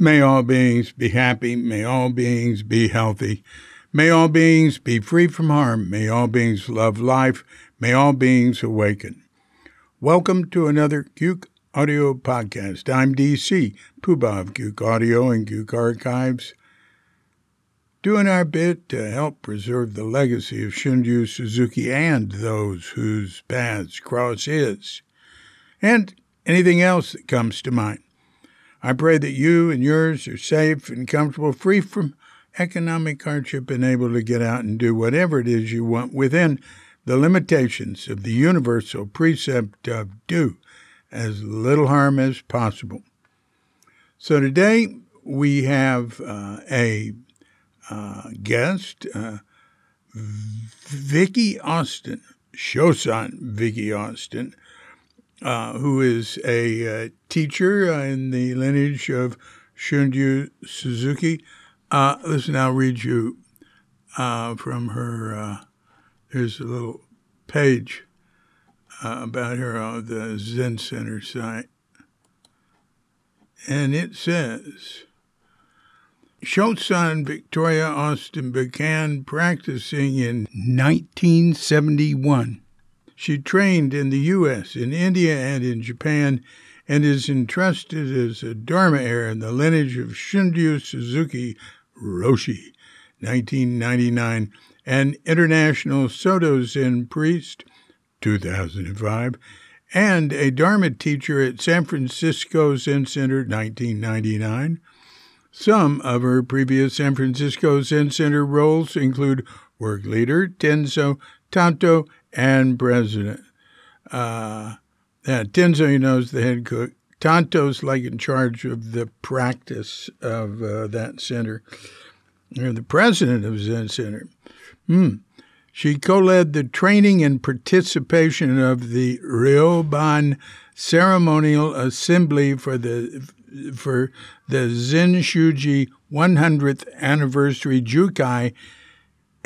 May all beings be happy. May all beings be healthy. May all beings be free from harm. May all beings love life. May all beings awaken. Welcome to another Cuke Audio Podcast. I'm DC, Poobah of Cuke Audio and Cuke Archives, doing our bit to help preserve the legacy of Shunryu Suzuki and those whose paths cross his, and anything else that comes to mind. I pray that you and yours are safe and comfortable, free from economic hardship, and able to get out and do whatever it is you want within the limitations of the universal precept of do as little harm as possible. So today we have uh, a uh, guest, uh, Vicki Austin, Shosan Vicki Austin, uh, who is a uh, teacher uh, in the lineage of Shunryu Suzuki. Uh, listen, I'll read you uh, from her. Uh, there's a little page about her on the Zen Center site. And it says Shosan Victoria Austin began practicing in 1971. She trained in the U.S., in India, and in Japan, and is entrusted as a Dharma heir in the lineage of Shunryu Suzuki Roshi, 1999, and International Soto Zen priest, 2005, and a Dharma teacher at San Francisco Zen Center, 1999. Some of her previous San Francisco Zen Center roles include work leader, Tenzo, Tanto, and president. Uh, yeah, Tenzo, you know, is the head cook. Tanto's like in charge of the practice of uh, that center. You're the president of Zen Center. Hmm. She co-led the training and participation of the Ryoban Ceremonial Assembly for the for the Zen Shuji 100th Anniversary Jukai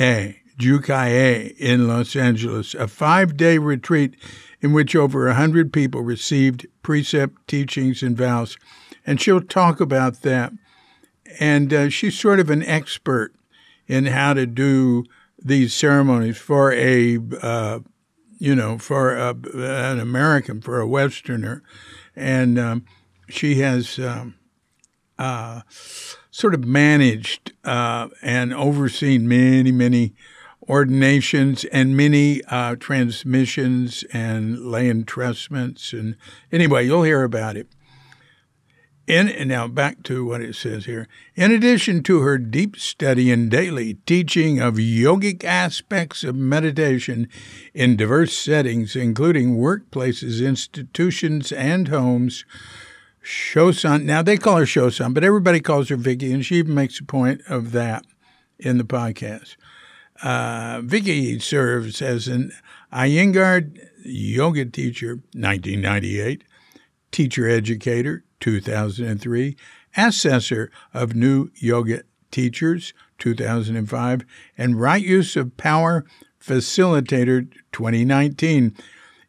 A. Jukai in Los Angeles, a five day retreat in which over a 100 people received precept, teachings, and vows. And she'll talk about that. And uh, she's sort of an expert in how to do these ceremonies for a, uh, you know, for a, an American, for a Westerner. And um, she has um, uh, sort of managed uh, and overseen many, many ordinations and many uh, transmissions and lay entrustments. And anyway, you'll hear about it. In, and now back to what it says here. In addition to her deep study and daily teaching of yogic aspects of meditation in diverse settings, including workplaces, institutions, and homes, Shosan, now they call her Shosan, but everybody calls her Vicky, and she even makes a point of that in the podcast. Uh, Vicky serves as an Iyengar yoga teacher, 1998, teacher educator, 2003, assessor of new yoga teachers, 2005, and right use of power facilitator, 2019.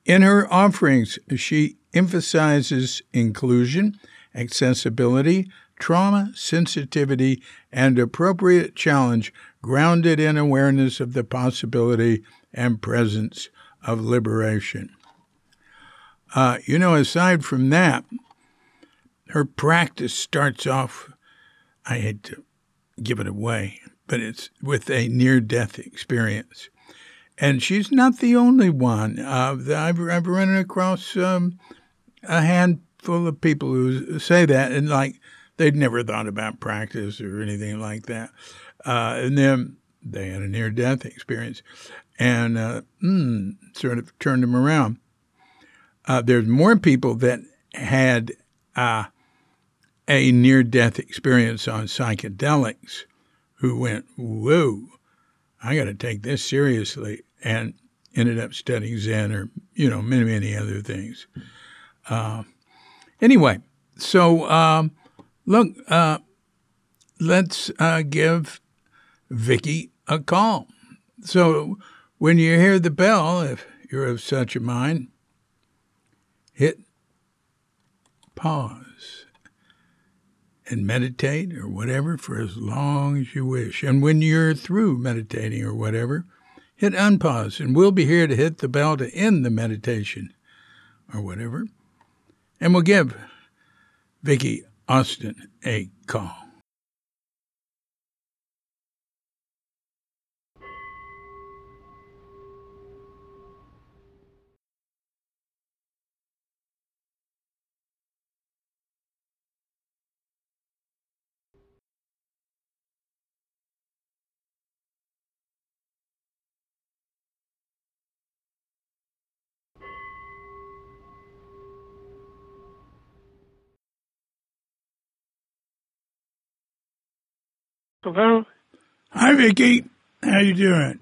In her offerings, she emphasizes inclusion, accessibility, trauma sensitivity, and appropriate challenge grounded in awareness of the possibility and presence of liberation. Uh, you know, aside from that, her practice starts off, I hate to give it away, but it's with a near death experience. And she's not the only one. Uh, I've, I've run across um, a handful of people who say that, and like they'd never thought about practice or anything like that. Uh, and then they had a near death experience and uh, mm, sort of turned them around. Uh, there's more people that had uh, a near death experience on psychedelics who went, Whoa, I got to take this seriously, and ended up studying Zen or, you know, many, many other things. Uh, anyway, so um, look, uh, let's uh, give Vicky a call. So when you hear the bell, if you're of such a mind, hit pause and meditate or whatever for as long as you wish. And when you're through meditating or whatever, hit unpause and we'll be here to hit the bell to end the meditation or whatever. And we'll give Vicki Austin a call. Hello. Hi, Vicki. How you doing?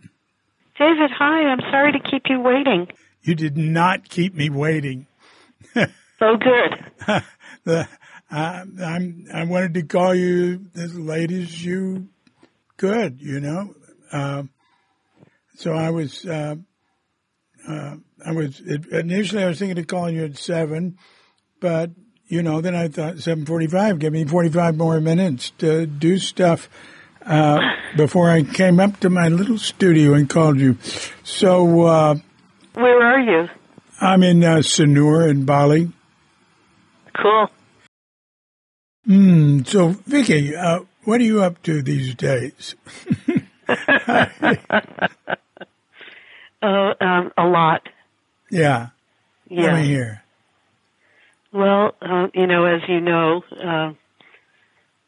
David, hi. I'm sorry to keep you waiting. You did not keep me waiting. oh, good. the, uh, I'm, I wanted to call you as late as you could, you know. Uh, so I was, uh, uh, I was initially I was thinking of calling you at seven, but you know, then I thought 7:45. Give me 45 more minutes to do stuff uh, before I came up to my little studio and called you. So, uh, where are you? I'm in uh, Sanur in Bali. Cool. Hmm. So, Vicki, uh, what are you up to these days? Oh, um, a lot. Yeah. Yeah. Let me hear. Well, uh, you know, as you know, uh,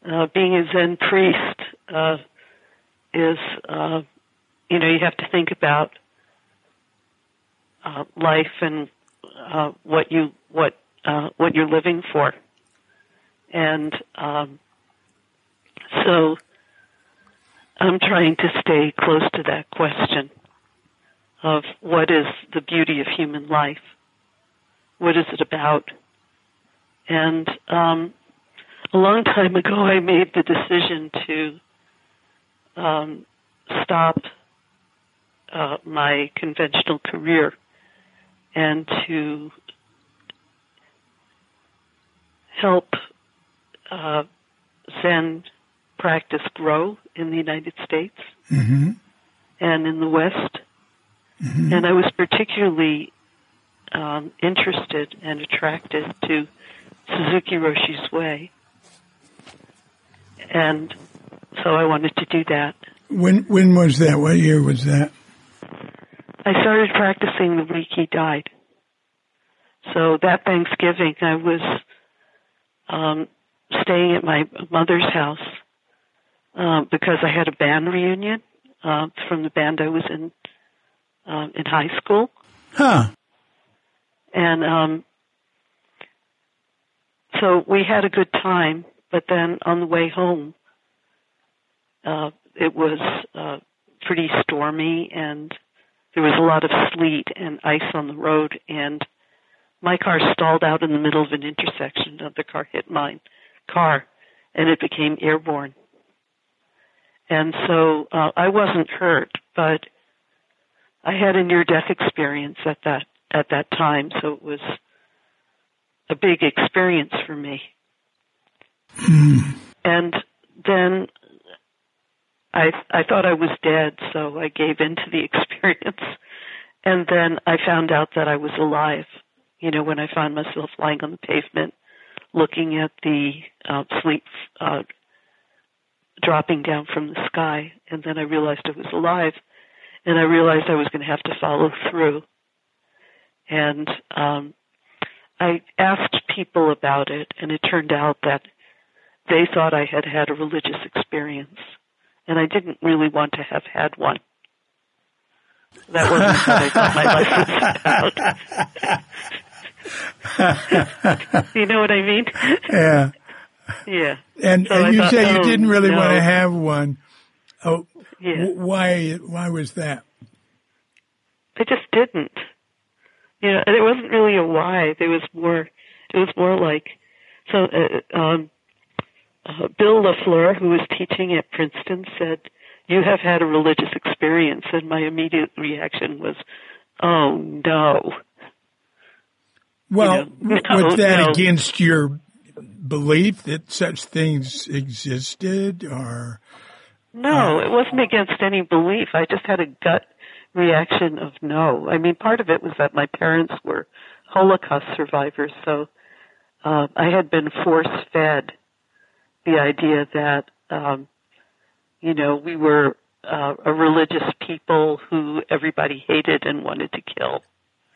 uh, being a Zen priest uh, is, uh, you know, you have to think about uh, life and uh, what you what uh, what you're living for, and um, so I'm trying to stay close to that question of what is the beauty of human life, what is it about and um, a long time ago, I made the decision to um, stop uh, my conventional career and to help uh, Zen practice grow in the United States mm-hmm. and in the West. Mm-hmm. And I was particularly um, interested and attracted to Suzuki Roshi's way. And so I wanted to do that. When when was that? What year was that? I started practicing the week he died. So that Thanksgiving, I was um, staying at my mother's house uh, because I had a band reunion uh, from the band I was in uh, in high school. Huh. And um, so we had a good time, but then on the way home, uh, it was uh, pretty stormy and there was a lot of sleet and ice on the road and my car stalled out in the middle of an intersection. Another car hit my car and it became airborne. And so uh, I wasn't hurt, but I had a near death experience at that at that time, so it was a big experience for me. and then I I thought I was dead, so I gave in to the experience. And then I found out that I was alive. You know, when I found myself lying on the pavement, looking at the uh, sleep uh, dropping down from the sky, and then I realized I was alive, and I realized I was going to have to follow through. And um, I asked people about it, and it turned out that they thought I had had a religious experience, and I didn't really want to have had one. That wasn't what I thought my life was about. you know what I mean? Yeah. Yeah. And, So and you thought, say you oh, didn't really no. want to have one. Oh, Yeah. w- why? Why was that? I just didn't. You know, and it wasn't really a why. There was more. It was more like so. Uh, um, uh, Bill Lafleur, who was teaching at Princeton, said, "You have had a religious experience," and my immediate reaction was, "Oh no." Well, know, was that no. against your belief that such things existed or? No, it wasn't against any belief. I just had a gut reaction of no. I mean, part of it was that my parents were Holocaust survivors, so uh, I had been force fed the idea that, um, you know, we were uh, a religious people who everybody hated and wanted to kill.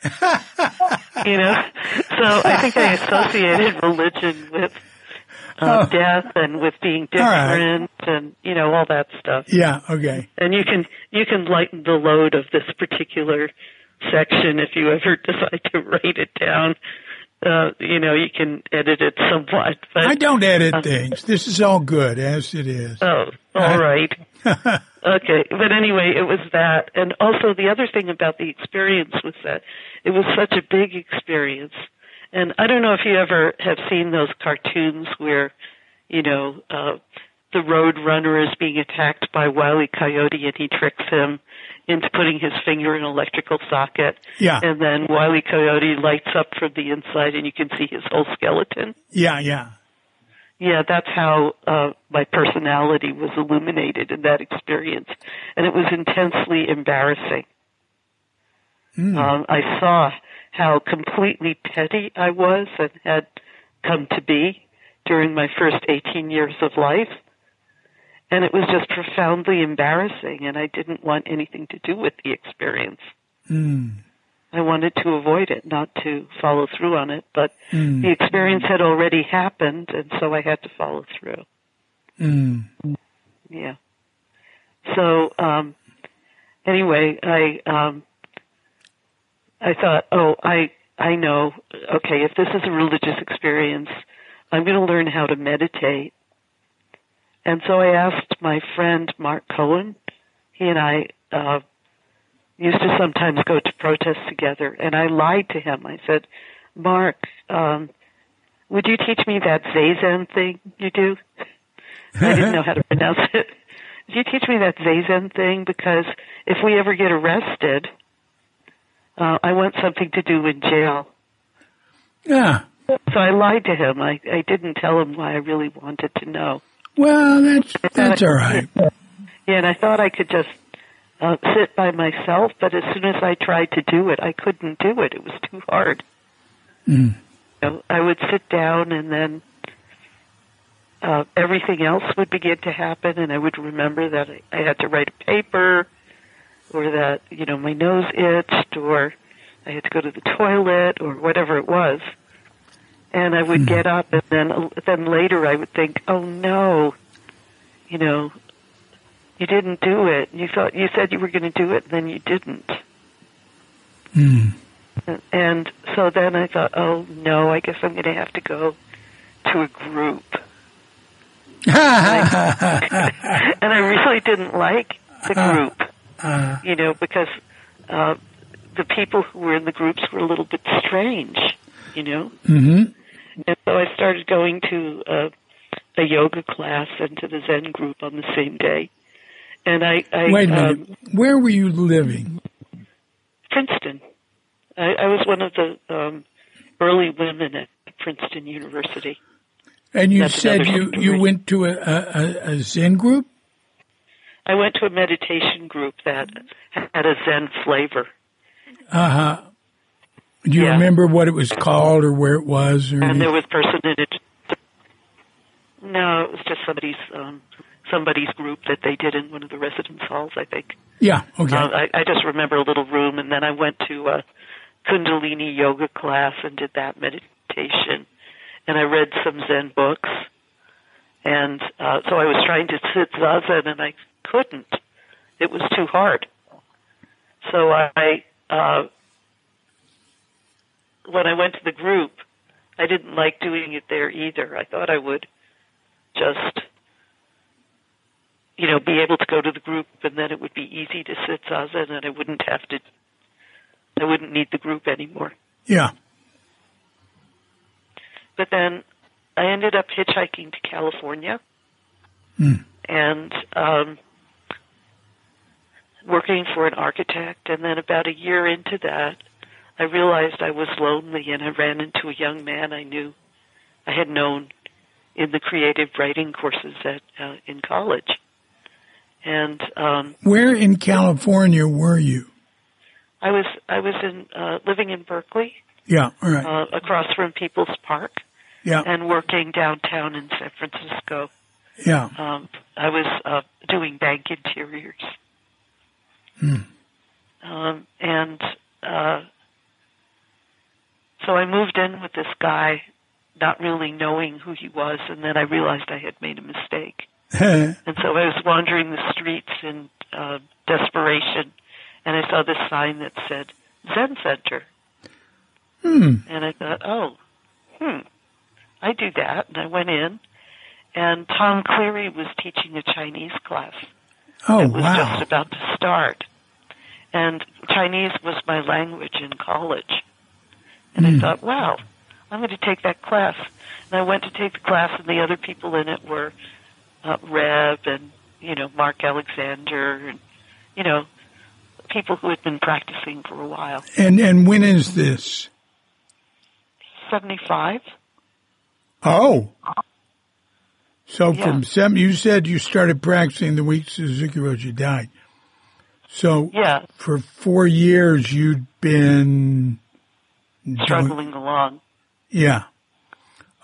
you know, so I think I associated religion with uh, oh. death and with being different right. and you know all that stuff. Yeah. Okay. And you can you can lighten the load of this particular section if you ever decide to write it down. Uh, you know, you can edit it somewhat. But, I don't edit uh, things. This is all good as it is. Oh, all right. okay. But anyway, it was that. And also the other thing about the experience was that it was such a big experience. And I don't know if you ever have seen those cartoons where, you know, uh, the road runner is being attacked by Wile E. Coyote and he tricks him into putting his finger in an electrical socket. Yeah. And then Wile E. Coyote lights up from the inside and you can see his whole skeleton. Yeah, yeah. Yeah, that's how uh, my personality was illuminated in that experience. And it was intensely embarrassing. Mm. Um, I saw how completely petty I was and had come to be during my first 18 years of life. And it was just profoundly embarrassing, and I didn't want anything to do with the experience. Mm. I wanted to avoid it, not to follow through on it, but mm. the experience had already happened, and so I had to follow through. Mm. Yeah. So, um, anyway, I, um, I thought, oh, I, I know, okay, if this is a religious experience, I'm going to learn how to meditate and so I asked my friend Mark Cohen. He and I uh, used to sometimes go to protests together, and I lied to him. I said, "Mark, um, would you teach me that zazen thing you do?" I didn't know how to pronounce it. Would you teach me that zazen thing? Because if we ever get arrested, uh, I want something to do in jail. Yeah. So I lied to him. I, I didn't tell him why I really wanted to know. Well, that's that's all right. Yeah, and I thought I could just uh, sit by myself, but as soon as I tried to do it, I couldn't do it. It was too hard. Mm. You know, I would sit down, and then uh, everything else would begin to happen, and I would remember that I, I had to write a paper, or that you know my nose itched, or I had to go to the toilet, or whatever it was and I would mm. get up, and then then later I would think, oh no, you know, you didn't do it. You thought you said you were going to do it, and then you didn't. Mm. And so then I thought, oh no, I guess I'm going to have to go to a group. and, I, and I really didn't like the uh, group, uh, you know, because uh, the people who were in the groups were a little bit strange, you know. Mm-hmm. And so I started going to a, a yoga class and to the Zen group on the same day. And I, I wait a minute. Um, Where were you living? Princeton. I, I was one of the um, early women at Princeton University. And you That's said you, you went to a, a, a Zen group? I went to a meditation group that had a Zen flavor. Uh huh. Do you yeah. remember what it was called or where it was? Or and there was personage. No, it was just somebody's um, somebody's group that they did in one of the residence halls, I think. Yeah. Okay. Uh, I, I just remember a little room, and then I went to a Kundalini yoga class and did that meditation, and I read some Zen books, and uh, so I was trying to sit zazen, and I couldn't. It was too hard. So I uh, when I went to the group, I didn't like doing it there either. I thought I would just, you know, be able to go to the group and then it would be easy to sit zazen and I wouldn't have to, I wouldn't need the group anymore. Yeah. But then I ended up hitchhiking to California mm. and, um, working for an architect and then about a year into that, I realized I was lonely and I ran into a young man I knew I had known in the creative writing courses at uh, in college. And um, where in California were you? I was I was in uh, living in Berkeley. Yeah, all right. Uh, across from People's Park. Yeah. And working downtown in San Francisco. Yeah. Um, I was uh, doing bank interiors. Hmm. Um, and uh, so I moved in with this guy, not really knowing who he was, and then I realized I had made a mistake. and so I was wandering the streets in uh, desperation, and I saw this sign that said Zen Center. Hmm. And I thought, oh, hmm, I do that. And I went in, and Tom Cleary was teaching a Chinese class. Oh, it was wow. just about to start. And Chinese was my language in college. And Hmm. I thought, wow, I'm going to take that class. And I went to take the class, and the other people in it were uh, Reb and, you know, Mark Alexander and, you know, people who had been practicing for a while. And and when is this? 75? Oh. So Yeah. from seven, you said you started practicing the week Suzuki Roshi died. So Yeah, for four years you'd been doing- struggling along. Yeah.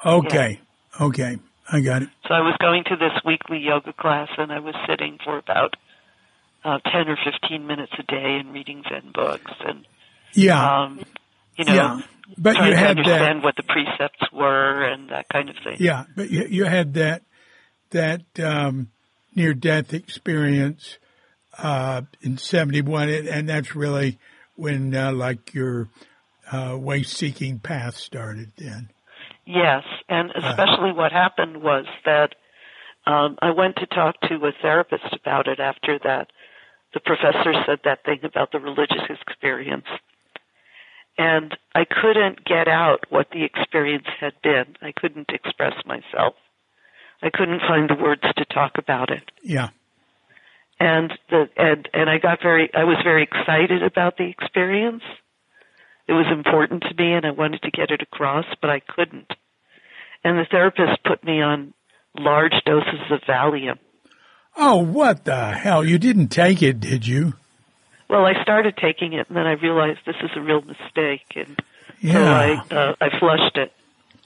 Okay. Okay. I got it. So I was going to this weekly yoga class, and I was sitting for about uh, 10 or 15 minutes a day and reading Zen books and, Yeah. um, you know, yeah. But trying you to understand that. what the precepts were and that kind of thing. Yeah. But you, you had that, that, um, near death experience, uh, in 71. And, and that's really when, uh, like your, uh, way seeking path started then. Yes, and especially what happened was that um, I went to talk to a therapist about it after that. The professor said that thing about the religious experience. And I couldn't get out what the experience had been. I couldn't express myself. I couldn't find the words to talk about it. Yeah. And the and and I got very I was very excited about the experience. It was important to me and I wanted to get it across, but I couldn't. And the therapist put me on large doses of Valium. Oh, what the hell? You didn't take it, did you? Well, I started taking it and then I realized this is a real mistake and so Yeah. I uh, I flushed it.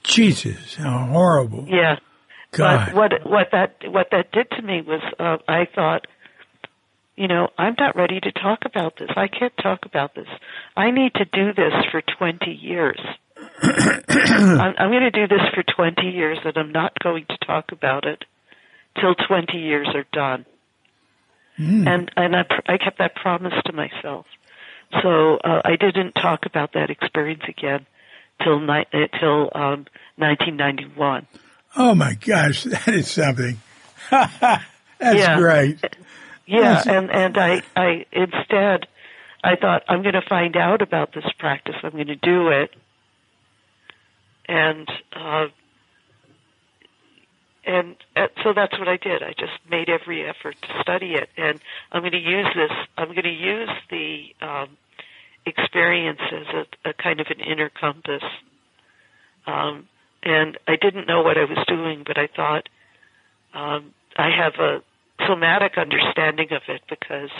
Jesus, how horrible. Yeah. God. But what what that what that did to me was uh, I thought, you know, I'm not ready to talk about this. I can't talk about this. I need to do this for 20 years. I'm, I'm going to do this for 20 years, and I'm not going to talk about it till 20 years are done. And and I pr- I kept that promise to myself. So uh, I didn't talk about that experience again till ni- uh, till um, 1991. Oh my gosh, that is something. That's Yeah. great. Yeah, Yes. and and I I instead I thought I'm going to find out about this practice. I'm going to do it, and uh, and uh, so that's what I did. I just made every effort to study it, and I'm going to use this. I'm going to use the um, experience as a, a kind of an inner compass. Um, and I didn't know what I was doing, but I thought um, I have a somatic understanding of it because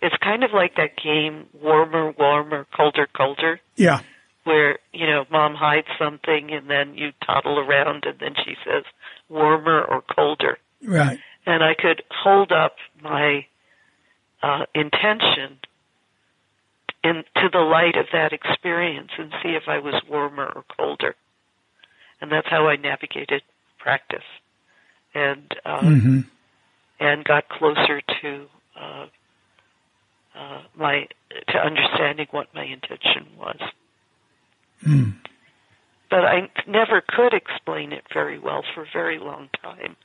it's kind of like that game warmer, warmer, colder, colder, Yeah. where, you know, mom hides something and then you toddle around and then she says warmer or colder. Right. And I could hold up my uh, intention in, to the light of that experience and see if I was warmer or colder. And that's how I navigated practice. And um, hmm and got closer to uh, uh, my to understanding what my intention was. Mm. But I never could explain it very well for a very long time.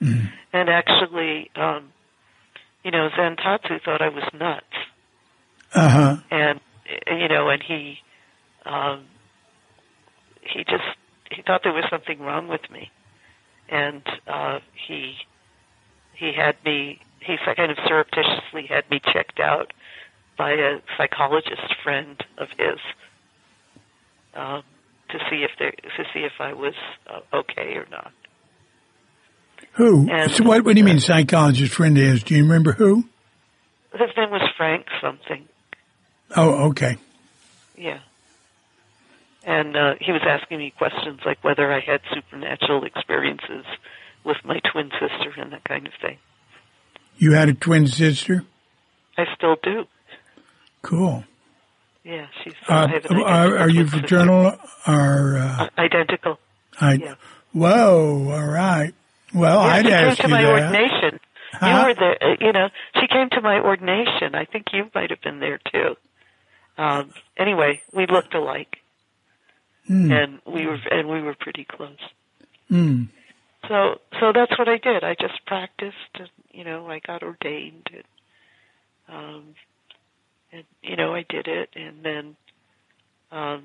Mm. And actually, um, you know, Zen Tatsu thought I was nuts, Uh huh. and uh, you know, and he um, he just he thought there was something wrong with me, and uh, he he had me he kind of surreptitiously had me checked out by a psychologist friend of his um, to see if they to see if I was uh, okay or not. Who? And- so what, what do you mean psychologist friend is? Do you remember who? His name was Frank something. Oh, okay. Yeah. And uh, he was asking me questions like whether I had supernatural experiences with my twin sister and that kind of thing. You had a twin sister? I still do. Cool. Yeah, she's. Uh, I have an are, are you fraternal or, uh, Uh, identical. I, yeah. whoa, all right. Well, Yeah, I'd she came to you my that. ordination. Huh? You were there. uh, You know, she came to my ordination. I think you might have been there too. Um, anyway, we looked alike, Hmm. and we were and we were pretty close. Hmm. So so that's what I did. I just practiced, and you know, I got ordained, and um, and you know, I did it, and then um,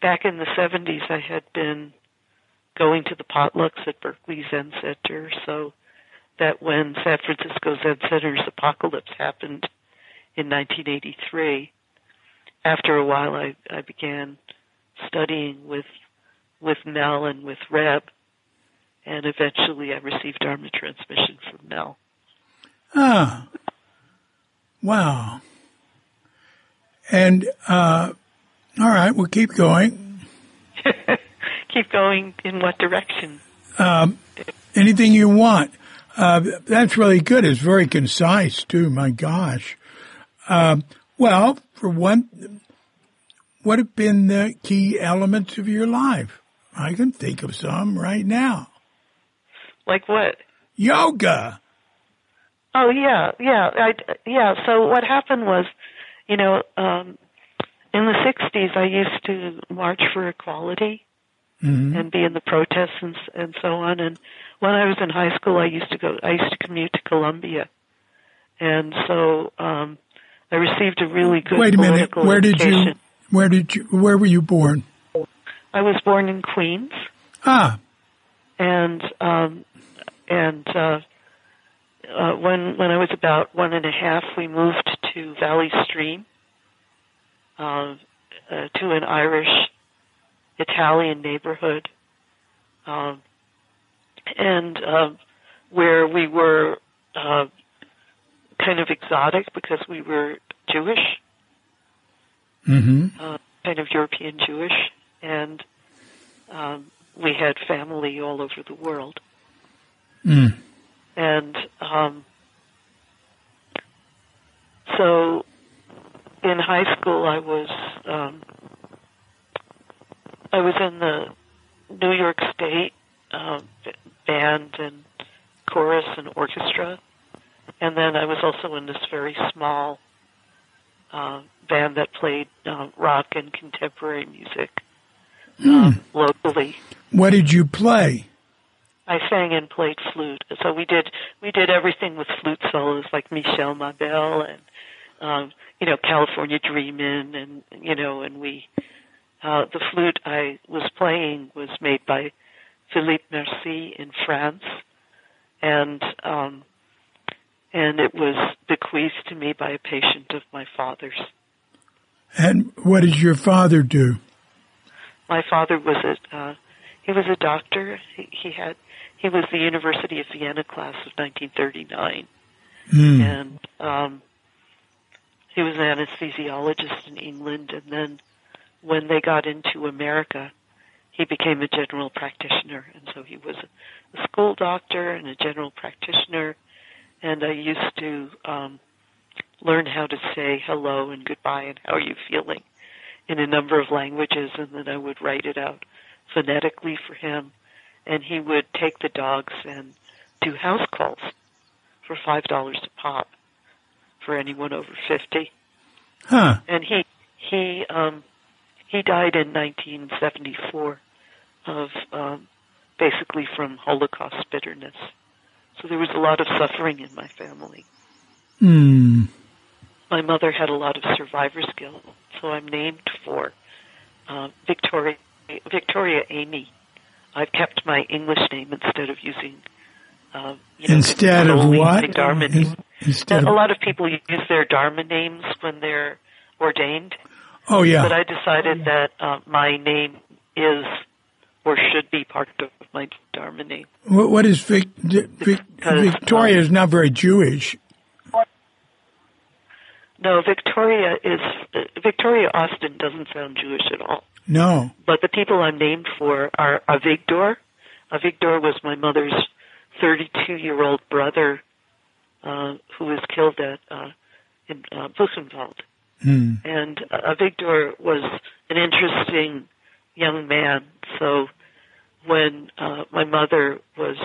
back in the '70s, I had been going to the potlucks at Berkeley Zen Center, so that when San Francisco Zen Center's apocalypse happened in 1983, after a while, I I began studying with with Mel and with Reb and eventually I received Dharma transmission from Mel. Ah. Wow. And, uh, all right, we'll keep going. Keep going in what direction? Um, anything you want. Uh, that's really good. It's very concise too. My gosh. Um, well, for one, what have been the key elements of your life? I can think of some right now. Like what? Yoga. Oh yeah, yeah, I, yeah. So what happened was, you know, um, in the '60s, I used to march for equality hmm and be in the protests and, and so on. And when I was in high school, I used to go. I used to commute to Columbia, and so um, I received a really good Wait a minute. Where did you? Where did you? Where were you born? I was born in Queens. Ah. and um, and uh, uh, when when I was about one and a half, we moved to Valley Stream, uh, uh, to an Irish Italian neighborhood, um, and uh, where we were uh, kind of exotic because we were Jewish, hmm uh, kind of European Jewish, and um, we had family all over the world. Mm. And um, so in high school, I was um, I was in the New York State uh, band and chorus and orchestra, and then I was also in this very small uh, band that played uh, rock and contemporary music um, locally. What did you play? I sang and played flute. So we did we did everything with flute solos like Michelle ma belle and um, you know California Dreamin' and you know and we uh, the flute I was playing was made by Philippe Merci in France and um, and it was bequeathed to me by a patient of my father's. And what did your father do? My father was a uh, he was a doctor. He, he had he was the University of Vienna class of 1939. Hmm. and um, he was an anesthesiologist in England. And then when they got into America, he became a general practitioner, and so he was a, a school doctor and a general practitioner. And I used to um, learn how to say hello and goodbye and how are you feeling in a number of languages, and then I would write it out phonetically for him. And he would take the dogs and do house calls for five dollars a pop for anyone over fifty. Huh. And he he um he died in nineteen seventy four of um basically from Holocaust bitterness. So there was a lot of suffering in my family. Hmm. My mother had a lot of survivor's guilt, so I'm named for uh, Victoria Victoria Amy. I've kept my English name instead of using uh, you know, Instead of what? my Dharma In- name. Instead a lot of people use their Dharma names when they're ordained, oh yeah. but. I decided that uh, my name is or should be part of my Dharma name. What, what is Vic, Vic, Because, Victoria um, is not very Jewish. No, Victoria is uh, Victoria Austin doesn't sound Jewish at all. No. But the people I'm named for are Avigdor. Avigdor was my mother's 32 year old brother uh, who was killed at uh, in uh, Buchenwald. Hmm. And uh, Avigdor was an interesting young man. So when uh, my mother was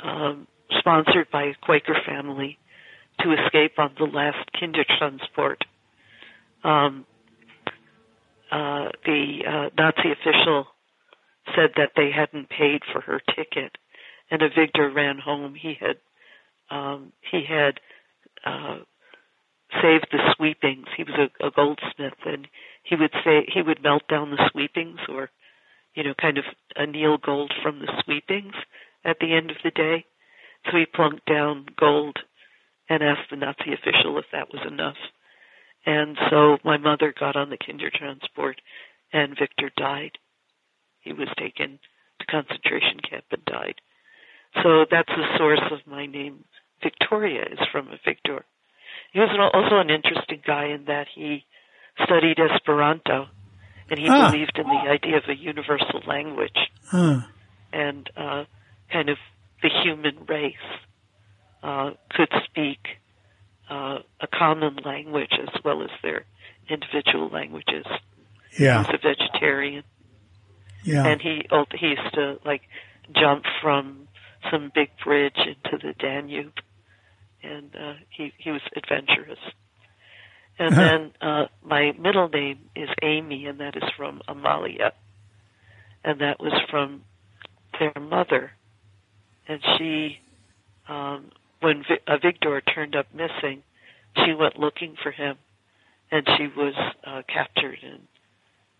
um, sponsored by a Quaker family to escape on the last Kindertransport, um, uh, the uh, Nazi official said that they hadn't paid for her ticket, and Avigdor ran home. He had um, he had uh, saved the sweepings. He was a, a goldsmith, and he would say he would melt down the sweepings, or you know, kind of anneal gold from the sweepings at the end of the day. So he plunked down gold and asked the Nazi official if that was enough. And so my mother got on the Kindertransport, and Victor died. He was taken to concentration camp and died. So that's the source of my name. Victoria is from a Victor. He was an, also an interesting guy in that he studied Esperanto, and he Ah. believed in the idea of a universal language Huh. and uh, kind of the human race uh, could speak uh, a common language as well as their individual languages. He Yeah. was a vegetarian, Yeah. and he he used to like jump from some big bridge into the Danube, and uh, he he was adventurous. And Uh-huh. then uh, my middle name is Amy, and that is from Amalia, and that was from their mother, and she, um, when Vi- uh, Victor turned up missing, she went looking for him, and she was uh, captured and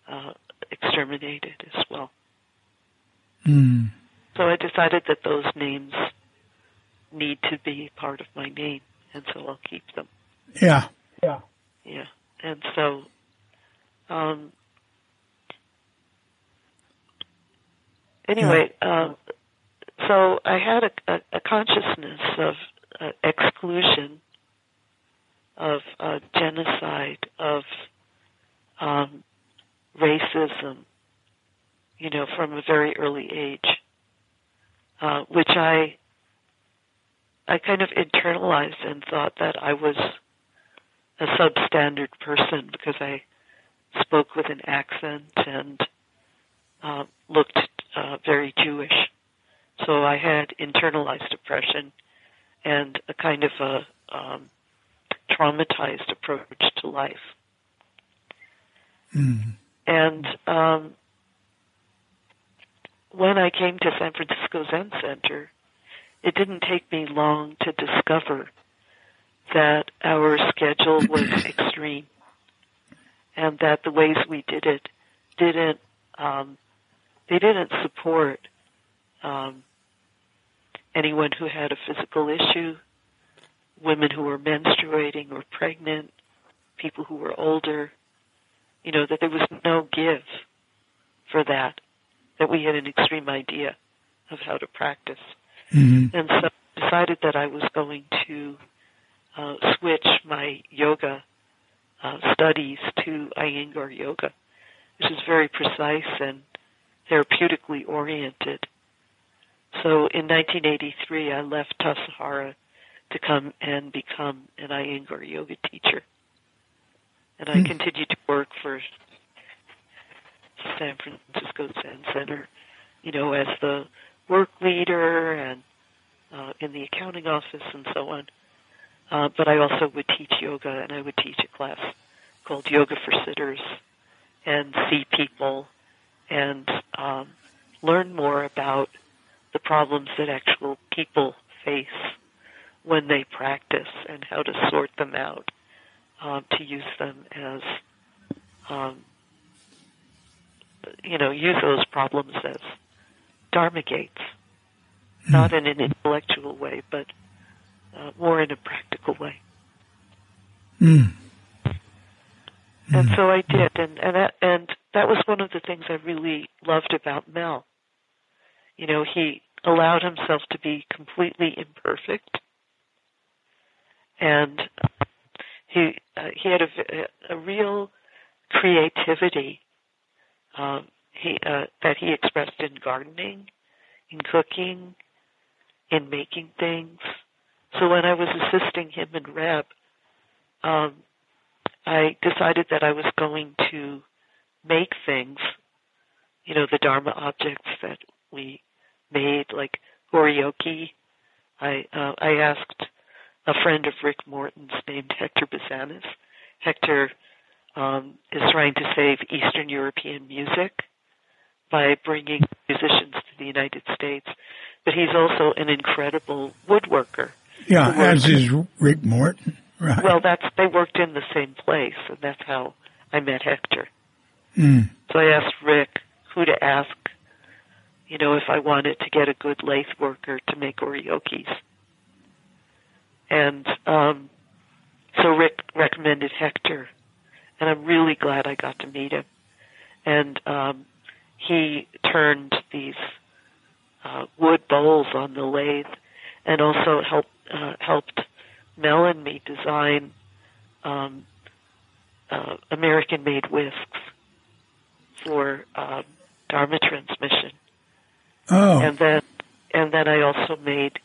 uh, exterminated as well. Hmm. So I decided that those names need to be part of my name, and so I'll keep them. Yeah. Yeah, yeah. and so, um, anyway, um, so I had a, a, a consciousness of uh, exclusion, of uh, genocide, of um, racism, you know, from a very early age, uh, which I I kind of internalized and thought that I was a substandard person because I spoke with an accent and uh, looked uh, very Jewish. So I had internalized depression and a kind of a um, traumatized approach to life. Hmm. And um, when I came to San Francisco Zen Center, it didn't take me long to discover that our schedule was extreme and that the ways we did it didn't um, they didn't support um, anyone who had a physical issue, women who were menstruating or pregnant, people who were older. You know that there was no give for that. That we had an extreme idea of how to practice, Hmm. and so I decided that I was going to uh, switch my yoga uh, studies to Iyengar yoga, which is very precise and therapeutically oriented. So in 1983, I left Tassajara to come and become an Iyengar yoga teacher. And I Hmm. continued to work for San Francisco Zen Center, you know, as the work leader and uh, in the accounting office and so on. Uh, but I also would teach yoga, and I would teach a class called Yoga for Sitters, and see people and um, learn more about the problems that actual people face when they practice and how to sort them out um, to use them as um, you know use those problems as dharma gates not in an intellectual way but uh, more in a practical way Hmm. and so I did, and and that, and that was one of the things I really loved about Mel. You know, he allowed himself to be completely imperfect, and he uh, he had a, a real creativity um, he uh, that he expressed in gardening, in cooking, in making things. So when I was assisting him in Reb, um, I decided that I was going to make things, you know, the Dharma objects that we made, like oryoki. I uh, I asked a friend of Rick Morton's named Hector Bazanis. Hector um, is trying to save Eastern European music by bringing musicians to the United States, but he's also an incredible woodworker. Yeah, as is Rick Morton. Right. Well, that's they worked in the same place, and that's how I met Hector. Mm. So I asked Rick who to ask, you know, if I wanted to get a good lathe worker to make oryokis. And um, so Rick recommended Hector, and I'm really glad I got to meet him. And um, he turned these uh, wood bowls on the lathe, and also helped uh, helped Mel and me design um, uh, American-made whisks for um, Dharma transmission. Oh. And then, and then I also made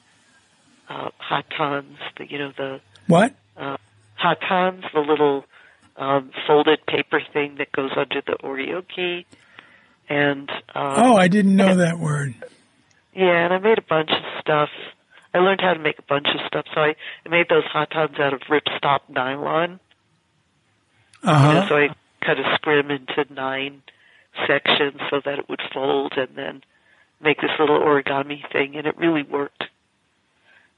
uh, hattans, the you know the what? Uh, hattans, the little um, folded paper thing that goes under the oryoki. And um, oh, I didn't know and, that word. Yeah, and I made a bunch of stuff. I learned how to make a bunch of stuff, so I, I made those hattans out of ripstop nylon. Uh-huh. You know, so I cut a scrim into nine sections so that it would fold, and then make this little origami thing, and it really worked.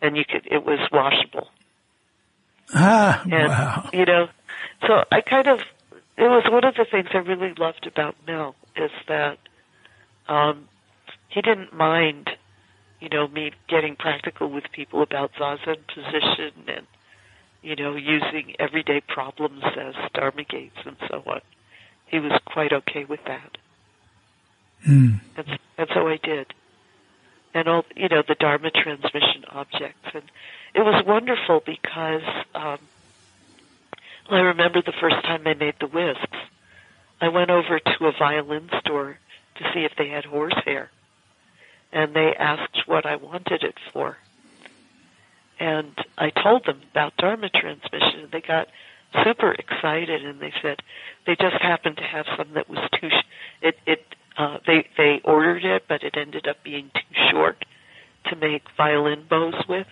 And you could, it was washable. Ah, and, wow. You know, so I kind of, it was one of the things I really loved about Mel is that um, he didn't mind, you know, me getting practical with people about zazen position and, you know, using everyday problems as dharma gates and so on. He was quite okay with that. Mm. And, and so I did. And all, you know, the Dharma transmission objects. And it was wonderful because, um, I remember the first time I made the whisks. I went over to a violin store to see if they had horsehair. And they asked what I wanted it for. And I told them about Dharma transmission and they got super excited and they said they just happened to have some that was too, sh- it, it, uh, they, they ordered it, but it ended up being too short to make violin bows with.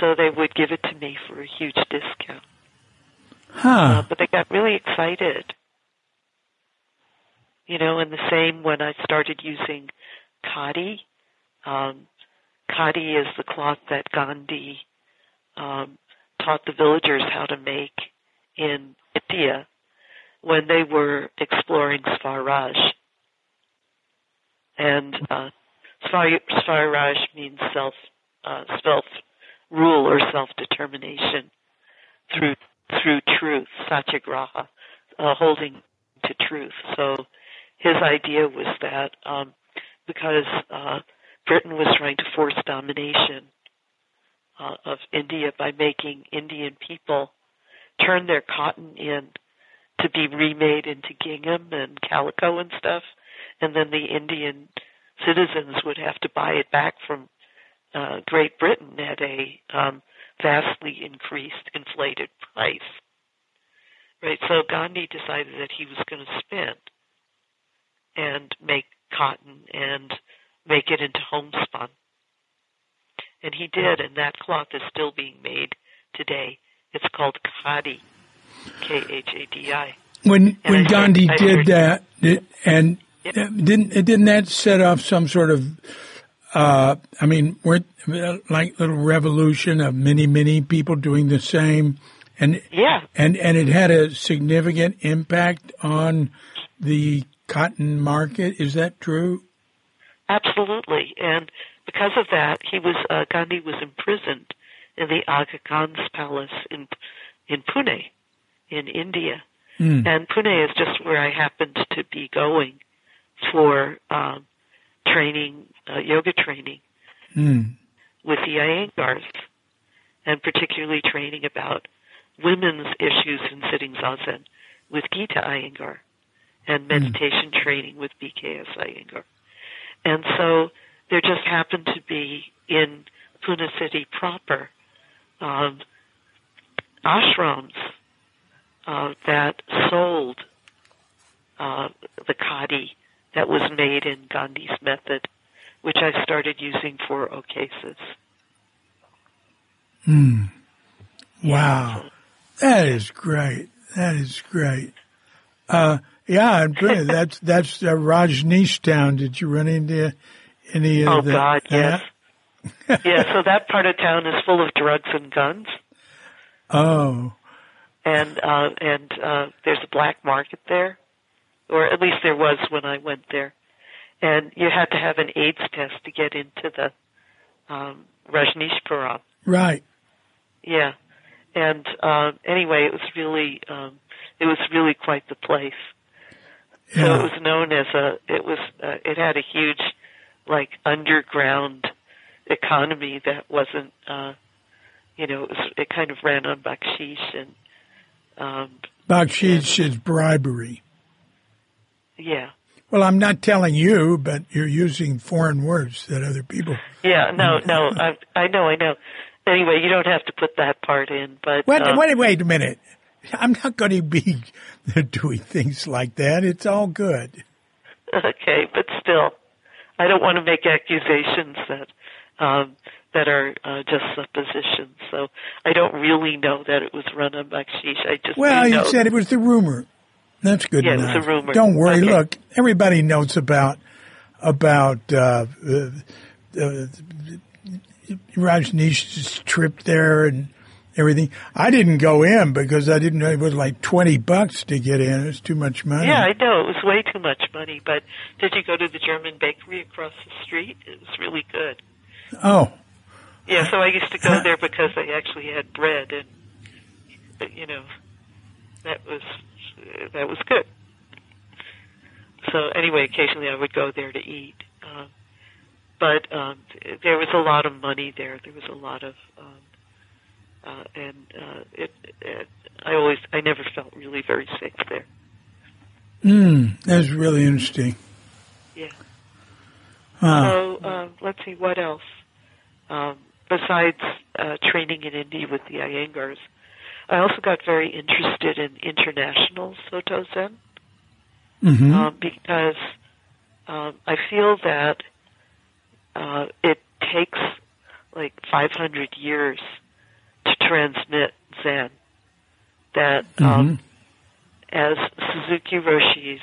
So they would give it to me for a huge discount. Huh. Uh, but they got really excited. You know, and the same when I started using khadi. Um, khadi is the cloth that Gandhi um, taught the villagers how to make in India when they were exploring Swaraj. And uh, Swaraj means self, uh, self rule or self determination through through truth, satyagraha, uh, holding to truth. So his idea was that um, because uh, Britain was trying to force domination uh, of India by making Indian people turn their cotton in to be remade into gingham and calico and stuff, and then the Indian citizens would have to buy it back from uh, Great Britain at a um, vastly increased, inflated price. Right, so Gandhi decided that he was going to spin and make cotton and make it into homespun. And he did, and that cloth is still being made today. It's called khadi, K H A D I. When And when I Gandhi heard- did heard- that, and Didn't didn't that set off some sort of, uh, I mean, weren't like little revolution of many many people doing the same, and Yeah, and and it had a significant impact on the cotton market. Is that true? absolutely. And because of that, he was uh, Gandhi was imprisoned in the Aga Khan's palace in in Pune, in India. Mm. And Pune is just where I happened to be going for um, training, uh, yoga training Mm. with the Iyengars, and particularly training about women's issues in sitting zazen with Gita Iyengar and meditation training with BKS Iyengar. And so there just happened to be in Pune city proper um, ashrams uh, that sold uh, the khadi that was made in Gandhi's method, which I started using for okesas. Mm. Wow. That is great. That is great. Uh, yeah, that's that's uh, Rajneesh Town. Did you run into any of Oh the, God, yes. yeah, so that part of town is full of drugs and guns, Oh, and uh, and uh, there's a black market there, or at least there was when I went there, and you had to have an AIDS test to get into the um, Rajneeshpuram. right. Yeah, and uh, anyway, it was really um, it was really quite the place. Yeah. So it was known as a it was uh, it had a huge like underground economy that wasn't uh you know it, was, it kind of ran on bakshish and um Bakshish is bribery. Yeah Well, I'm not telling you, but you're using foreign words that other people. yeah no no I I know I know anyway you don't have to put that part in but Wait, uh, wait, wait a minute. I'm not going to be doing things like that. It's all good. okay but still I don't want to make accusations that um that are uh, just suppositions so I don't really know that it was run on bakshish I just Well, you know said it was the rumor. That's good Yeah, it was enough. a rumor. Don't worry. Okay. Look, everybody knows about about uh, uh, uh, Rajneesh's trip there and everything. I didn't go in because I didn't know it was like twenty bucks to get in. It was too much money. Yeah, I know. It was way too much money, but did you go to the German bakery across the street? It was really good. Oh, Yeah, so I used to go there because they actually had bread and you know, that was that was good. So anyway, occasionally I would go there to eat. Um, but um, there was a lot of money there. There was a lot of um, uh, and uh, it, it I always I never felt really very safe there. mm, that's really interesting. Yeah. Huh. So um, let's see what else. Um, besides uh, training in India with the Iyengars, I also got very interested in international Soto Zen hmm um, because um, I feel that uh, it takes like 500 years to transmit Zen. That um, as Suzuki Roshi's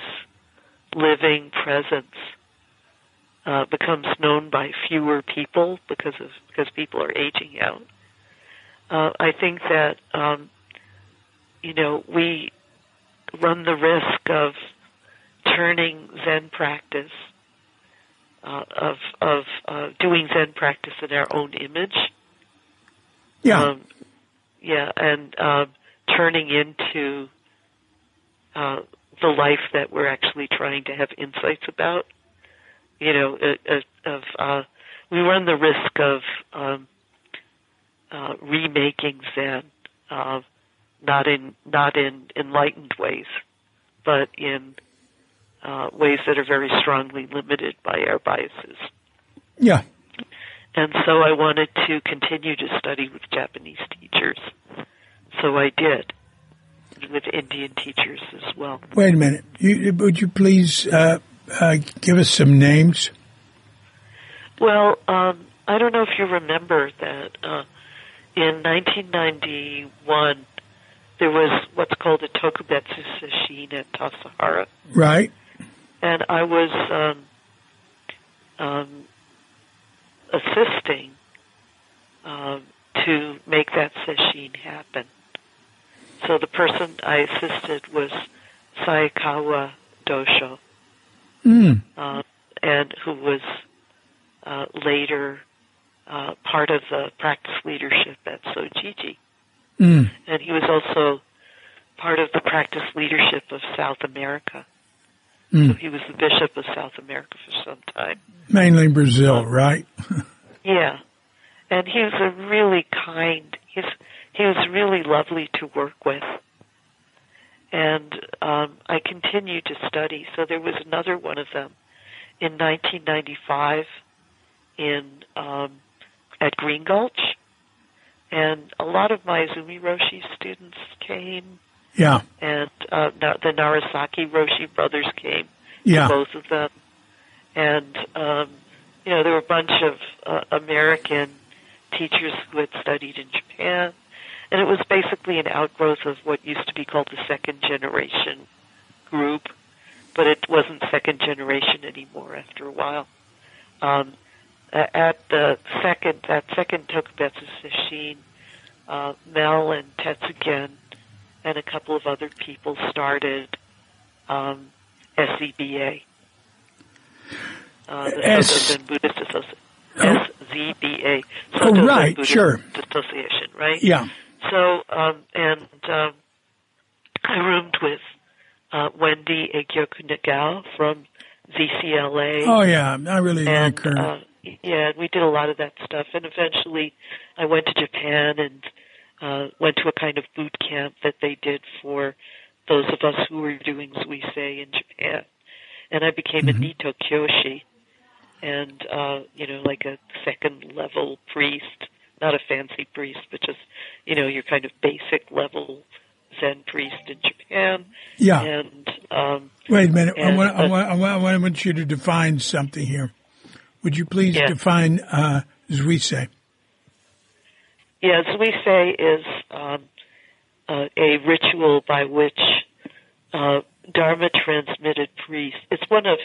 living presence uh, becomes known by fewer people because of because people are aging out. Uh, I think that um, you know we run the risk of turning Zen practice uh, of of uh, doing Zen practice in our own image. yeah. Um, yeah, and um, turning into uh, the life that we're actually trying to have insights about. You know, uh, uh, of uh, we run the risk of um, uh, remaking Zen, uh, not in not in enlightened ways, but in uh, ways that are very strongly limited by our biases. yeah. And so I wanted to continue to study with Japanese teachers. So I did, with Indian teachers as well. Wait a minute. You, would you please uh, uh, give us some names? Well, um, I don't know if you remember that uh, in 1991 there was what's called a Tokubetsu Sesshin at Tassajara. Right. and I was um, um, assisting um, to make that sesshin happen. So the person I assisted was Saikawa Dosho, Mm. uh, and who was uh, later uh, part of the practice leadership at Sojiji. Mm. And he was also part of the practice leadership of South America. Mm. So he was the bishop of South America for some time. Mainly Brazil, right? yeah. And he was a really kind, he's, he was really lovely to work with. And um, I continued to study. So there was another one of them in 1995 in um, at Green Gulch, and a lot of my Izumi Roshi students came. Yeah. And uh, the Narasaki Roshi brothers came. Yeah. Both of them, and um, you know there were a bunch of uh, American teachers who had studied in Japan, and it was basically an outgrowth of what used to be called the second generation group, but it wasn't second generation anymore after a while. Um, at the second, that second Tokubetsu Sesshin, uh, Mel and Tetsugen and a couple of other people started um, SZBA, uh, the S- Soto Buddhist Association. Oh. SZBA. Oh, Soto Zen right, Buddhist sure. Association, right? Yeah. So, um, and um, I roomed with uh, Wendy Egyoku Nakao from ZCLA. Oh yeah, I really and like her. uh, yeah, we did a lot of that stuff. And eventually, I went to Japan and uh, went to a kind of boot camp that they did for those of us who were doing Zuisei in Japan. And I became Mhm. a Nito Kyoshi, and uh, you know, like a second level priest, not a fancy priest, but just you know, your kind of basic level Zen priest in Japan. yeah. And um, Wait a minute. I and, want, I, uh, want, I, want, I want you to define something here. Would you please Yeah. define uh, Zuisei? Yeah, Zuisei is um, uh, a ritual by which uh, Dharma transmitted priests. It's one of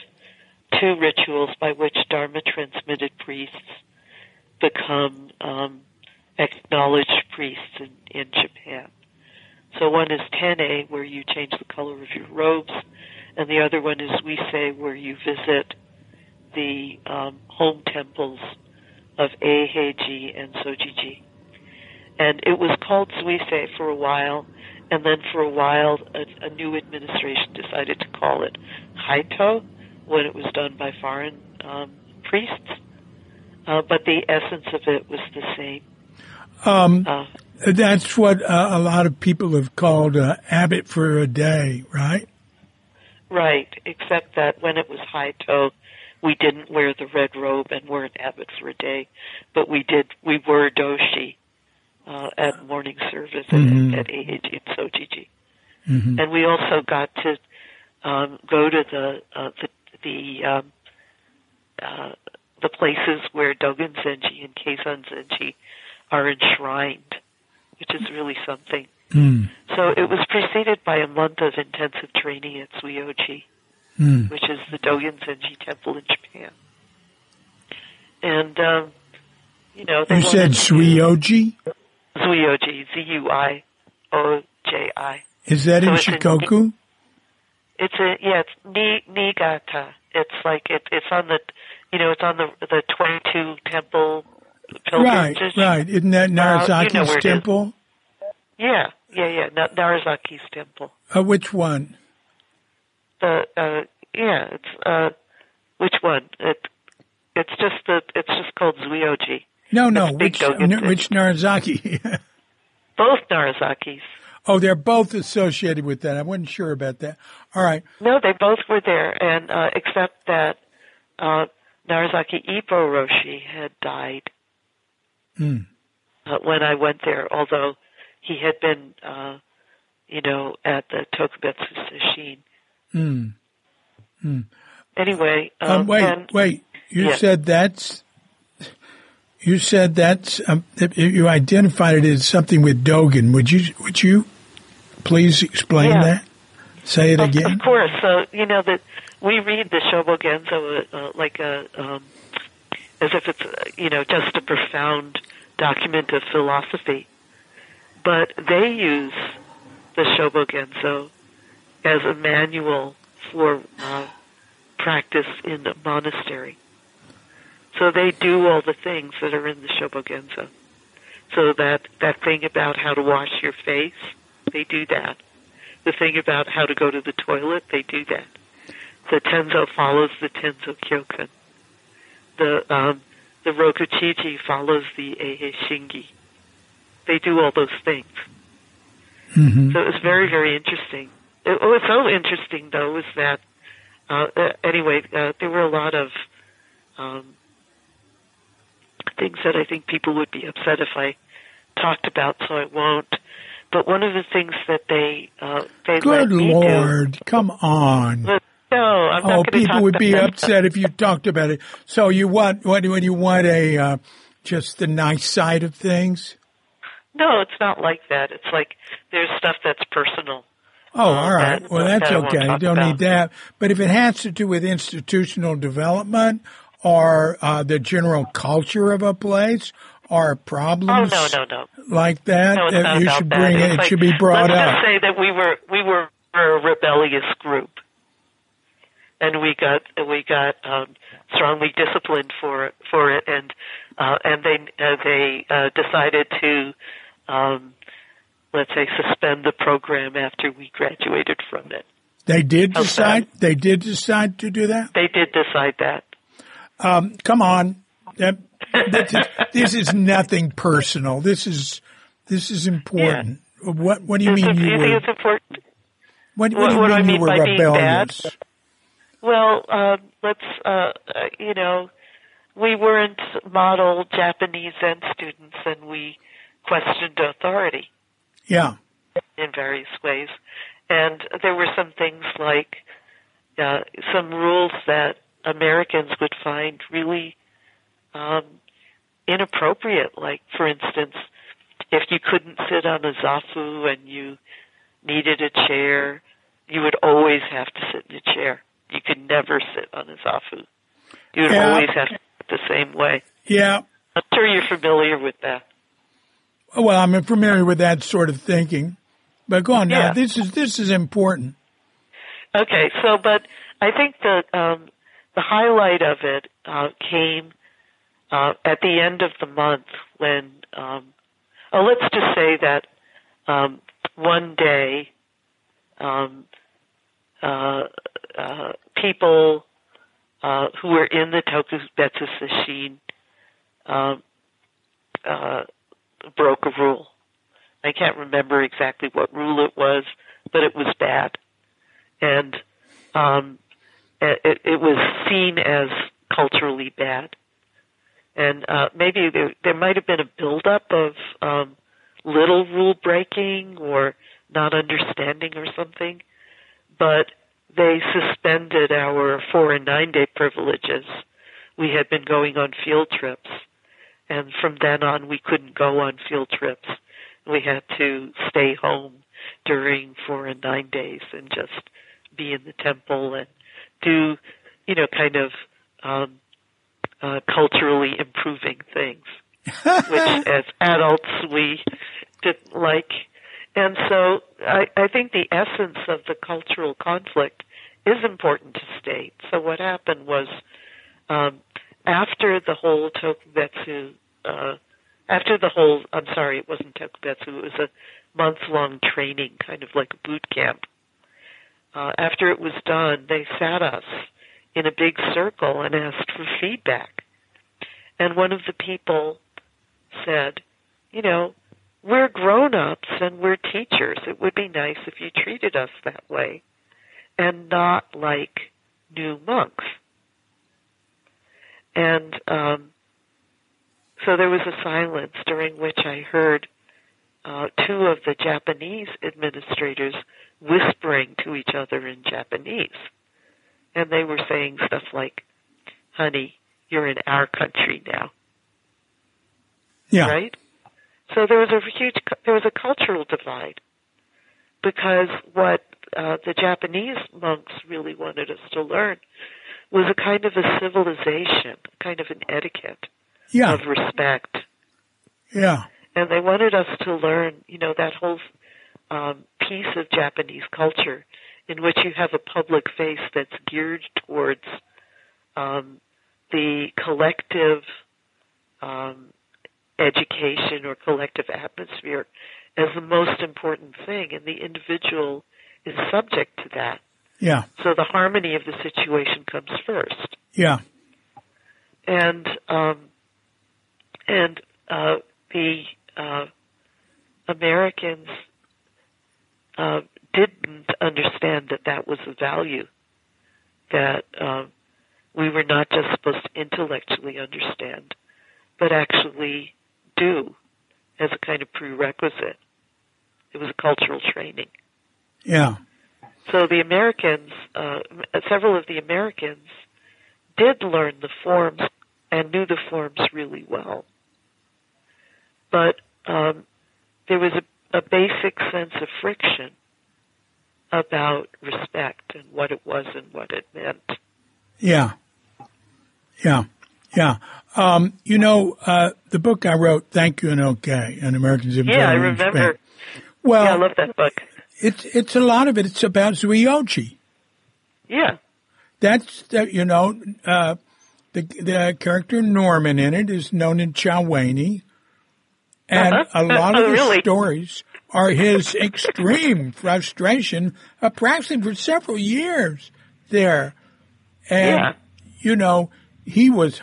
two rituals by which Dharma transmitted priests become um, acknowledged priests in, in Japan. So one is Tene, where you change the color of your robes, and the other one is Zuisei, where you visit the um, home temples of Eiheiji and Sojiji and it was called Zuisei for a while, and then for a while a, a new administration decided to call it Haito when it was done by foreign um, priests. Uh, but the essence of it was the same. Um, Uh, that's what uh, a lot of people have called uh, abbot for a day, right? right, except that when it was Haito, we didn't wear the red robe and weren't abbot for a day, but we did. We were doshi uh, at morning service Mhm. at, at Eiheiji and Sojiji. hmm and we also got to um, go to the uh, the the, um, uh, the places where Dogen Zenji and Keizan Zenji are enshrined, which is really something. Mm. So it was preceded by a month of intensive training at Zuioji, Mm. which is the Dogen Zenji temple in Japan. And um, you know, they You said Zuioji? Zuioji, Z U I O J I. Is that So in Shikoku? It's a yeah, it's Ni Niigata. It's like it, it's on the, you know, it's on the the twenty two temple Right, pilgrimage. right. Isn't that Uh, you know Narasaki's where it is. temple? Yeah, yeah, yeah. Na- Narasaki's temple. Uh, which one? The uh, yeah, it's uh, which one? It it's just the it's just called Zuioji. No, no. Which n- which Narasaki? Both Narasakis. oh, they're both associated with that. I wasn't sure about that. All right. No, they both were there, and uh, except that uh, Narasaki Ippo Roshi had died Mm. uh, when I went there, although he had been, uh, you know, at the Tokubetsu Sesshin. Mm. Anyway, um, Um, wait, wait. You yeah. said that's. You said that's. Um, you identified it as something with Dogen. Would you? Would you please explain Yeah. that? Say it of, again. of course, so you know that we read the Shobogenzo uh, like a um, as if it's uh, you know just a profound document of philosophy, but they use the Shobogenzo as a manual for uh, practice in a monastery. So they do all the things that are in the Shobogenzo. So that that thing about how to wash your face, they do that. the thing about how to go to the toilet, they do that. The Tenzo follows the Tenzo Kyokun. The um, the Rokuchiji follows the Eihei Shingi. They do all those things. Mm-hmm. So it was very, very interesting. It, what was so interesting, though, was that, uh, uh, anyway, uh, there were a lot of um, things that I think people would be upset if I talked about, so I won't. But one of the things that they uh, they Good let me Lord, do, come on. no, I'm not Oh, people would be upset if you talked about it. So you want what? When you want a uh, just the nice side of things? No, it's not like that. It's like there's stuff that's personal. Oh, all right. that- Well, that's that I okay. You don't need that. But if it has to do with institutional development or uh, the general culture of a place or Oh problems no, no, no. like that, No, that you should bring It's it. It like, should be brought let's up. just say that we were we were a rebellious group, and we got we got um, strongly disciplined for for it, and uh, and they uh, they uh, decided to. Um, Let's say suspend the program after we graduated from it. They did How's decide. They did decide to do that. They did decide that. Um, come on. That, that is, this is nothing personal. This is this is important. What What do you mean you you were? think it's important? What, what what- do you what mean I you were by being bad? rebellious? Well, um, let's, uh, uh, you know, we weren't model Japanese Zen students and we questioned authority Yeah. in various ways. And there were some things like, uh, some rules that Americans would find really, um, inappropriate. Like, for instance, if you couldn't sit on a zafu and you needed a chair, you would always have to sit in a chair. You could never sit on a zafu. You would Yeah. always have to sit the same way. Yeah. I'm sure you're familiar with that. Well, I'm familiar with that sort of thinking, but go on now. Yeah. This is this is important. Okay, so but I think the um, the highlight of it uh, came uh, at the end of the month when um, oh let's just say that um, one day um, uh, uh, people uh, who were in the Tokubetsu Sesshin um, uh, broke a rule. I can't remember exactly what rule it was, but it was bad and um, it, it was seen as culturally bad. And uh, maybe there, there might have been a buildup of um, little rule breaking or not understanding or something, but they suspended our four and nine day privileges. We had been going on field trips, and from then on we couldn't go on field trips. We had to stay home during four and nine days and just be in the temple and do, you know, kind of um, uh, culturally improving things, which as adults we didn't like. And so I, I think the essence of the cultural conflict is important to state. So what happened was um, after the whole Tokubetsu, uh, after the whole, I'm sorry, it wasn't Tokubetsu, it was a month long training, kind of like a boot camp uh, after it was done, they sat us in a big circle and asked for feedback. And one of the people said, you know, we're grown ups and we're teachers. It would be nice if you treated us that way and not like new monks. And um, so there was a silence during which I heard uh, two of the Japanese administrators whispering to each other in Japanese. And they were saying stuff like, honey, you're in our country now, Yeah. right? So there was a huge, there was a cultural divide because what uh, the Japanese monks really wanted us to learn was a kind of a civilization, kind of an etiquette Yeah. of respect Yeah. and they wanted us to learn, you know, that whole um, piece of Japanese culture in which you have a public face that's geared towards um, the collective um, education or collective atmosphere as the most important thing, and the individual is subject to that. Yeah. So the harmony of the situation comes first. Yeah. And um, and uh, the uh, Americans uh, didn't understand that that was a value that uh, we were not just supposed to intellectually understand, but actually do as a kind of prerequisite. It was a cultural training. Yeah. So the Americans, uh, several of the Americans, did learn the forms and knew the forms really well. But um, there was a, a basic sense of friction about respect and what it was and what it meant. Yeah. Yeah. Yeah. Um, you know, uh, the book I wrote, Thank You and Okay, an American's Yeah, I remember. Well, yeah, I love that book. It's, it's a lot of it. It's about Zuioji. Yeah. That's, the, you know, uh, the, the character Norman in it is known in Chowani. And Uh-huh. a lot Oh, of the really? stories are his extreme frustration of practicing for several years there. And, Yeah. you know, he was,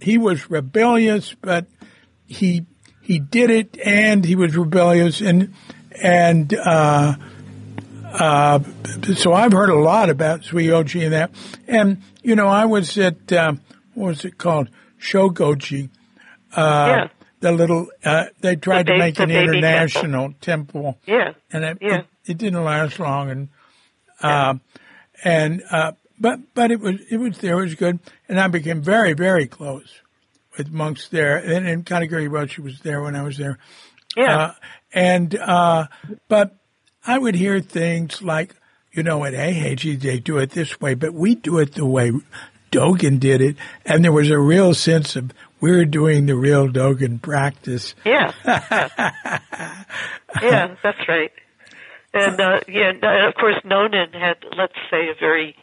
he was rebellious, but he, he did it and he was rebellious and, and, uh, uh, so I've heard a lot about Zuioji and that. And, you know, I was at, um, what was it called? Shogoji. Uh, Yeah. The little, uh, they tried The to ba- make the an international temple. Yeah. And it, Yeah. it, it didn't last long. And, uh, and, uh, but, but it was, it was there, it was good. And I became very, very close with monks there. And, and Kanagiri Roshi was there when I was there. Yeah. Uh, and, uh, but I would hear things like, you know, at AHG they do it this way, but we do it the way Dogen did it. And there was a real sense of we're doing the real Dogen practice. Yeah. yeah, yeah that's right. And uh, yeah, and, of course, Nonan had, let's say, a very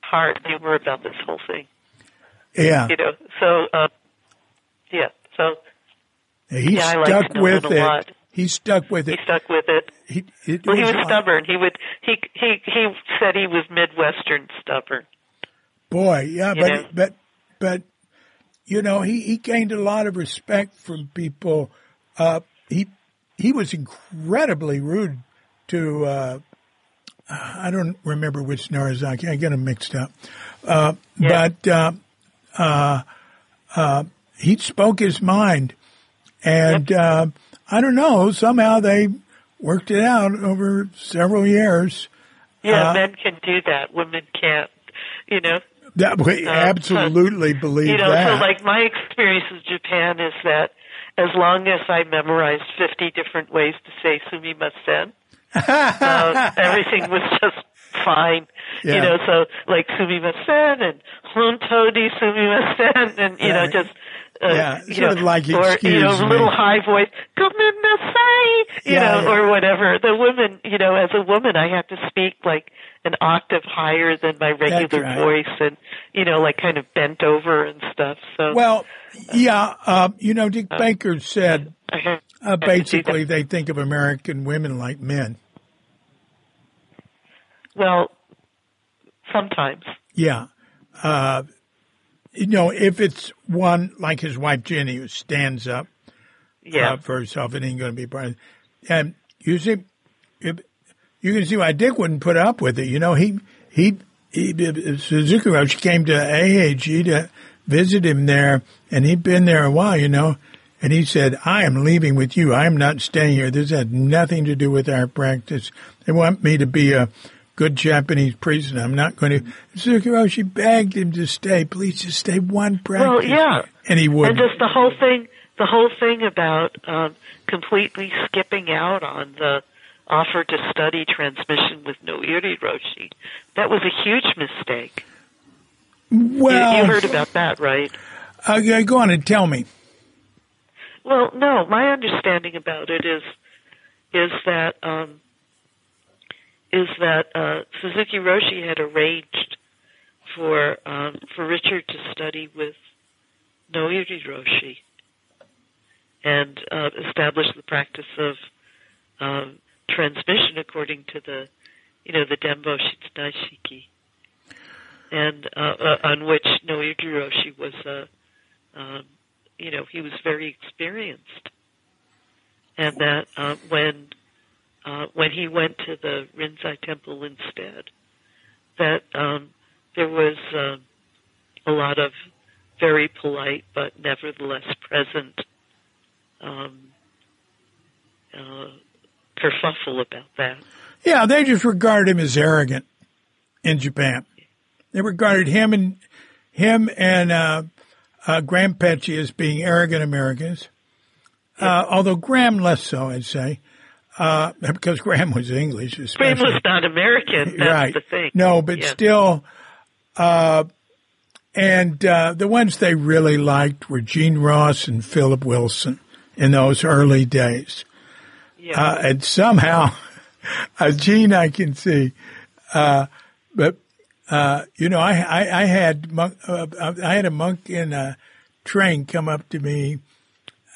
hard humor about this whole thing. Yeah. You know, so uh, yeah, so He Yeah, I liked stuck Nolan with a it. lot. He stuck with it. he stuck with it. He, it Well, he was stubborn. He would he he he said he was Midwestern stubborn. Boy, yeah, You but know? but but you know, he he gained a lot of respect from people. Uh, he he was incredibly rude to. Uh, I don't remember which Narasaki. I get them mixed up. Uh, Yeah. But uh, uh, uh, he spoke his mind, and uh, I don't know. Somehow they worked it out over several years. Yeah, Uh, men can do that. Women can't. You know. That we Uh, absolutely believe you know, that. so like my experience with Japan is that as long as I memorized 50 different ways to say sumimasen, uh, everything was just fine. Yeah. You know, so like sumimasen and hontoni sumimasen and, you know, just, uh, Yeah, sort know, of like, or, you know, "Excuse a me." little high voice, say you Yeah, know, yeah. or whatever. The women, you know, as a woman, I have to speak like an octave higher than my regular right. voice and, you know, like kind of bent over and stuff. So, Well, yeah, uh, you know, Dick Baker said uh, basically they think of American women like men. well, sometimes. Yeah. Uh, you know, if it's one like his wife Jenny who stands up Yeah. uh, for herself, it ain't going to be part. And you see, if, you can see why Dick wouldn't put up with it. You know, he he, he Suzuki Roshi came to AAG to visit him there, and he'd been there a while. You know, and he said, "I am leaving with you. I am not staying here. This had nothing to do with our practice. They want me to be a." Good Japanese and I'm not going to. Suzuki Roshi begged him to stay. Please, just stay one practice. Well, yeah. and he would. And just the whole thing, the whole thing about um, completely skipping out on the offer to study transmission with Noiri Roshi. That was a huge mistake. You, well, you heard about that, right? uh, go on and tell me. Well, no. My understanding about it is is that um, is that uh, Suzuki Roshi had arranged for um, for Richard to study with Noiri Roshi and uh, establish the practice of um, transmission according to the, you know, the Dembo Shitsunaishiki, and uh, uh, on which Noiri Roshi was, uh, um, you know, he was very experienced, and that uh, when uh, when he went to the Rinzai Temple instead, that um, there was uh, a lot of very polite but nevertheless present um, uh, kerfuffle about that. Yeah, they just regarded him as arrogant in Japan. They regarded him and him and uh, uh, Graham Petchey as being arrogant Americans. Uh, although Graham less so, I'd say, uh, because Graham was English. Especially. Graham was not American. That's right. the thing. No, but Yeah. still, uh, and uh, the ones they really liked were Jean Ross and Philip Wilson in those early days. Yeah. Uh, and somehow, uh, Gene, I can see, uh, but uh, you know, I I, I had monk, uh, I had a monk in a train come up to me,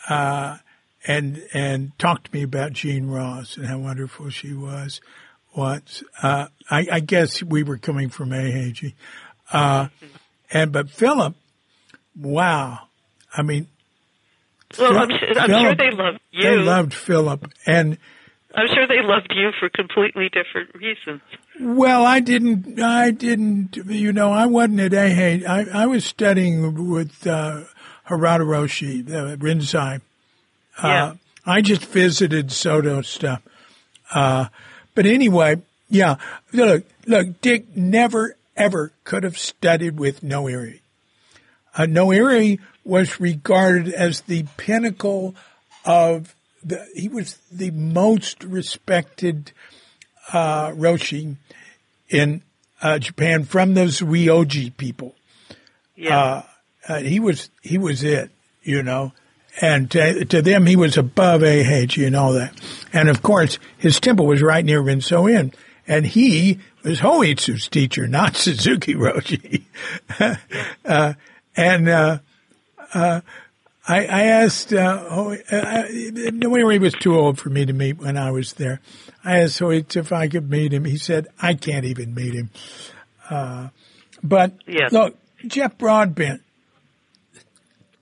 uh, and and talk to me about Jean Ross and how wonderful she was. Once, uh, I, I guess we were coming from Eiheiji, uh, and but Philip, wow, I mean, well, I'm, sure, I'm sure they loved you. they loved Philip, and I'm sure they loved you for completely different reasons. Well, I didn't. I didn't. You know, I wasn't at Ahe. I, I was studying with uh, Harada Roshi, the Rinzai. Uh, Yeah. I just visited Soto stuff. Uh, but anyway, yeah. Look, look. Dick never ever could have studied with Noiri. Uh, Noiri was regarded as the pinnacle of the. He was the most respected uh, Roshi in uh, Japan from those Ryoji people. Yeah. Uh, he was he was it, you know, and to, to them he was above Eiheiji and all that. And of course, his temple was right near Rinso-in, and he was Hoitsu's teacher, not Suzuki Roshi. uh, and uh, uh, I, I asked, uh, oh, uh, Noiri was too old for me to meet when I was there. I asked Hoitsu if I could meet him. He said, I can't even meet him. Uh, but Yeah. look, Jeff Broadbent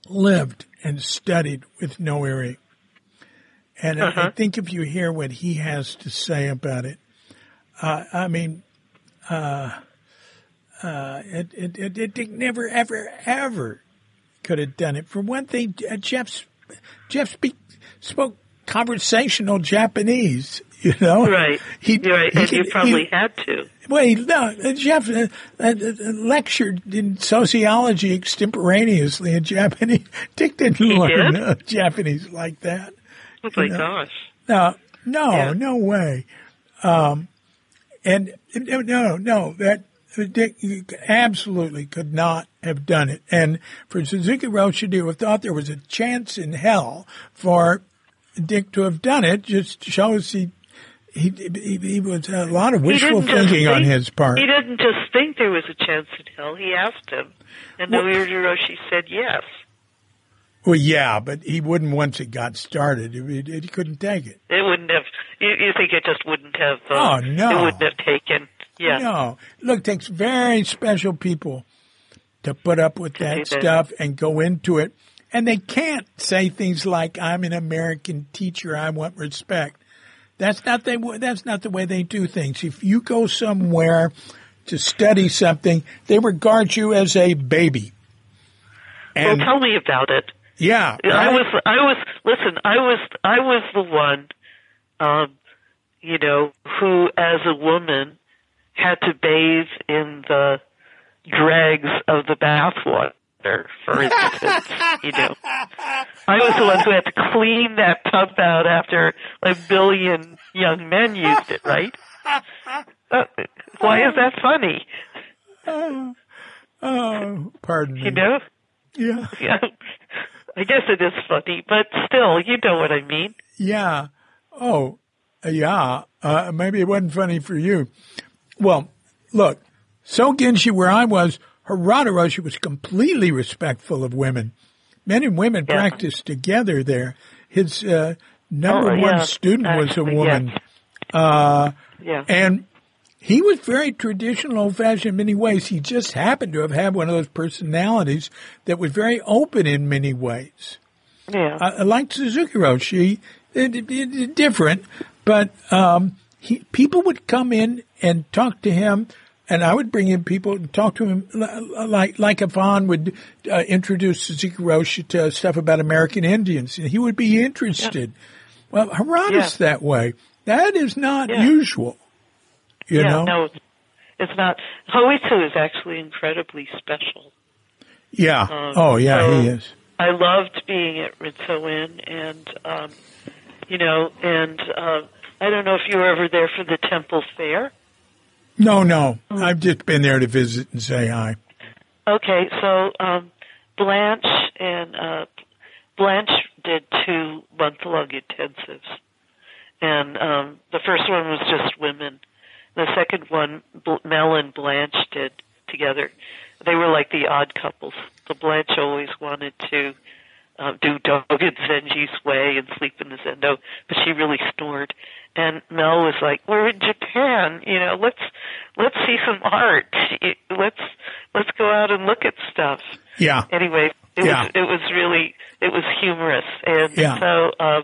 lived and studied with Noiri. And I- I Uh-huh. think if you hear what he has to say about it, uh, I mean, uh, uh, it, it, it, it, it never, ever, ever could have done it. For one thing, uh, Jeff, Jeff speak, spoke conversational Japanese, you know? right. He, You're right. he and you probably he- had to. well, no, uh, Jeff uh, uh, uh, lectured in sociology extemporaneously in Japanese. Dick didn't learn did? uh, Japanese like that. Oh my know. gosh. No, no, Yeah. no way. Um, and no, no, no, that Dick absolutely could not have done it. And for Suzuki Roshi to have thought there was a chance in hell for Dick to have done it just shows he. He, he, he was a lot of wishful thinking on his part. He didn't just think there was a chance in hell. He asked him, and Well- Nobuji Roshi said yes. Well, yeah, but he wouldn't once it got started. He, he couldn't take it. It wouldn't have. You, you think it just wouldn't have? Uh, Oh, no. It wouldn't have taken. Yeah. No, look, it takes very special people to put up with that. stuff and go into it. And they can't say things like, "I'm an American teacher. I want respect." That's not they. That's not the way they do things. If you go somewhere to study something, they regard you as a baby. Well, And tell me about it. yeah, I right? was, I was, listen, I was, I was the one, um, you know, who as a woman had to bathe in the dregs of the bathwater, for instance, you know. I was the one who had to clean that tub out after a billion young men used it, right? Uh, why is that funny? oh, pardon me. You know? Yeah. Yeah. I guess it is funny, but still, you know what I mean. Yeah. Oh, yeah. Uh, maybe it wasn't funny for you. Well, look, so Genshi, where I was, Harada Roshi was completely respectful of women. Men and women Yeah. practiced together there. His uh, number Oh, one yeah, student was a woman. yes. Uh, Yeah. and he was very traditional, old fashioned in many ways. He just happened to have had one of those personalities that was very open in many ways. yeah. I, like Suzuki Roshi, it, it, it, different, but um, he, people would come in and talk to him, and I would bring in people and talk to him li- like like Yvonne would uh, introduce Suzuki Roshi to stuff about American Indians, and he would be interested. Well, Harada's that way. That is not Yeah. usual. You yeah, know? no, it's not. Hoitsu is actually incredibly special. Yeah. Um, oh, yeah, so- he is. I loved being at Rinso-in, and um, you know, and uh, I don't know if you were ever there for the Temple Fair. No, no. I've just been there to visit and say hi. Okay, so um, Blanche and uh, Blanche did two month-long intensives, and um, the first one was just women. The second one, Bl- Mel and Blanche did together. They were like the odd couples. The Blanche always wanted to uh, do Dogen Zenji's way and sleep in the Zendo, but she really snored. And Mel was like, "We're in Japan, you know. Let's let's see some art. Let's let's go out and look at stuff." Yeah. Anyway, it Yeah. was it was really it was humorous, and Yeah. so uh,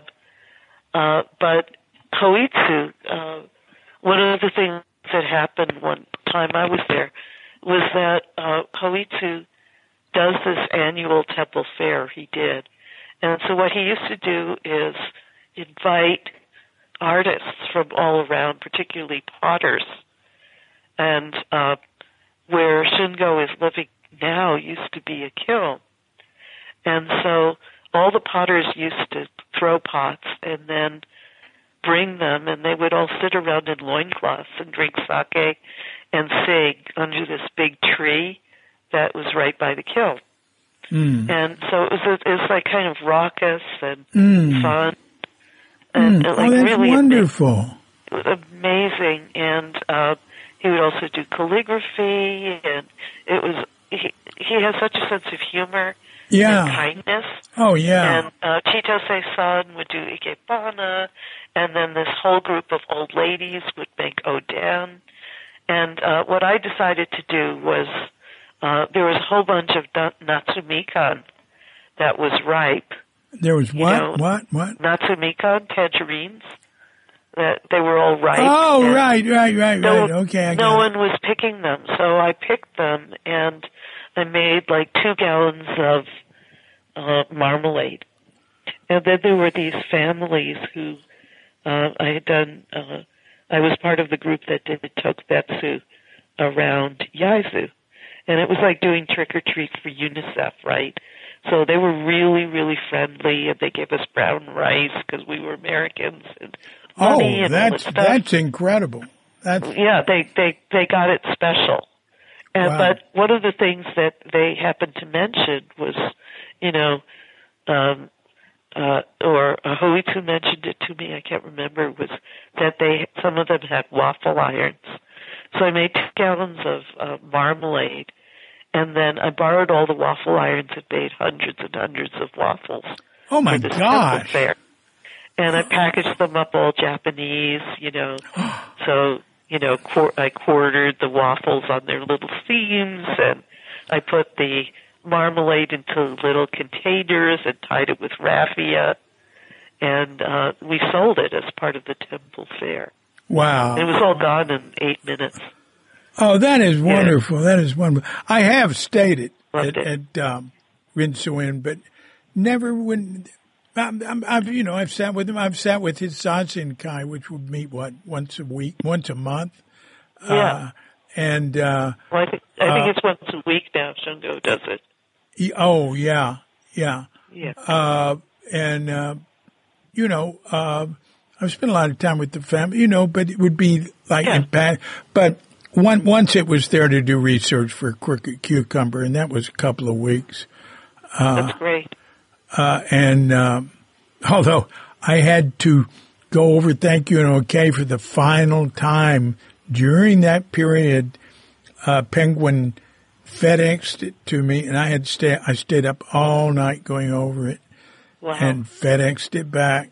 uh, but Hoitsu, uh, one of the things that happened one time I was there was that uh, Hoitsu does this annual temple fair. He did, and so what he used to do is invite artists from all around, particularly potters, and uh, where Shungo is living now used to be a kiln, and so all the potters used to throw pots and then bring them and they would all sit around in loincloths and drink sake and sing under this big tree that was right by the kiln. Mm. And so it was, it was like kind of raucous and Mm. fun. And Mm. like oh, that's really wonderful. it was amazing. And uh, he would also do calligraphy and it was, he, he has such a sense of humor and Yeah. kindness. Oh, yeah. And uh, Chitose-san would do ikebana, and then this whole group of old ladies would make oden. And uh, what I decided to do was uh, there was a whole bunch of na- natsumikan that was ripe. There was what? know- what? What? Natsumikan, tangerines, that they were all ripe. Oh, right, right, right, no, right. Okay, I no it. one was picking them, so I picked them and I made like two gallons of uh, marmalade. And then there were these families who uh, I had done. Uh, I was part of the group that did the tokubetsu around Yaizu, and it was like doing trick or treat for UNICEF, right? So they were really, really friendly, and they gave us brown rice because we were Americans. And Oh, money and all that's that stuff that's incredible. That's yeah, they they they got it special. And Wow. but one of the things that they happened to mention was, you know, um uh or uh, mentioned it to me, I can't remember, was that they some of them had waffle irons. So I made two gallons of uh, marmalade and then I borrowed all the waffle irons and made hundreds and hundreds of waffles oh my temple fair. And I packaged them up all Japanese, you know. so, you know, I quartered the waffles on their little seams and I put the marmalade into little containers and tied it with raffia. And uh, we sold it as part of the temple fair. Wow. It was all gone in eight minutes. Oh, that is wonderful. That is wonderful. I have stayed at Loved at, it. at um, Rinso-in, but never when. I'm, I'm, I've you know I've sat with him. I've sat with his Zazen Kai, which would meet what once a week, once a month, Yeah. uh, and uh, well, I think, I think uh, it's once a week now. Shungo does it. he, oh yeah, yeah, Yeah. uh, and uh, you know uh, I've spent a lot of time with the family, you know, but it would be like Yeah. in but. One, once it was there to do research for Crooked Cucumber, and that was a couple of weeks. That's great. Uh, and um, although I had to go over thank you and okay for the final time during that period, uh, Penguin FedExed it to me, and I had stay. I stayed up all night going over it Wow. and FedExed it back.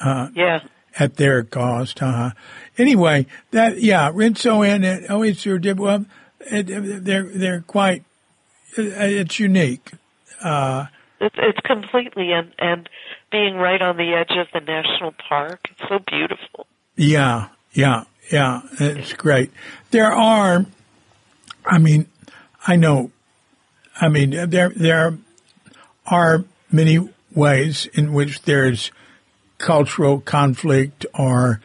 Uh, yeah. At their cost. Uh-huh. Anyway, that yeah, Rinso and Hoitsu did well. They're they're quite. It's unique. Uh, it's, it's completely and and being right on the edge of the national park. It's so beautiful. Yeah, yeah, yeah. It's great. There are, I mean, I know, I mean, there there are many ways in which there's cultural conflict or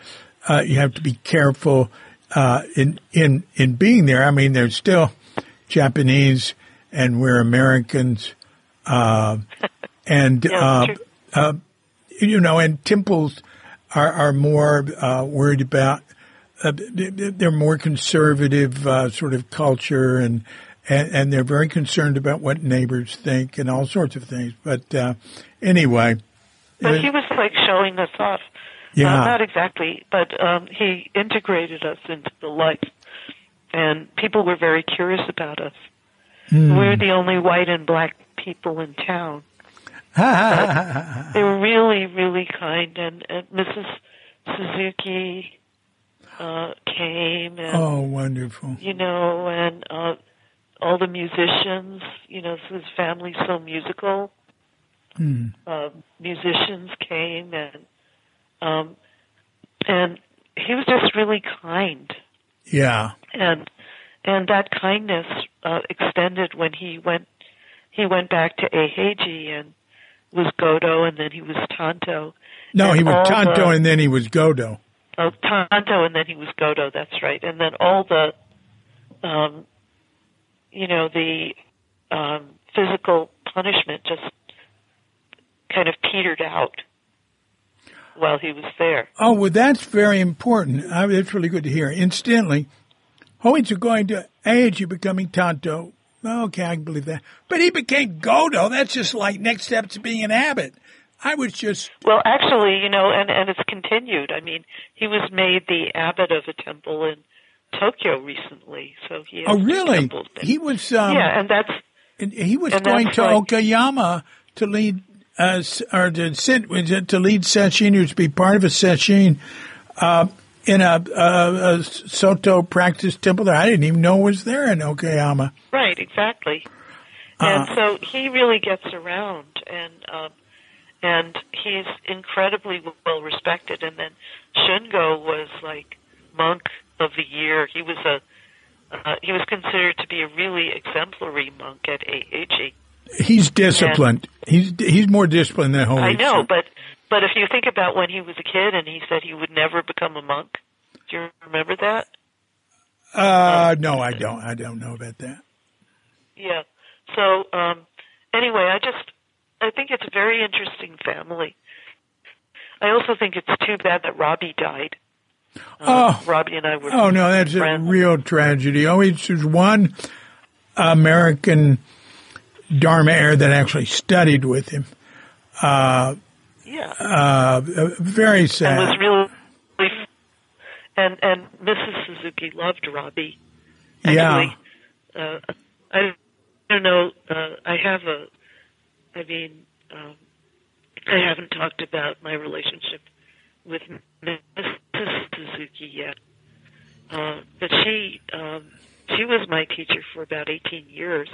uh, you have to be careful uh, in in in being there. I mean, there's still Japanese and we're Americans, uh, and yeah, uh, uh, you know, and temples are are more uh, worried about. they're more conservative sort of culture and and, and they're very concerned about what neighbors think and all sorts of things. But uh, anyway, but he was like showing us off. Yeah, uh, not exactly, but um, he integrated us into the life, and people were very curious about us. Mm. We were the only white and black people in town. they were really, really kind, and, and Mrs. Suzuki uh, came. And, oh, wonderful! You know, and uh, all the musicians, you know, his family's so musical. Mm. Uh, musicians came and um, and he was just really kind. Yeah. And and that kindness uh, extended when he went he went back to Eiheiji and was Godo and then he was Tanto. No, he was Tanto the, and then he was Godo. Oh, Tanto and then he was Godo. That's right. And then all the um, you know, the um, physical punishment just kind of petered out while he was there. Oh, well, that's very important. Uh, that's really good to hear. Incidentally, Hoyts are going to age you becoming Tanto. Okay, I can believe that. But he became Godo. That's just like next step to being an abbot. I was just well, actually, you know, and and it's continued. I mean, he was made the abbot of a temple in Tokyo recently. So he oh really? He was um, yeah, and that's and he was going to Okayama to lead uh, or to sit to lead sesshin or to be part of a sesshin uh, in a, a, a, Soto practice temple that I didn't even know was there in Okayama. Right, exactly. Uh, and so he really gets around, and um, and he's incredibly well respected. And then Shungo was like monk of the year. He was a uh, he was considered to be a really exemplary monk at Eiheiji. He's disciplined. And he's he's more disciplined than Holy. I know, but but if you think about when he was a kid and he said he would never become a monk, do you remember that? Uh, no, I don't. I don't know about that. Yeah. So um, anyway, I just I think it's a very interesting family. I also think it's too bad that Robbie died. Uh, oh, Robbie and I were. Oh no, that's friends. a real tragedy. Oh, it's just one American Dharma heir that actually studied with him. Uh, yeah. Uh, very sad. And was really, and and Mrs. Suzuki loved Robbie. Actually, yeah. Uh, I don't know. Uh, I have a. I mean, um, I haven't talked about my relationship with Mrs. Suzuki yet, uh, but she um, she was my teacher for about 18 years.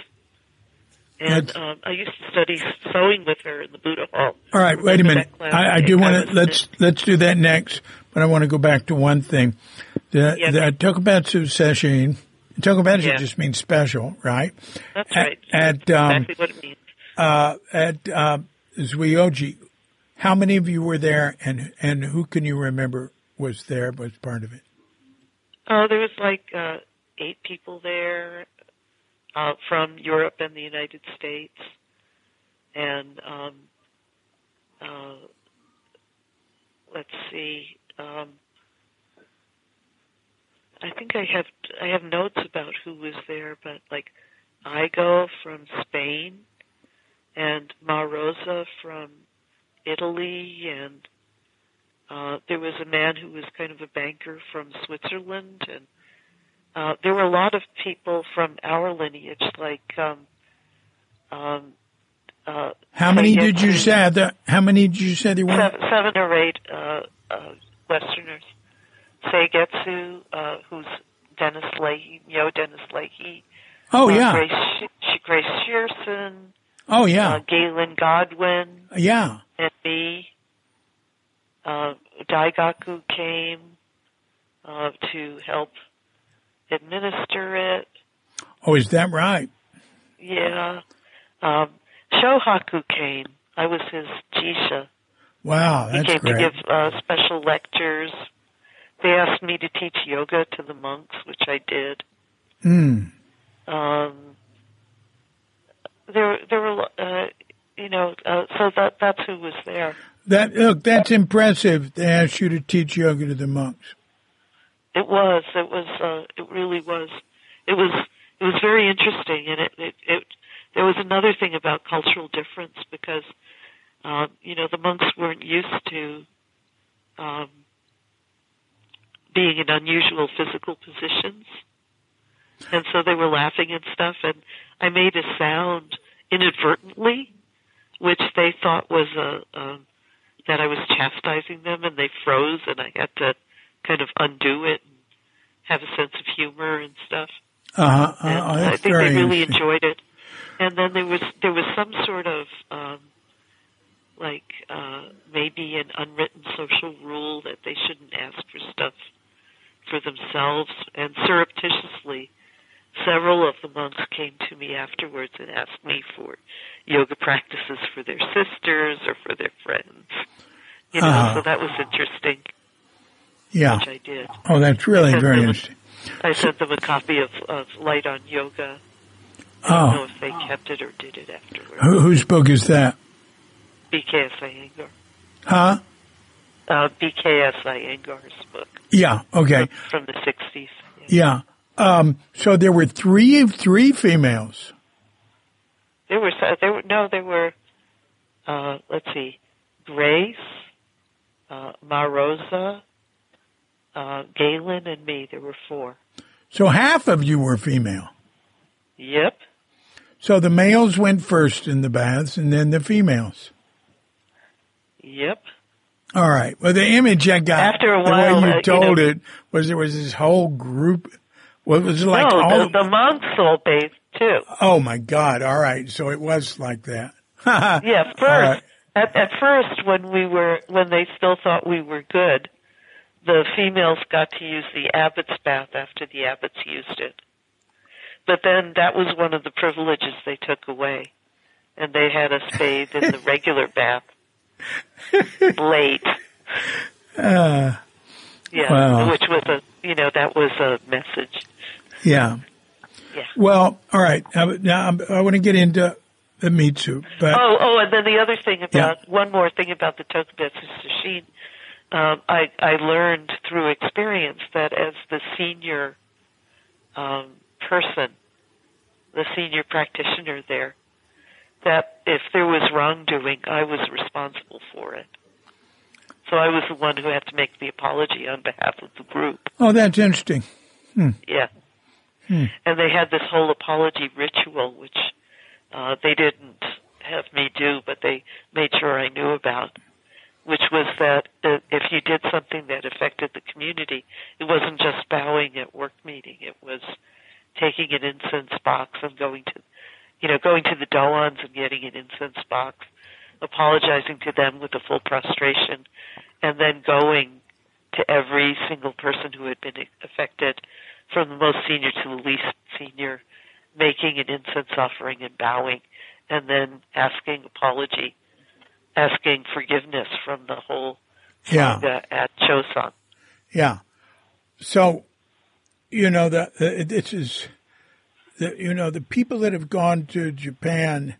And um, I used to study sewing with her in the Buddha Hall. All right, wait a minute. I, I do want to let's let's do that next, but I want to go back to one thing. The, yeah. the Tokubetsu sesshin. Tokubetsu yeah. just means special, right? That's at, right. At um, exactly what it means. Uh, at uh, how many of you were there, and and who can you remember was there was part of it? Oh, there was like uh, eight people there uh, from Europe and the United States, and um, uh, let's see. Um, I think I have I have notes about who was there, but like Igo from Spain and Ma Rosa from Italy, and uh, there was a man who was kind of a banker from Switzerland, and uh, there were a lot of people from our lineage, like um, um, Uh, How many did you say? The, how many did you say there were? Seven, seven or eight uh, uh, Westerners. Seigetsu, uh, who's Dennis Leahy, Yo Dennis Leahy. Oh uh, yeah. Grace, Sh- Grace Schireson, Oh uh, yeah. Galen Godwin, Yeah. and me. Uh, Daigaku came uh, to help administer it. Oh, is that right? Yeah. Um, Shohaku came. I was his jisha. Wow, that's He came great. to give uh, special lectures. They asked me to teach yoga to the monks, which I did. Mm. Um, there, there were, uh, you know, uh, so that that's who was there. That look, that's impressive. They asked you to teach yoga to the monks. It was, it was, uh, it really was. It was, it was very interesting, and it, it, it there was another thing about cultural difference because, um, you know, the monks weren't used to um, being in unusual physical positions, and so they were laughing and stuff. And I made a sound inadvertently, which they thought was a um, that I was chastising them, and they froze, and I had to kind of undo it and have a sense of humor and stuff. Uh-huh. And Uh, I think they really enjoyed it. And then there was there was some sort of um, like uh, maybe an unwritten social rule that they shouldn't ask for stuff for themselves. And surreptitiously, several of the monks came to me afterwards and asked me for yoga practices for their sisters or for their friends. You know, Uh-huh. so that was interesting, Yeah. which I did. Oh, that's really very interesting. I sent them a copy of, of Light on Yoga. I don't know Oh, if they kept it or did it afterwards. who, whose book is that? BKS Iyengar. Huh? Uh, BKS Iyengar's book Yeah. Okay. from the 60s. Yeah. Yeah. Um, so there were three three females. There were, there were, no, there were, uh, let's see, Grace, uh, Marosa, uh, Galen, and me. There were four. So half of you were female. Yep. So the males went first in the baths, and then the females. Yep. All right. Well, the image I got After a the while, way uh, you you told know- it was there was this whole group. What was it like? no, all, the, the monks all bathed too. oh my God! All right. So it was like that. Yeah, first right. at, at first when we were when they still thought we were good, the females got to use the abbot's bath after the abbots used it. But then that was one of the privileges they took away, and they had us bathe in the regular bath late. Uh, Yeah, Wow. which was a you know that was a message. yeah. Yeah. Well, all right. Now, I want to get into the Mitsu, but Oh, oh, and then the other thing about one more thing about the Tokubetsu Sesshin, um, I I learned through experience that as the senior um, person, the senior practitioner there, that if there was wrongdoing, I was responsible for it. So I was the one who had to make the apology on behalf of the group. oh, that's interesting. Yeah. And they had this whole apology ritual, which uh, they didn't have me do, but they made sure I knew about, which was that if you did something that affected the community, it wasn't just bowing at work meeting. It was taking an incense box and going to, you know, going to the doans and getting an incense box, apologizing to them with a full prostration, and then going to every single person who had been affected, from the most senior to the least senior, making an incense offering and bowing, and then asking apology, asking forgiveness from the whole Yeah. at Chosan. Yeah. So, you know, the, the this is, the, you know, the people that have gone to Japan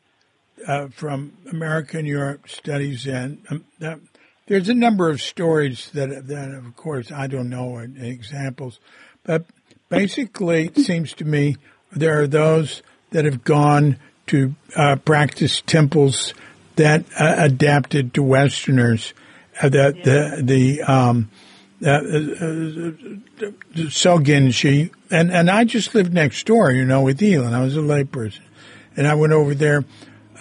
uh, from America and Europe studies and um, that, there's a number of stories that, that of course, I don't know examples, but basically, it seems to me there are those that have gone to uh, practice temples that uh, adapted to Westerners. Uh, that the the um, uh, uh, Sogenji, and and I just lived next door, you know, with Elon. I was a layperson, and I went over there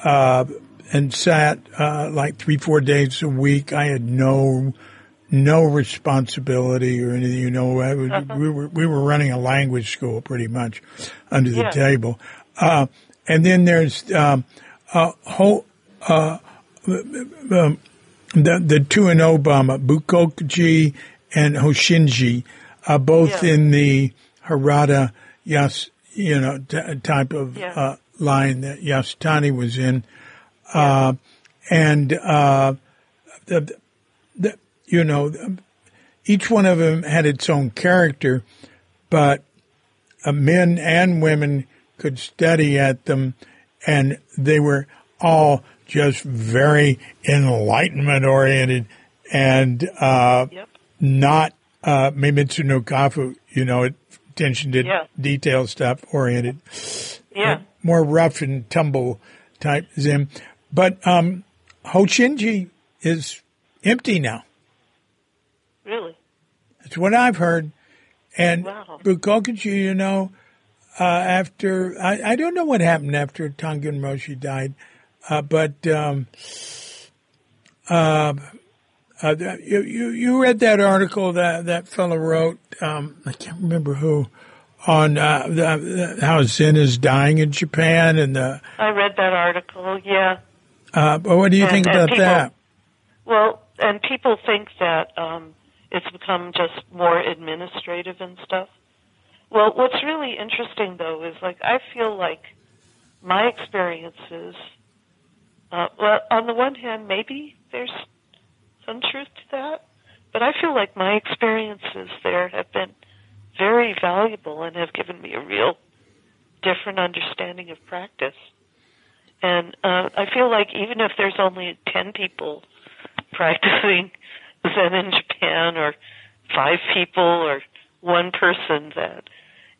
uh, and sat uh, like three, four days a week. I had no no responsibility or anything. You know, was, uh-huh. we were we were running a language school pretty much under the yeah. table. Uh, and then there's um, a whole uh, um, the the two in Obama, Bukokuji and Hoshinji, uh, both yeah. in the Harada Yas, you know, t- type of yeah. uh, line that Yasutani was in, uh, and uh, the, the you know, each one of them had its own character, but uh, men and women could study at them, and they were all just very enlightenment oriented and uh, yep. not uh, Menmitsu no Kafu, you know, attention to yeah. detail stuff oriented. Yeah. Uh, more rough and tumble type Zen. But um, Hoshinji is empty now. Really? That's what I've heard. And wow. Bukokuji, you know, uh, after, I, I don't know what happened after Tangen Roshi died, uh, but um, uh, uh, you, you, you read that article that that fellow wrote. Um, I can't remember who on uh, the, how Zen is dying in Japan and the. I read that article. Yeah. Uh, but what do you and, think about people, that? Well, and people think that um, it's become just more administrative and stuff. Well, what's really interesting though is like I feel like my experiences. Uh, well, on the one hand, maybe there's some truth to that, but I feel like my experiences there have been very valuable and have given me a real different understanding of practice. And uh, I feel like even if there's only 10 people practicing Zen in Japan or five people or one person, that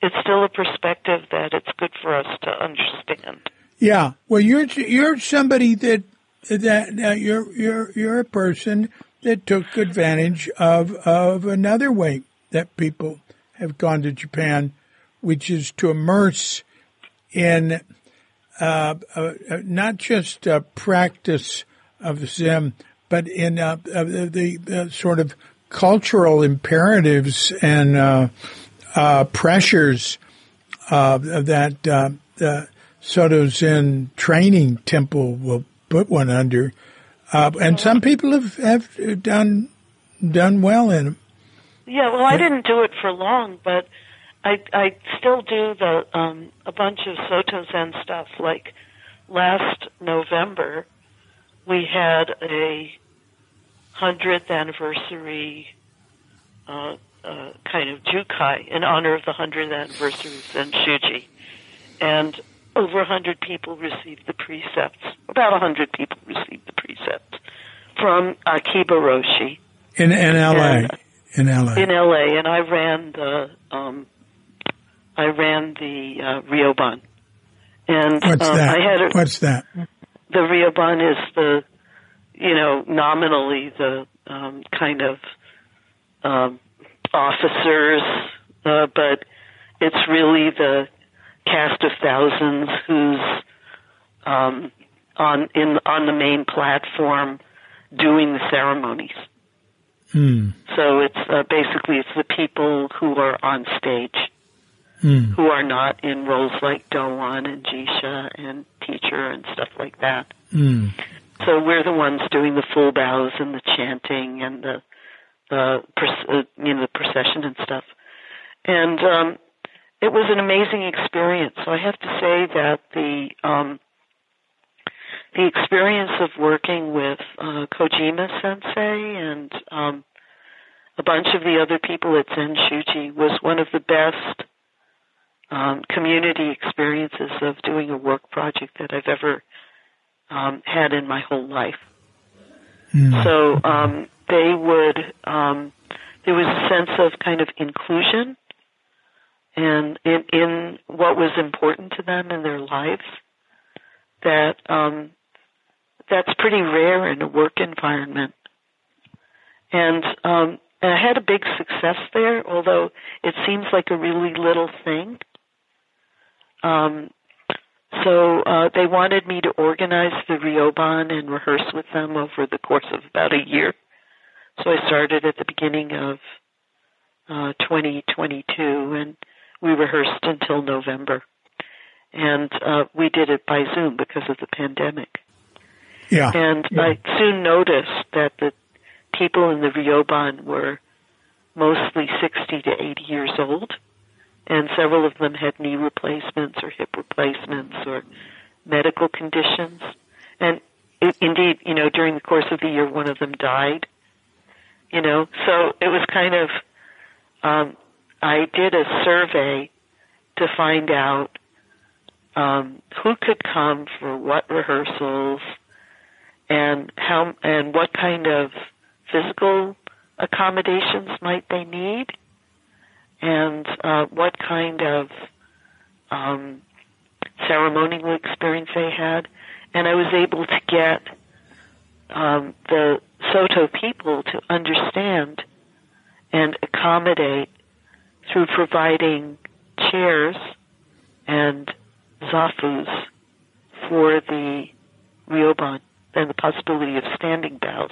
it's still a perspective that it's good for us to understand. Yeah. Well, you're you're somebody that that uh, you're you're you're a person that took advantage of of another way that people have gone to Japan, which is to immerse in uh, uh, not just a practice of Zen, but in uh, the, the sort of cultural imperatives and uh, uh, pressures uh, that the Soto Zen training temple will put one under. and some people have, have done done well in them. Yeah, well, I didn't do it for long, but I I still do the um a bunch of Soto Zen stuff. Like last November, we had a hundredth anniversary uh, uh, kind of jukai in honor of the hundredth anniversary of Zen Shuji, and over a hundred people received the precepts. About a hundred people received the precepts from Akiba Roshi in in L.A. And, in LA. In LA, and I ran the um, I ran the uh, Ryoban. And what's um, that? I had a, what's that? The Ryoban is the you know nominally the um, kind of um, officers, uh, but it's really the cast of thousands who's um, on in on the main platform doing the ceremonies. Mm. So it's uh, basically it's the people who are on stage, mm. who are not in roles like Doan and Jisha and teacher and stuff like that. Mm. So we're the ones doing the full bows and the chanting and the the uh, you know the procession and stuff. And um, it was an amazing experience. So I have to say that the um, the experience of working with uh, Kojima Sensei and um, a bunch of the other people at Zen Shuji was one of the best um, community experiences of doing a work project that I've ever um, had in my whole life. Mm. So um, they would um, there was a sense of kind of inclusion and in, in what was important to them in their lives that um, that's pretty rare in a work environment. And um, and I had a big success there, although it seems like a really little thing. Um, so uh, they wanted me to organize the Ryoban and rehearse with them over the course of about a year. So I started at the beginning of uh, 2022, and we rehearsed until November. And uh, we did it by Zoom because of the pandemic. Yeah. And yeah. I soon noticed that the people in the Ryoban were mostly 60 to 80 years old, and several of them had knee replacements or hip replacements or medical conditions. And it, indeed, you know, during the course of the year, one of them died. You know, so it was kind of, um, I did a survey to find out um, who could come for what rehearsals and how and what kind of physical accommodations might they need and uh, what kind of um, ceremonial experience they had. And I was able to get um, the Soto people to understand and accommodate through providing chairs and zafus for the ryoban and the possibility of standing bows.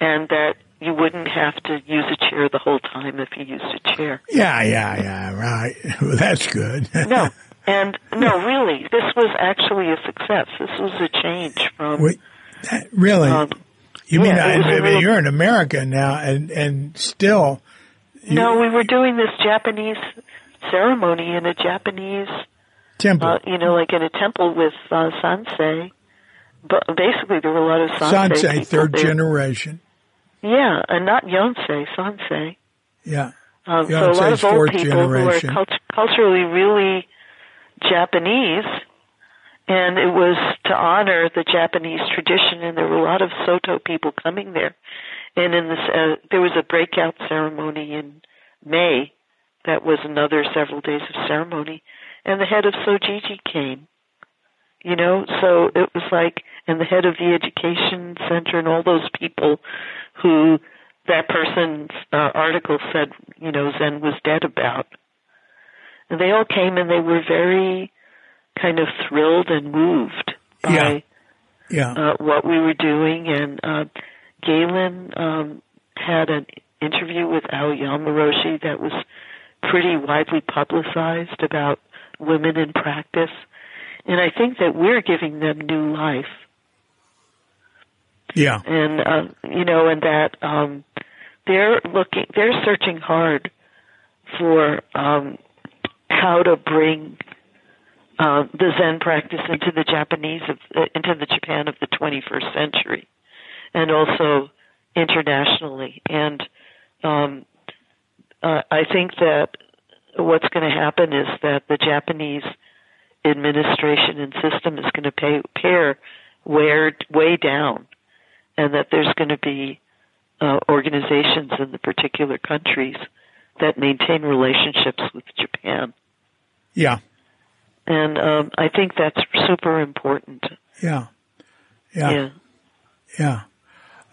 And that you wouldn't have to use a chair the whole time if you used a chair. Yeah, yeah, yeah, right. Well, that's good. no, and no, really, this was actually a success. This was a change from. Wait, that, really? Um, you mean, yeah, I, I mean real, you're in America now, and and still. No, we were doing this Japanese ceremony in a Japanese temple. Uh, you know, like in a temple with uh, sansei. But basically, there were a lot of sansei. Sansei, third there. generation. Yeah, and not Yonsei, Sansei. Yeah. Um, so a lot of old people generation. who are cult- culturally really Japanese, and it was to honor the Japanese tradition, and there were a lot of Soto people coming there. And in this, uh, there was a breakout ceremony in May that was another several days of ceremony, and the head of Sojiji came. You know, so it was like, and the head of the education center and all those people who that person's uh, article said, you know, Zen was dead about. And they all came and they were very kind of thrilled and moved by yeah. Yeah. Uh, what we were doing. And uh, Galen um, had an interview with Aoyama Roshi that was pretty widely publicized about women in practice. And I think that we're giving them new life. Yeah. And, uh, you know, and that, um, they're looking, they're searching hard for, um, how to bring, uh, the Zen practice into the Japanese of, uh, into the Japan of the 21st century and also internationally. And, um, uh, I think that what's going to happen is that the Japanese administration and system is going to pay, pare way, way down and that there's going to be uh, organizations in the particular countries that maintain relationships with Japan. Yeah. And um, I think that's super important. Yeah. Yeah. Yeah. Yeah.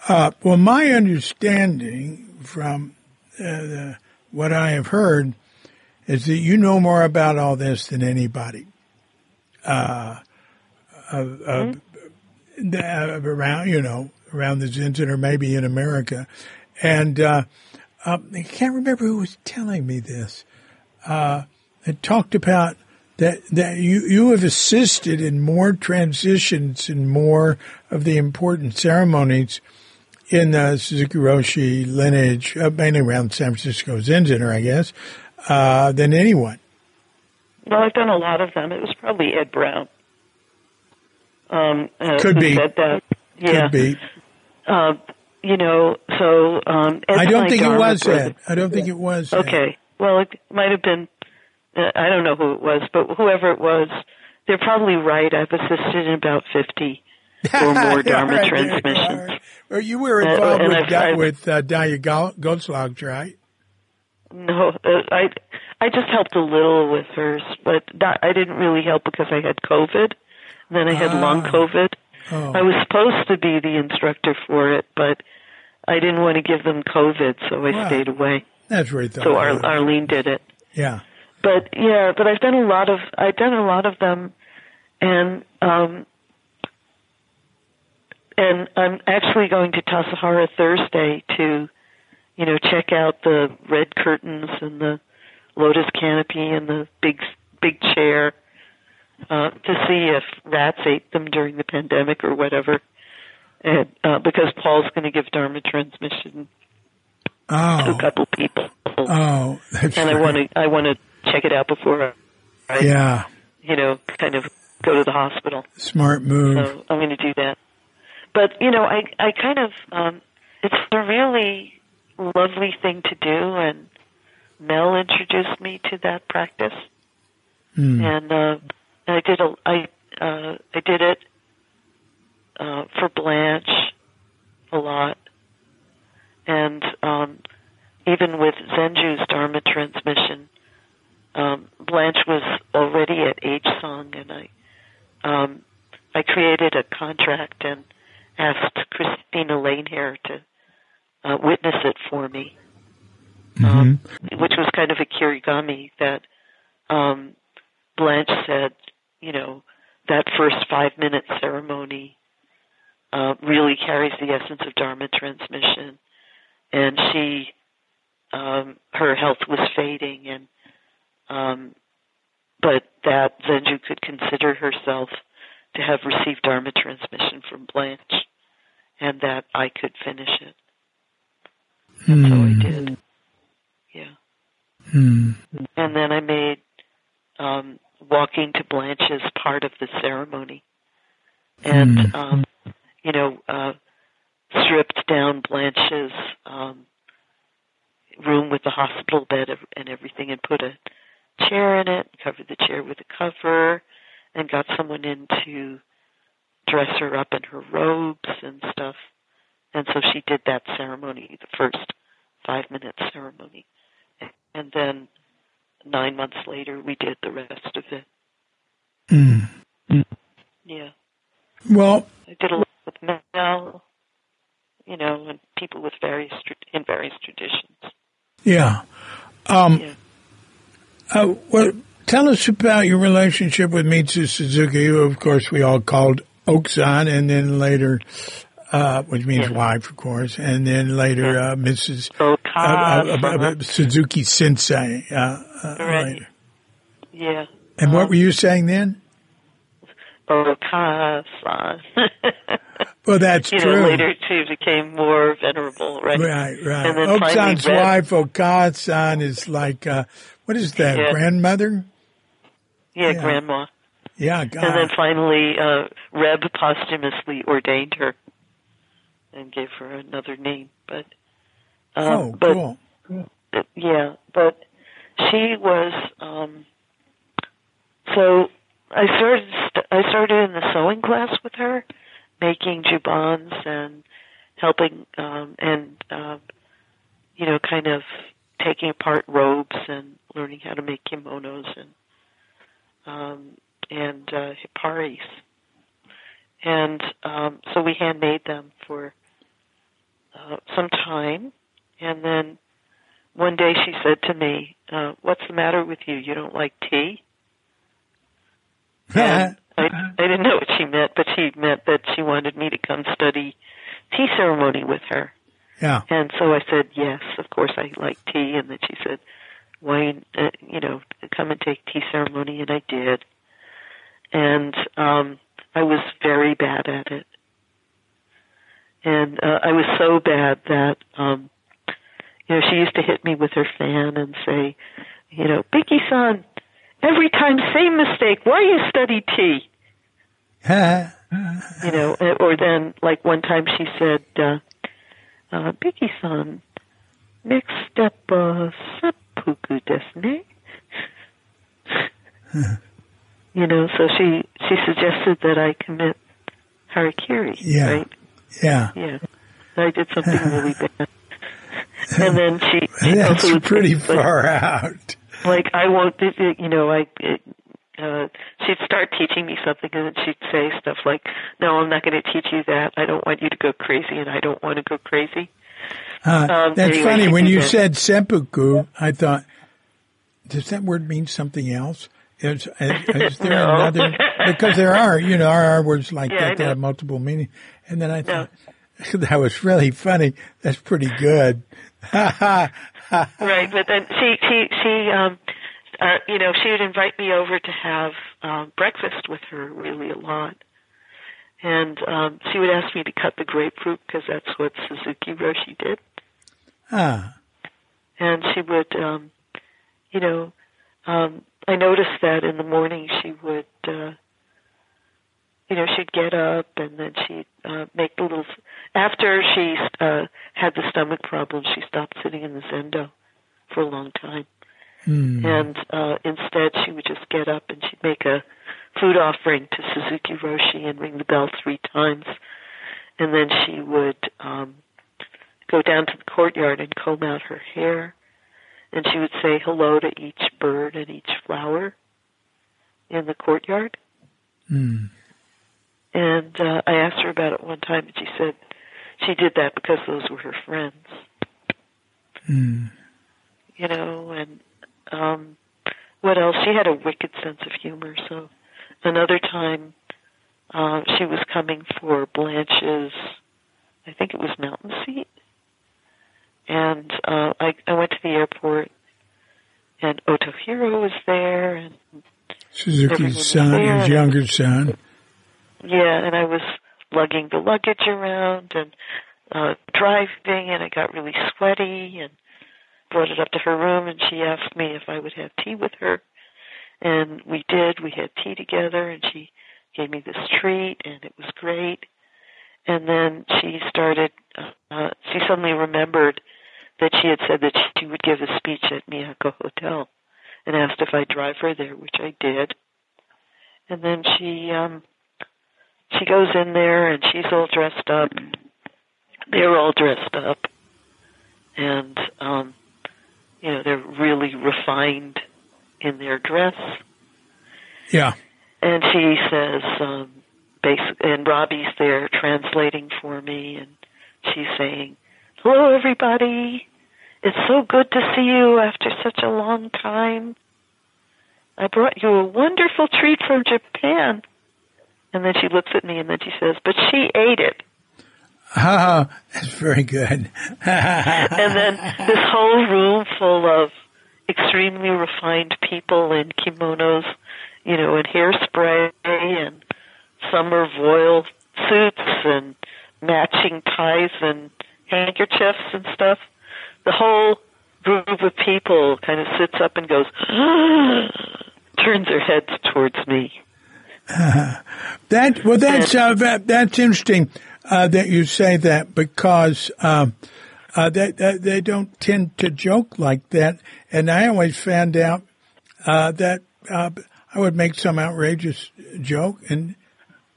Uh, well, my understanding from uh, the, what I have heard is that you know more about all this than anybody. Uh, mm-hmm. around, you know, around the Zen Center or maybe in America. And, uh, uh, I can't remember who was telling me this. Uh, it talked about that, that you, you have assisted in more transitions and more of the important ceremonies in the Suzuki Roshi lineage, uh, mainly around San Francisco Zen Center, I guess, uh, than anyone. Well, I've done a lot of them. It was probably Ed Brown. Um, uh, Could be. Said that. Yeah. Could be. Uh, you know, so um, Ed I don't think it was Ed. I don't think it was. Ed. Okay. Well, it might have been. Uh, I don't know who it was, but whoever it was, they're probably right. I've assisted in about fifty or more Dharma right, transmissions. right. Well, you were Uh, involved and with, I've- with uh, Daya right? No, uh, I I just helped a little with hers, but not, I didn't really help because I had COVID. Then I had long Ah. COVID. Oh. I was supposed to be the instructor for it, but I didn't want to give them COVID, so I Wow. stayed away. That's thought. So Ar- Arlene did it. yeah. But yeah, but I've done a lot of I've done a lot of them and um, and I'm actually going to Tassajara Thursday to, you know, check out the red curtains and the lotus canopy and the big big chair uh, to see if rats ate them during the pandemic or whatever. And uh, because Paul's going to give Dharma transmission oh. to a couple people. Oh, that's and. I want to I want to check it out before I, Yeah, you know, kind of go to the hospital. smart move. So I'm going to do that. But you know, I I kind of um, it's a really lovely thing to do, and Mel introduced me to that practice, Hmm. and uh, I did a I uh, I did it uh, for Blanche a lot, and um, even with Zenju's Dharma transmission, um, Blanche was already at Age Song, and I um, I created a contract and asked Christina Lane here to uh, witness it for me, um, which was kind of a kirigami that um, Blanche said, you know, that first five minute ceremony uh, really carries the essence of Dharma transmission, and she, um, her health was fading, and um, but that Zenju could consider herself to have received Dharma transmission from Blanche, and that I could finish it. And so I did. Yeah. Hmm. And then I made um, walking to Blanche's part of the ceremony, and um, you know, uh, stripped down Blanche's um, room with the hospital bed and everything, and put a chair in it, covered the chair with a cover, and got someone in to dress her up in her robes and stuff. And so she did that ceremony, the first five minute ceremony. And then nine months later, we did the rest of it. Hmm. Yeah. Well, I did a lot with Mel, you know, and people with various, in various traditions. yeah. Um, Yeah. uh, well, tell us about your relationship with Mitsu Suzuki, who, of course, we all called Oksan, and then later, uh, which means wife, of course, and then later, uh, Mrs. Uh, uh, uh, uh, Suzuki Sensei. Uh, uh, Right. later. yeah. And what Um, were you saying then? Okasa. Well, that's you true. know, later she became more venerable, right? Right, right. And then finally Oksan's wife, Okasan, is like, uh, what is that, Yeah. grandmother? Yeah, Yeah. grandma. Yeah, God. And then finally, uh, Reb posthumously ordained her and gave her another name. But, um, oh, but cool. uh, yeah, but she was. Um, so I started. St- I started in the sewing class with her, making jubans and helping, um, and um, you know, kind of taking apart robes and learning how to make kimonos and um, and uh, hiparis. And um, so we handmade them for uh, some time, and then one day she said to me, uh, "What's the matter with you? You don't like tea?" And I, I didn't know what she meant, but she meant that she wanted me to come study tea ceremony with her. yeah. And so I said, yes, of course I like tea. And then she said, why, uh, you know, come and take tea ceremony. And I did. And, um, I was very bad at it. And, uh, I was so bad that, um, you know, she used to hit me with her fan and say, you know, Bicky son, every time same mistake, why you study tea? you know, uh, or then like one time she said, uh, uh, Biggie-san, next step, uh, desu ne? you know, so she, she suggested that I commit harakiri, Yeah. right? yeah. Yeah. I did something really bad. And then she, she That's pretty like, far out. like I won't, you know, I, it, uh, she'd start teaching me something and then she'd say stuff like, no, I'm not going to teach you that. I don't want you to go crazy and I don't want to go crazy. Uh, Um, that's anyway, funny. When you that. said seppuku, I thought, does that word mean something else? Is, is, is there no. another? Because there are, you know, there are words like yeah, that that have multiple meanings. And then I thought no. that was really funny. That's pretty good. right, but then she she she um uh, you know she would invite me over to have um breakfast with her really a lot and um she would ask me to cut the grapefruit because that's what Suzuki Roshi did ah and she would um you know um I noticed that in the morning she would uh you know, she'd get up and then she'd uh, make the little. After she uh, had the stomach problem, she stopped sitting in the zendo for a long time, mm. and uh, instead she would just get up and she'd make a food offering to Suzuki Roshi and ring the bell three times, and then she would um, go down to the courtyard and comb out her hair, and she would say hello to each bird and each flower in the courtyard. Mm. And uh, I asked her about it one time, and she said she did that because those were her friends. Mm. You know, and um, what else? She had a wicked sense of humor. So another time, uh, she was coming for Blanche's, I think it was Mountain Seat, and uh, I, I went to the airport, and Otohiro was there, and Suzuki's son, his younger son. Yeah, and I was lugging the luggage around and uh driving and I got really sweaty and brought it up to her room and she asked me if I would have tea with her. And we did. We had tea together and she gave me this treat and it was great. And then she started, uh, she suddenly remembered that she had said that she would give a speech at Miyako Hotel and asked if I'd drive her there, which I did. And then she, um, she goes in there and she's all dressed up. They're all dressed up, and um, you know they're really refined in their dress. Yeah. And she says, um, basic, and Robbie's there translating for me, and she's saying, "Hello, everybody. It's so good to see you after such a long time. I brought you a wonderful treat from Japan." And then she looks at me and then she says, but she ate it. Oh, that's very good. and then this whole room full of extremely refined people in kimonos, you know, and hairspray and summer voile suits and matching ties and handkerchiefs and stuff. The whole group of people kind of sits up and goes, turns their heads towards me. that well, that's uh, that, that's interesting uh, that you say that because um, uh, they, they, they don't tend to joke like that, and I always found out uh, that uh, I would make some outrageous joke, and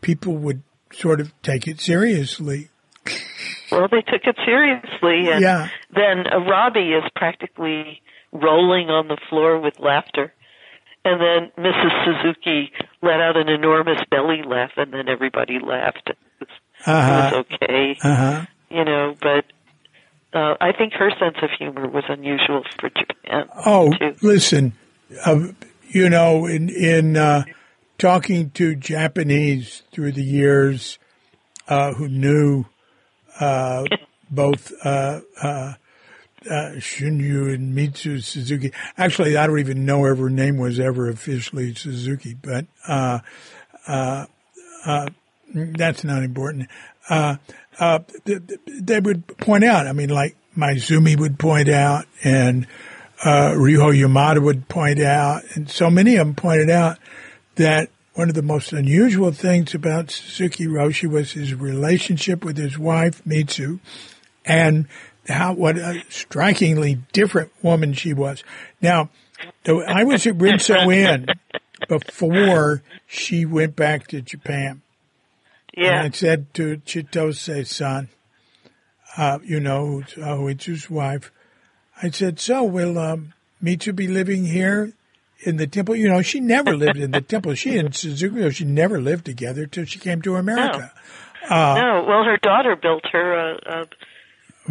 people would sort of take it seriously. Well, they took it seriously, and yeah. then uh, Robbie is practically rolling on the floor with laughter. And then Mrs. Suzuki let out an enormous belly laugh, and then everybody laughed. It was, uh-huh. it was okay, uh-huh. you know. But uh, I think her sense of humor was unusual for Japan. Oh, too. listen, uh, you know, in in uh, talking to Japanese through the years uh, who knew uh, both uh, uh, uh, Shunryu and Mitsu Suzuki. Actually, I don't even know if her name was ever officially Suzuki, but uh, that's not important. They would point out. I mean, like Maezumi would point out, and uh, Ryuho Yamada would point out, and so many of them pointed out that one of the most unusual things about Suzuki Roshi was his relationship with his wife Mitsu, and how what a strikingly different woman she was. Now, I was at Rinso Inn before she went back to Japan. Yeah. And I said to Chitose-san, uh, you know, oh, it's his wife. I said, so will um, Mitsu be living here in the temple? You know, she never lived in the temple. She and Suzuki, she never lived together till she came to America. No. Uh, no. Well, her daughter built her a, a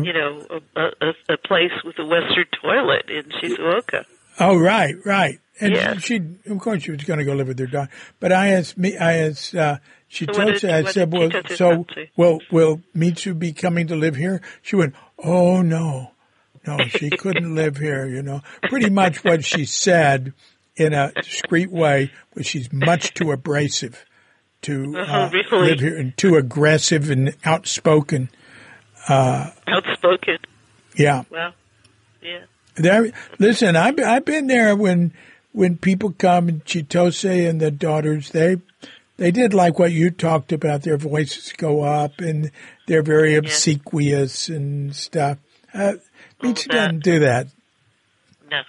you know, a, a, a place with a Western toilet in Shizuoka. Oh, right, right. and Yeah. she, of course, she was going to go live with her daughter. But I asked me, I asked, uh, she So told what did- I said, well, so, will, will Mitsu be coming to live here? She went, oh no, no, she couldn't live here, you know. Pretty much what she said in a discreet way but she's much too abrasive to uh, Oh, really? live here and too aggressive and outspoken. Outspoken. Yeah. Well, Yeah. There, listen, I've I've been there when when people come and Chitose and the daughters they they did like what you talked about. Their voices go up and they're very obsequious and stuff. Uh, doesn't do that, No.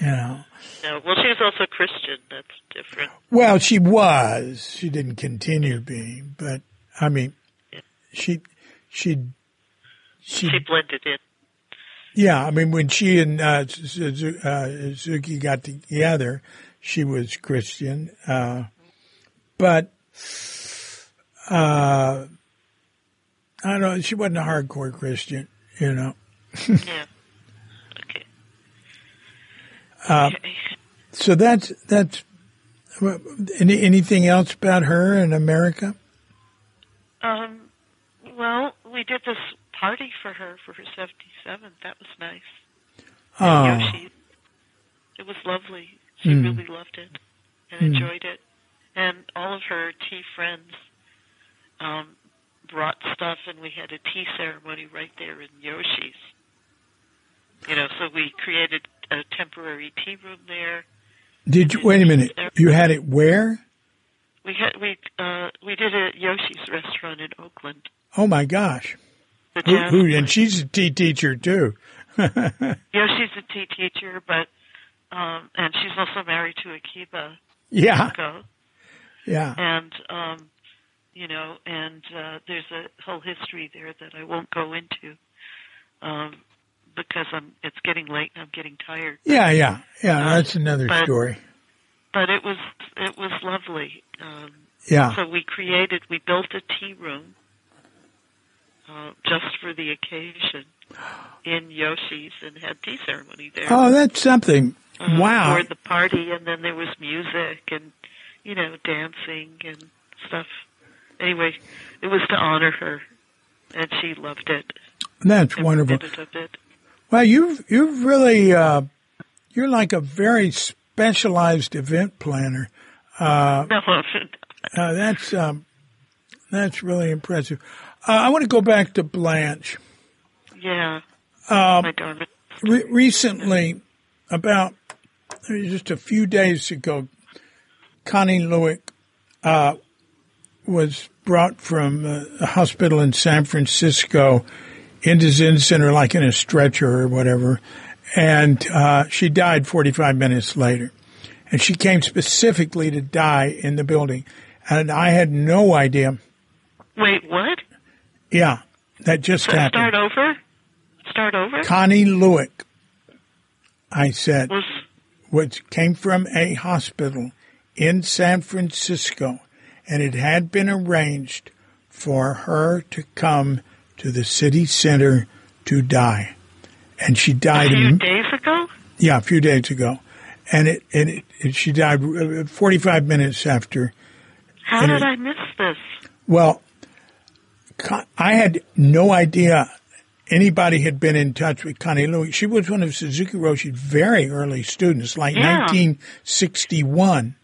you know. No. Well, she was also Christian. That's different. Well, she was. She didn't continue being, but I mean, she she she She blended in. Yeah, I mean, when she and uh, uh, Suzuki got together, she was Christian, uh, but uh, I don't know. She wasn't a hardcore Christian, you know. Yeah. Okay. Uh, okay. So that's that's. Any, anything else about her in America? Um. Well, we did this party for her for her 77th. That was nice. Oh, Yoshi. It was lovely. She Hmm. really loved it and enjoyed it. And all of her tea friends um, brought stuff, and we had a tea ceremony right there in Yoshi's. You know, so we created a temporary tea room there. Did you wait a minute? You had it where? We had we uh, we did it at Yoshi's restaurant in Oakland. Oh my gosh! Who, who, and she's a tea teacher too. Yoshi's a tea teacher, but um, and she's also married to Akiba yeah, yeah. and um, you know, and uh, there's a whole history there that I won't go into um, because I'm. It's getting late and I'm getting tired. Yeah, yeah, yeah. That's another but- story. But it was it was lovely. Um, Yeah. so we created, we built a tea room uh, just for the occasion in Yoshi's and had tea ceremony there. Oh, that's something. uh, Wow. For the party, and then there was music and you know dancing and stuff. Anyway, it was to honor her, and she loved it. That's And wonderful. did it a bit. Well, you've you've really uh, you're like a very specialized event planner. No, Uh, that's um, that's really impressive. Uh, I want to go back to Blanche. yeah, Um, my darling. Re- recently, about uh, just a few days ago, Connie Lewick uh, was brought from uh, a hospital in San Francisco into Zen Center, like in a stretcher or whatever, and uh, she died 45 minutes later. And she came specifically to die in the building, and I had no idea. Wait, what? Yeah, that just So happened. start over. Start over. Connie Lewick, I said. Was which came from a hospital in San Francisco, and it had been arranged for her to come to the city center to die. And she died a few in, days ago. yeah, a few days ago. And it, and it, it, she died uh, 45 minutes after. How did it- I miss this? Well, I had no idea anybody had been in touch with Connie Louis. She was one of Suzuki Roshi's very early students, like Yeah. 1961.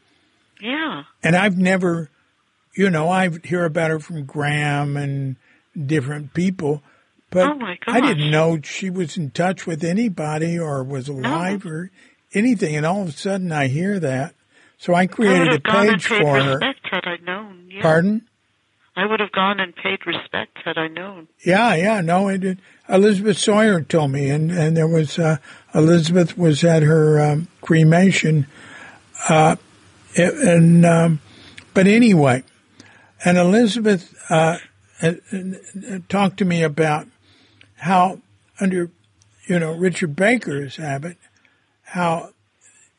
Yeah. And I've never, you know, I hear about her from Graham and different people, but Oh, my I didn't know she was in touch with anybody or was alive or anything. And all of a sudden I hear that. So I I created a have and page for her. respect had I known. Yeah. Pardon? I would have gone and paid respect had I known. Yeah, yeah, no, it. Elizabeth Sawyer told me, and, and there was, uh, Elizabeth was at her, um, cremation, uh, and, um, but anyway, and Elizabeth, uh, uh, talked to me about how under, you know, Richard Baker's habit, how,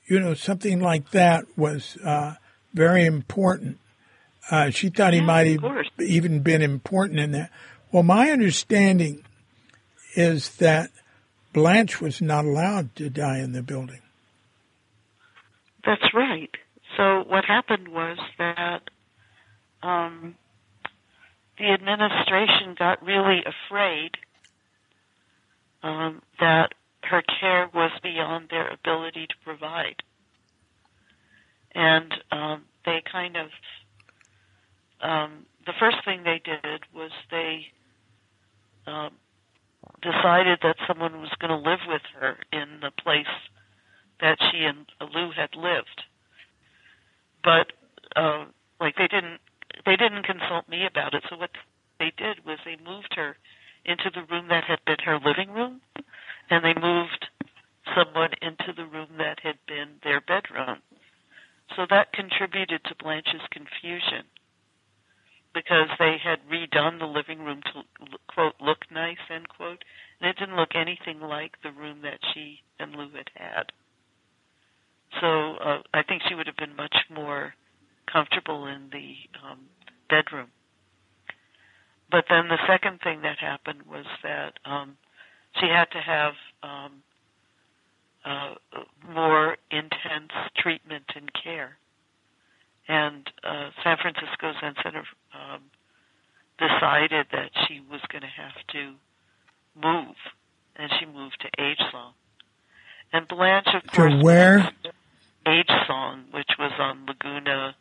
you know, something like that was, uh, very important. Uh, she thought he Yeah, might have even been important in that. Well, my understanding is that Blanche was not allowed to die in the building. That's right. So what happened was that um, the administration got really afraid um, that her care was beyond their ability to provide, and um, they kind of um, the first thing they did was they um, decided that someone was going to live with her in the place that she and Lou had lived. But uh, like they didn't they didn't consult me about it. So what they did was they moved her into the room that had been her living room, and they moved someone into the room that had been their bedroom. So that contributed to Blanche's confusion because they had redone the living room to quote look nice end quote, and it didn't look anything like the room that she and Lou had had. So uh, I think she would have been much more comfortable in the um, bedroom. But then the second thing that happened was that um, she had to have um, uh, more intense treatment and care and uh, San Francisco Zen Center um, decided that she was going to have to move, and she moved to Age Song. And Blanche, of course, to where? Age Song, which was on Laguna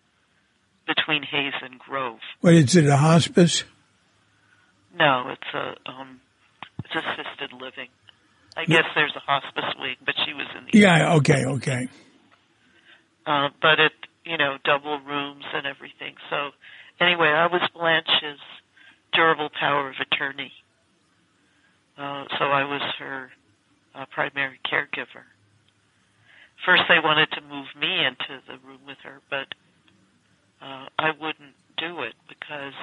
between Hayes and Grove. What is it? A hospice? No, it's a um, it's assisted living. I guess there's a hospice wing, but she was in the yeah. Okay, okay. Uh, but it you know, double rooms and everything. So anyway, I was Blanche's durable power of attorney. Uh, so I was her uh, primary caregiver. First, they wanted to move me into the room with her, but uh, I wouldn't do it because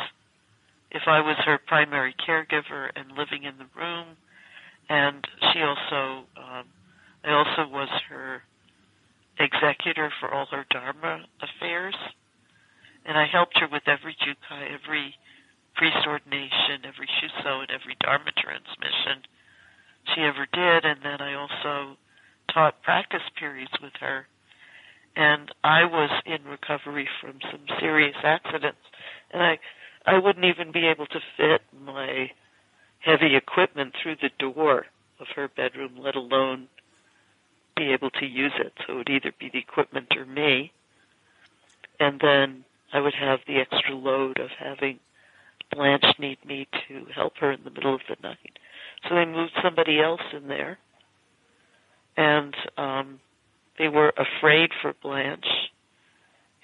if I was her primary caregiver and living in the room, and she also, um, I also was her executor for all her Dharma affairs. And I helped her with every Jukai, every priest ordination, every Shuso, and every Dharma transmission she ever did. And then I also taught practice periods with her. And I was in recovery from some serious accidents. And I, I wouldn't even be able to fit my heavy equipment through the door of her bedroom, let alone be able to use it. So it would either be the equipment or me. And then I would have the extra load of having Blanche need me to help her in the middle of the night. So they moved somebody else in there. And um, they were afraid for Blanche.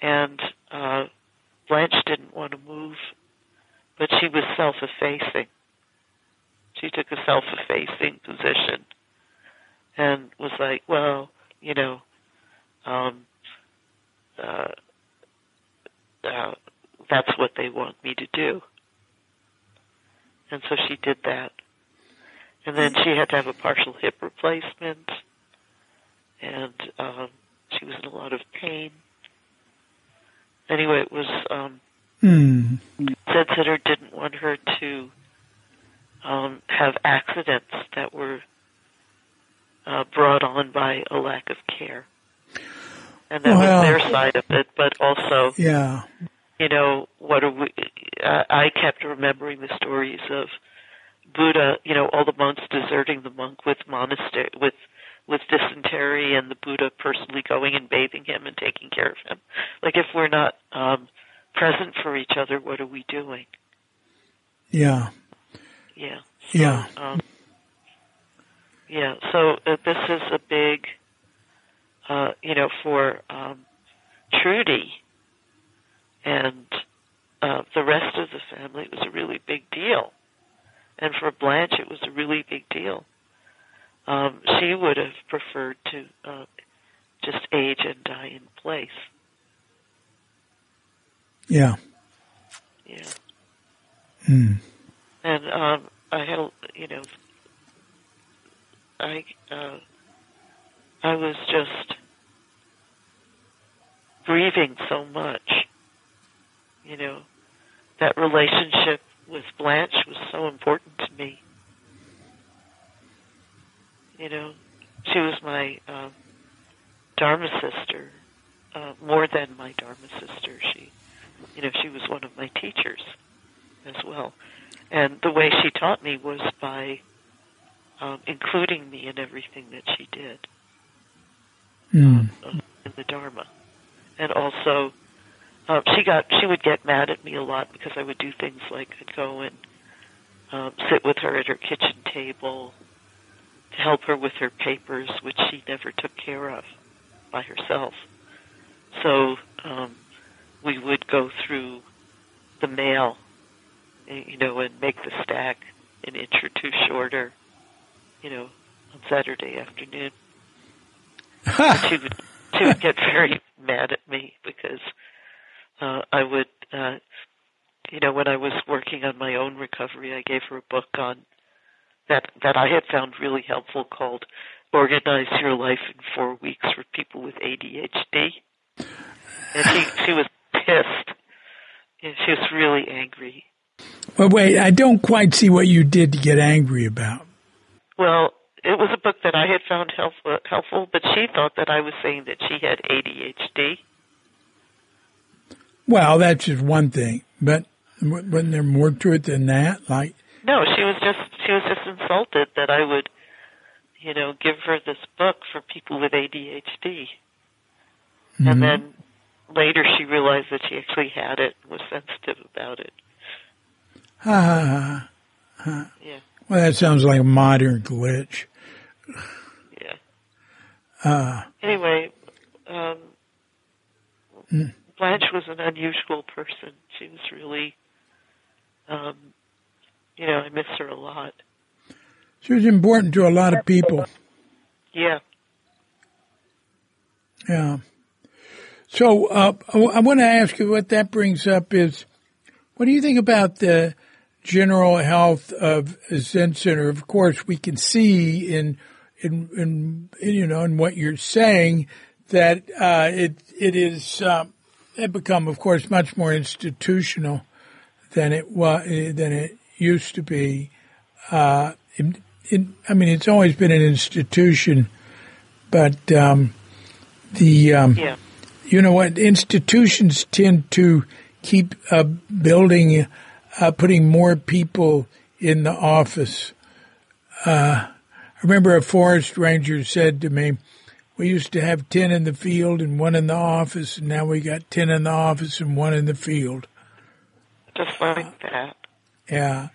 And uh, Blanche didn't want to move, but she was self effacing. She took a self effacing position and was like, well, you know, um, uh, uh, that's what they want me to do. And so she did that. And then she had to have a partial hip replacement, and um, she was in a lot of pain. Anyway, it was um, mm. Zen Center didn't want her to um, have accidents that were uh, brought on by a lack of care. And that well, was their side of it, but also, yeah, I don't quite see what you did to get angry about. Well, it was a book that I had found helpful, helpful, but she thought that I was saying that she had ADHD. Well, that's just one thing, but wasn't there more to it than that? Like, no, she was just she was just insulted that I would, you know, give her this book for people with ADHD, mm-hmm. and then later she realized that she actually had it and was sensitive about it. Ha ha ha. Yeah. Well, that sounds like a modern glitch. Yeah. Uh, anyway, um, mm. Blanche was an unusual person. She was really, um, you know, I miss her a lot. She was important to a lot of people. Yeah. Yeah. So uh, I want to ask you what that brings up is, what do you think about the general health of Zen Center? Of course, we can see in in, in you know in what you're saying that uh, it it is uh, it become, of course, much more institutional than it was than it used to be. Uh, in, in, I mean, it's always been an institution, but um, the um, yeah. you know what institutions tend to keep uh, building, uh, putting more people in the office. Uh, I remember a forest ranger said to me, we used to have 10 in the field and one in the office, and now we got 10 in the office and one in the field. Just like that. Yeah.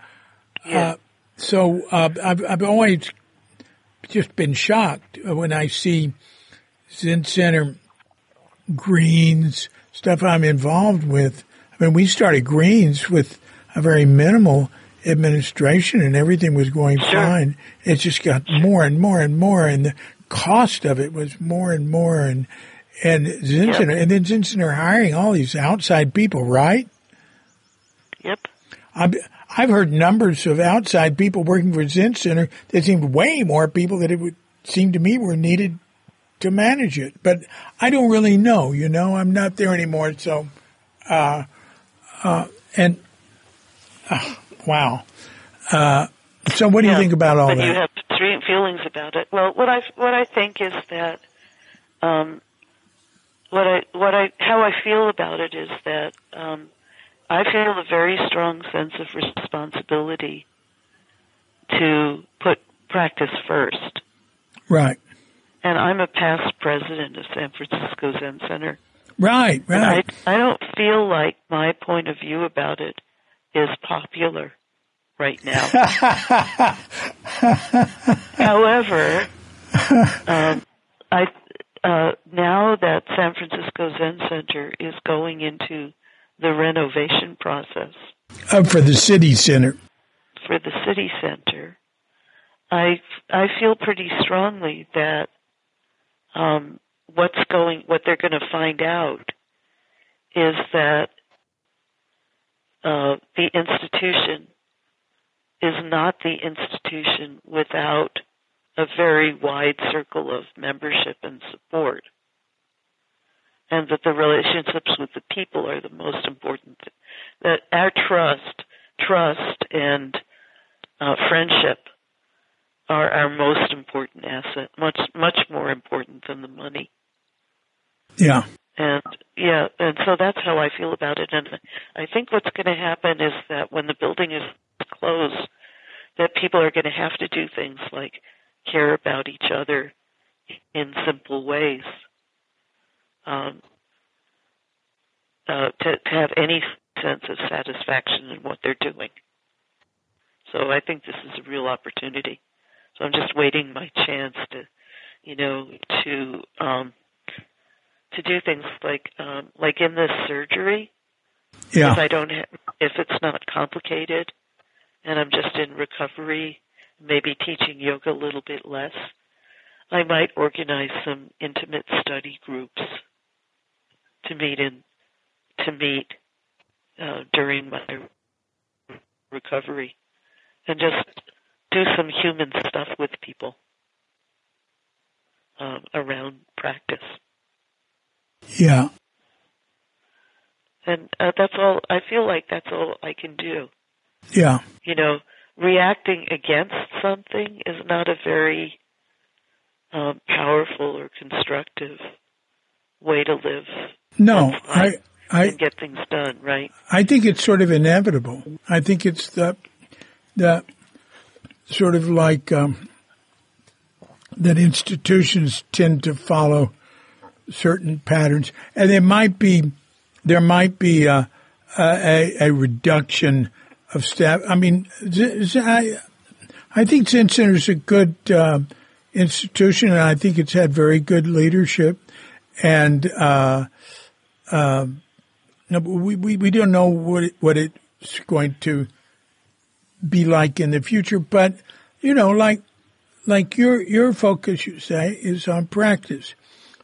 Yeah. Uh, so uh, I've, I've always just been shocked when I see Zen Center greens, stuff I'm involved with. I mean, we started greens with a very minimal administration and everything was going sure. fine. It just got more and more and more and the cost of it was more and more and and Zen Yep. And then Zen hiring all these outside people, right? Yep. I've, I've heard numbers of outside people working for Zen Center that seemed way more people that it would seem to me were needed to manage it. But I don't really know, you know, I'm not there anymore. So, uh, uh, and, uh, wow. Uh, so what do you think about all but that? you have three feelings about it. Well, what I what I think is that um, what I what I how I feel about it is that um, I feel a very strong sense of responsibility to put practice first. right. And I'm a past president of San Francisco Zen Center. Right, right. I I don't feel like my point of view about it is popular right now. However, um, I uh, now that San Francisco Zen Center is going into the renovation process Uh, for the city center. for the city center, I I feel pretty strongly that um, what's going what they're going to find out is that uh, the institution is not the institution without a very wide circle of membership and support. And that the relationships with the people are the most important. That our trust, trust and uh, friendship are our most important asset, much much more important than the money. Yeah. And yeah, and so that's how I feel about it. And I think what's going to happen is that when the building is closed, that people are going to have to do things like care about each other in simple ways. Um, uh, to, to have any sense of satisfaction in what they're doing. So I think this is a real opportunity. So I'm just waiting my chance to, you know, to um, to do things like um, like in this surgery. Yeah. If I don't, ha- if it's not complicated, and I'm just in recovery, maybe teaching yoga a little bit less, I might organize some intimate study groups to meet in to meet uh, during my recovery and just do some human stuff with people um, around practice. Yeah. And uh, that's all, I feel like that's all I can do. Yeah. You know, reacting against something is not a very um, powerful or constructive way to live. No, I, I get things done, right? I think it's sort of inevitable. I think it's the the sort of like um, that institutions tend to follow certain patterns, and there might be there might be a a, a reduction of staff. I mean, I I think Zen Center is a good uh, institution, and I think it's had very good leadership, and. Uh, uh, we, we, we don't know what it, what it's going to be like in the future, but you know, like like your your focus, you say, is on practice.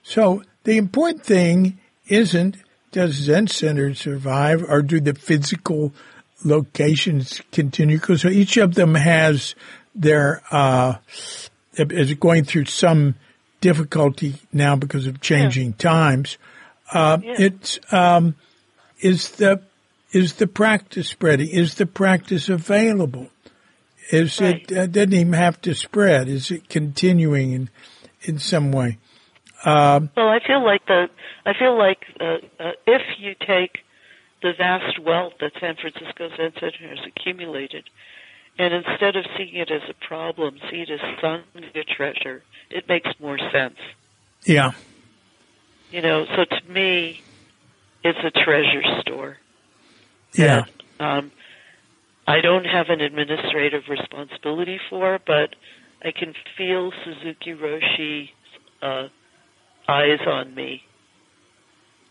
So the important thing isn't does Zen Center survive or do the physical locations continue? Because each of them has their uh, is going through some difficulty now because of changing yeah. times. Uh, yeah. It's um, is the is the practice spreading? Is the practice available? Is right. it uh, doesn't even have to spread? Is it continuing in in some way? Um, well, I feel like the I feel like uh, uh, if you take the vast wealth that San Francisco Zen Center has accumulated, and instead of seeing it as a problem, see it as sangha treasure, it makes more sense. Yeah. You know, so to me, it's a treasure store. Yeah. That, um, I don't have an administrative responsibility for, but I can feel Suzuki Roshi's uh, eyes on me.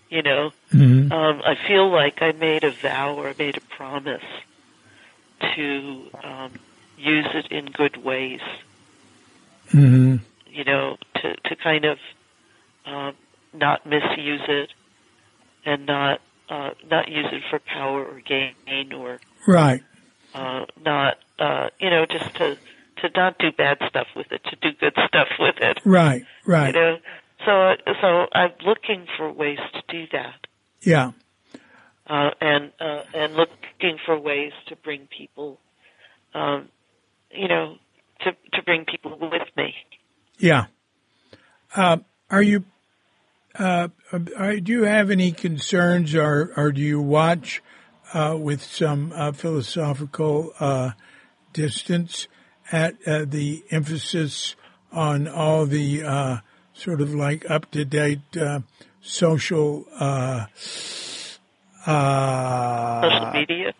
You know, mm-hmm. um, I feel like I made a vow or I made a promise to um, use it in good ways. Mm-hmm. You know, to to kind of uh, not misuse it and not uh, not use it for power or gain or right. Uh, not uh, you know just to to not do bad stuff with it, to do good stuff with it. Right, right. You know, so so I'm looking for ways to do that. Yeah. Uh, and uh, and looking for ways to bring people, um, you know, to to bring people with me. Yeah. Uh, are you uh, uh, do you have any concerns, or, or do you watch uh, with some uh, philosophical uh, distance at uh, the emphasis on all the sort of like up to date social social media?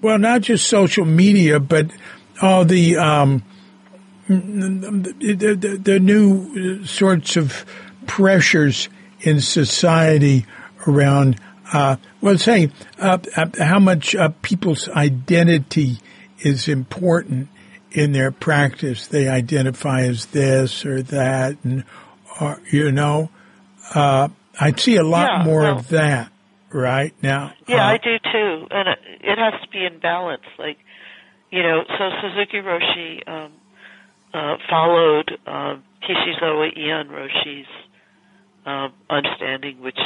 Well, not just social media, but all the um, the, the, the new sorts of pressures in society around, uh, well, say, uh, uh, how much uh, people's identity is important in their practice. They identify as this or that, and or, you know, uh, I see a lot yeah, more well, of that right now. Yeah, uh, I do too, and it, has to be in balance. Like, you know, so Suzuki Roshi um, uh, followed uh, Kishizawa Ian Roshi's um, understanding, which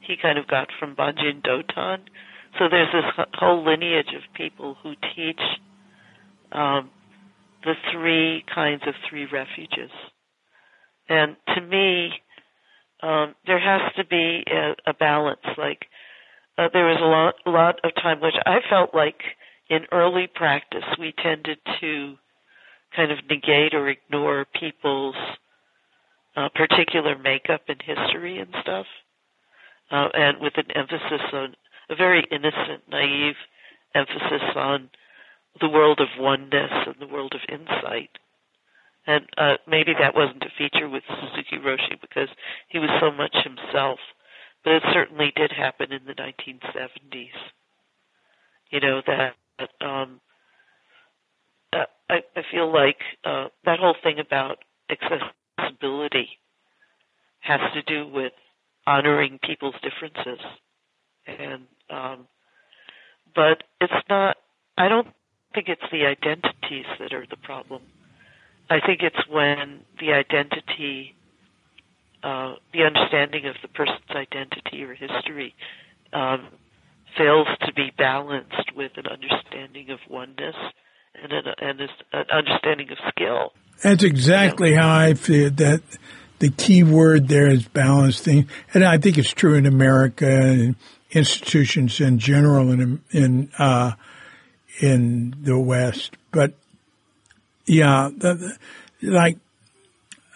he kind of got from Banjin Dotan. So there's this whole lineage of people who teach um, the three kinds of three refuges. And to me, um, there has to be a, a balance. Like uh, there was a lot, lot of time which I felt like in early practice we tended to kind of negate or ignore people's uh, particular makeup and history and stuff, uh, and with an emphasis on a very innocent, naive emphasis on the world of oneness and the world of insight. And uh, maybe that wasn't a feature with Suzuki Roshi because he was so much himself, but it certainly did happen in the 1970s. You know that um, uh, I, I feel like uh, that whole thing about accessibility has to do with honoring people's differences, and um, but it's not. I don't think it's the identities that are the problem. I think it's when the identity, uh, the understanding of the person's identity or history, um, fails to be balanced with an understanding of oneness and an, and an understanding of skill. That's exactly you know? how I feel. That the key word there is balancing, and I think it's true in America and institutions in general in in uh, in the West. But yeah, the, the, like,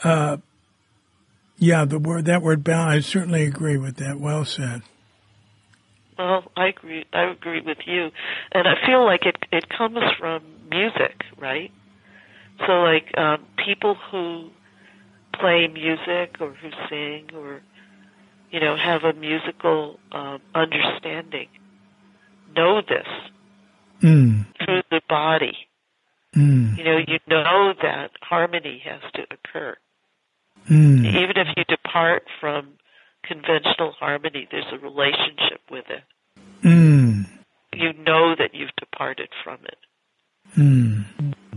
uh, yeah, the word that word balance. I certainly agree with that. Well said. Well, I agree. I agree with you, and I feel like it it comes from music, right? So, like um, people who play music or who sing or you know have a musical um, understanding know this mm. through the body. Mm. You know, you know that harmony has to occur. Mm. Even if you depart from conventional harmony, there's a relationship with it. Mm. You know that you've departed from it. Mm.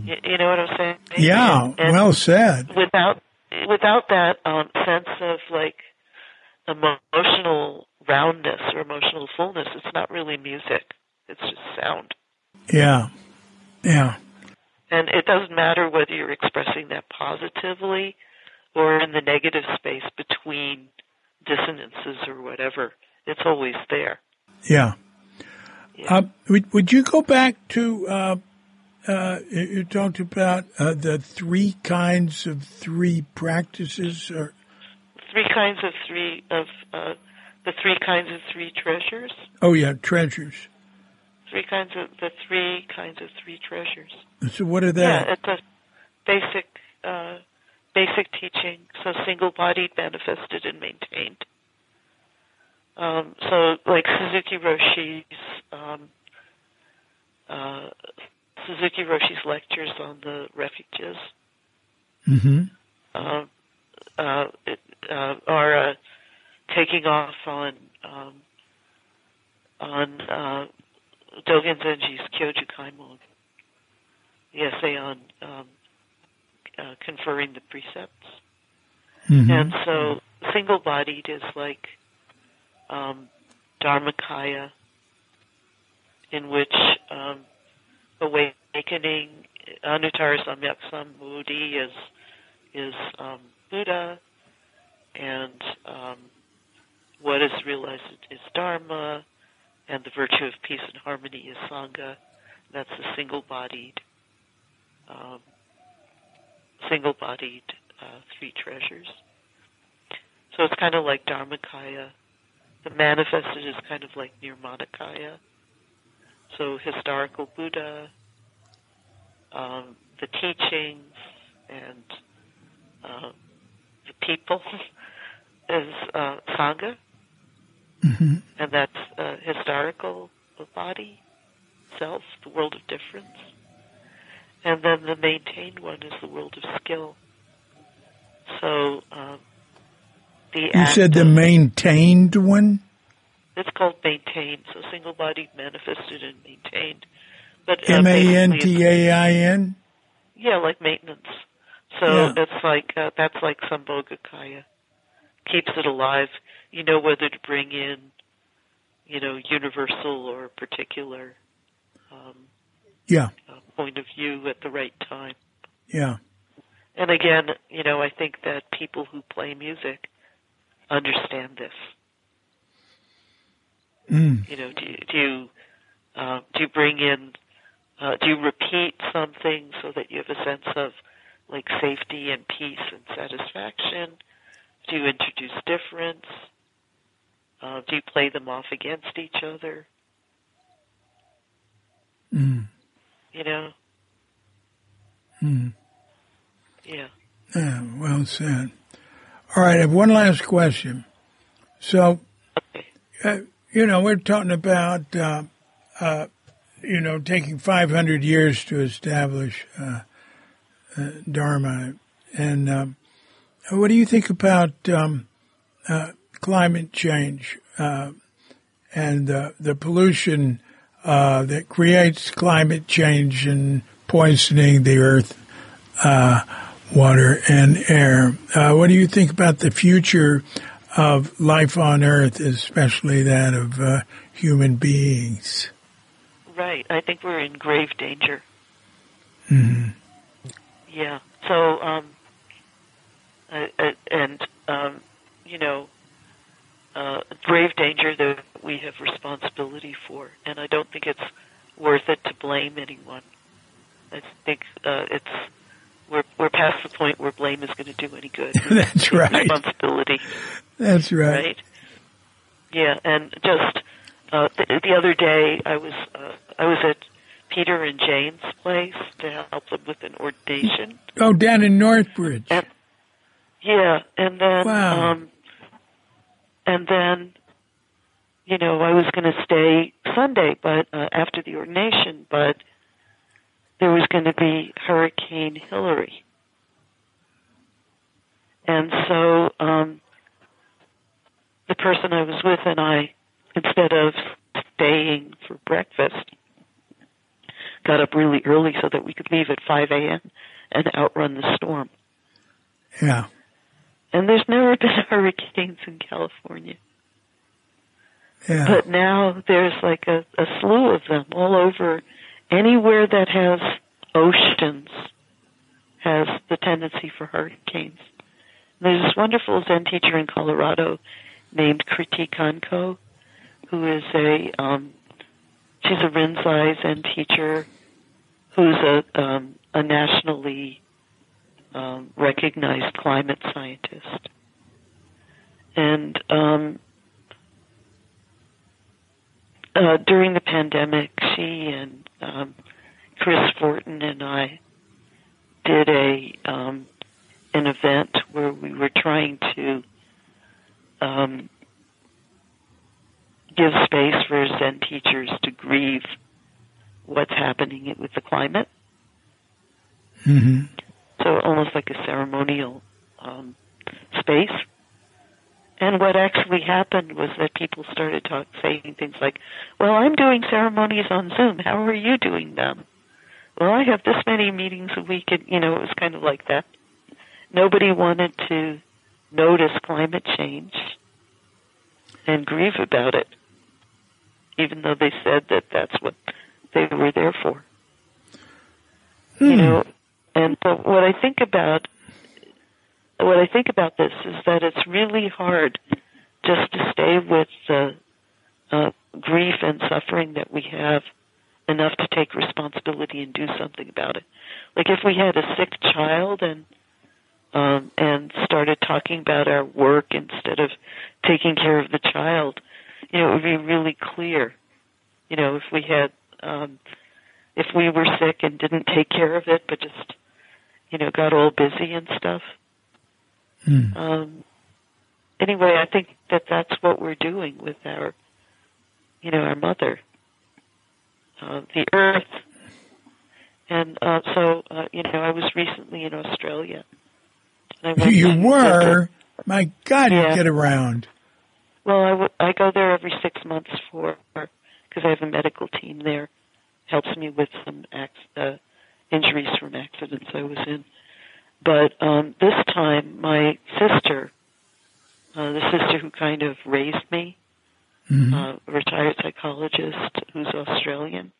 You, you, know what I'm saying? Yeah, and, and well said. Without without that um, sense of like emotional roundness or emotional fullness, it's not really music. It's just sound. Yeah. Yeah. And it doesn't matter whether you're expressing that positively or in the negative space between dissonances or whatever. It's always there. Yeah. yeah. Uh, would, would you go back to, uh, uh, you talked about uh, the three kinds of three practices or three kinds of three of uh, the three kinds of three treasures. Oh yeah, treasures. Three kinds of the three kinds of three treasures. So what are that? Yeah, it's a basic uh, basic teaching. So single-bodied, manifested, and maintained. Um, so like Suzuki Roshi's um, uh, Suzuki Roshi's lectures on the refuges. Mm-hmm. Uh, uh, uh, are uh, taking off on um, on uh, Dogen Zenji's Kyoju Kaimon, the essay on um, uh, conferring the precepts. Mm-hmm. And so single-bodied is like um, Dharmakaya, in which um, awakening, Anuttara Samyak Sambodhi is is um, Buddha, and um, what is realized is Dharma, and the virtue of peace and harmony is Sangha. That's the single-bodied, um, single-bodied uh, three treasures. So it's kind of like Dharmakaya. The manifested is kind of like Nirmanakaya. So historical Buddha, um, the teachings, and uh, the people is uh, Sangha, mm-hmm. and that's uh, historical body, self, the world of difference. And then the maintained one is the world of skill. So um, the you said the maintained one. It's called maintained. So single bodied, manifested, and maintained. But uh, M A N T A I N. Yeah, like maintenance. So yeah. it's like uh, that's like Sambhogakaya. Keeps it alive. You know whether to bring in, you know, universal or particular. Um, yeah. Uh, point of view at the right time. Yeah. And again, you know, I think that people who play music understand this? Mm. You know, do you, do you uh, do you bring in uh, do you repeat something so that you have a sense of like safety and peace and satisfaction? Do you introduce difference? Uh, do you play them off against each other? Mm. You know? Mm. Yeah. Yeah, well said. All right, I have one last question. So, Okay. uh, you know, we're talking about, uh, uh, you know, taking 500 years to establish uh, uh, Dharma. And um, what do you think about um, uh, climate change uh, and uh, the pollution uh, that creates climate change and poisoning the earth, uh, water, and air? Uh, what do you think about the future of life on earth, especially that of uh, human beings? Right. I think we're in grave danger. hmm Yeah. So, um, and um, you know, uh, grave danger that we have responsibility for, and I don't think it's worth it to blame anyone. I think uh, it's we're we're past the point where blame is going to do any good. That's right. Responsibility, That's right. right? Yeah, and just uh, the, the other day, I was uh, I was at Peter and Jane's place to help them with an ordination. Oh, down in Northbridge. And, yeah, and then Wow. um and then you know, I was going to stay Sunday but uh, after the ordination, but there was going to be Hurricane Hilary. And so um the person I was with and I instead of staying for breakfast got up really early so that we could leave at 5 a.m. and outrun the storm. Yeah. And there's never been hurricanes in California. Yeah. But now there's like a, a slew of them all over. Anywhere that has oceans has the tendency for hurricanes. There's this wonderful Zen teacher in Colorado named Kritee Kanko, who is a um, she's a Rinzai Zen teacher who's a um, a nationally um, recognized climate scientist, and um, uh, during the pandemic, she and um, Chris Fortin and I did a um, an event where we were trying to um, give space for Zen teachers to grieve what's happening with the climate. hmm So almost like a ceremonial um, space. And what actually happened was that people started talk, saying things like, "Well, I'm doing ceremonies on Zoom. How are you doing them?" Well, I have this many meetings a week, and you know, it was kind of like that. Nobody wanted to notice climate change and grieve about it, even though they said that that's what they were there for. You know, and but what I think about what I think about this is that it's really hard just to stay with the uh, grief and suffering that we have enough to take responsibility and do something about it. Like if we had a sick child and um, and started talking about our work instead of taking care of the child, you know, it would be really clear. You know, if we had um, if we were sick and didn't take care of it, but just you know got all busy and stuff. Mm. Um, anyway, I think that that's what we're doing with our, you know, our mother, uh, the earth. And uh, so, uh, you know, I was recently in Australia. You were? My God, you get around. Well, I, w- I go there every six months for because I have a medical team there, helps me with some ac- uh, injuries from accidents I was in. But um, this time, my sister, uh, the sister who kind of raised me, Mhm. uh, a retired psychologist who's Australian,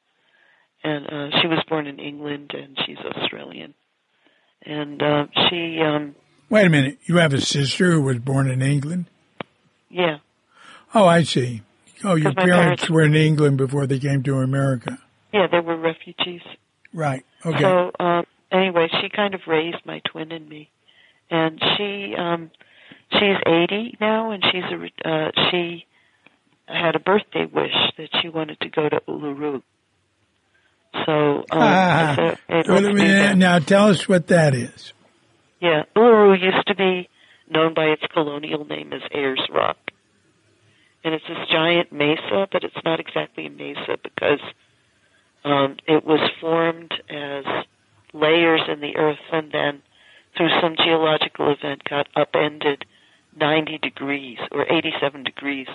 and uh, she was born in England and she's Australian, and uh, she um, Wait a minute. You have a sister who was born in England? Yeah. Oh, I see. Oh, your parents, parents- were in England before they came to America. Yeah, they were refugees. Right. Okay. So um, anyway, she kind of raised my twin and me, and she um, she's 80 now, and she's a uh, she had a birthday wish that she wanted to go to Uluru. So um, Ah, so it wait a me minute. Now tell us what that is. Yeah, Uluru used to be known by its colonial name as Ayers Rock. And it's this giant mesa, but it's not exactly a mesa because um, it was formed as layers in the earth and then through some geological event got upended 90 degrees or 87 degrees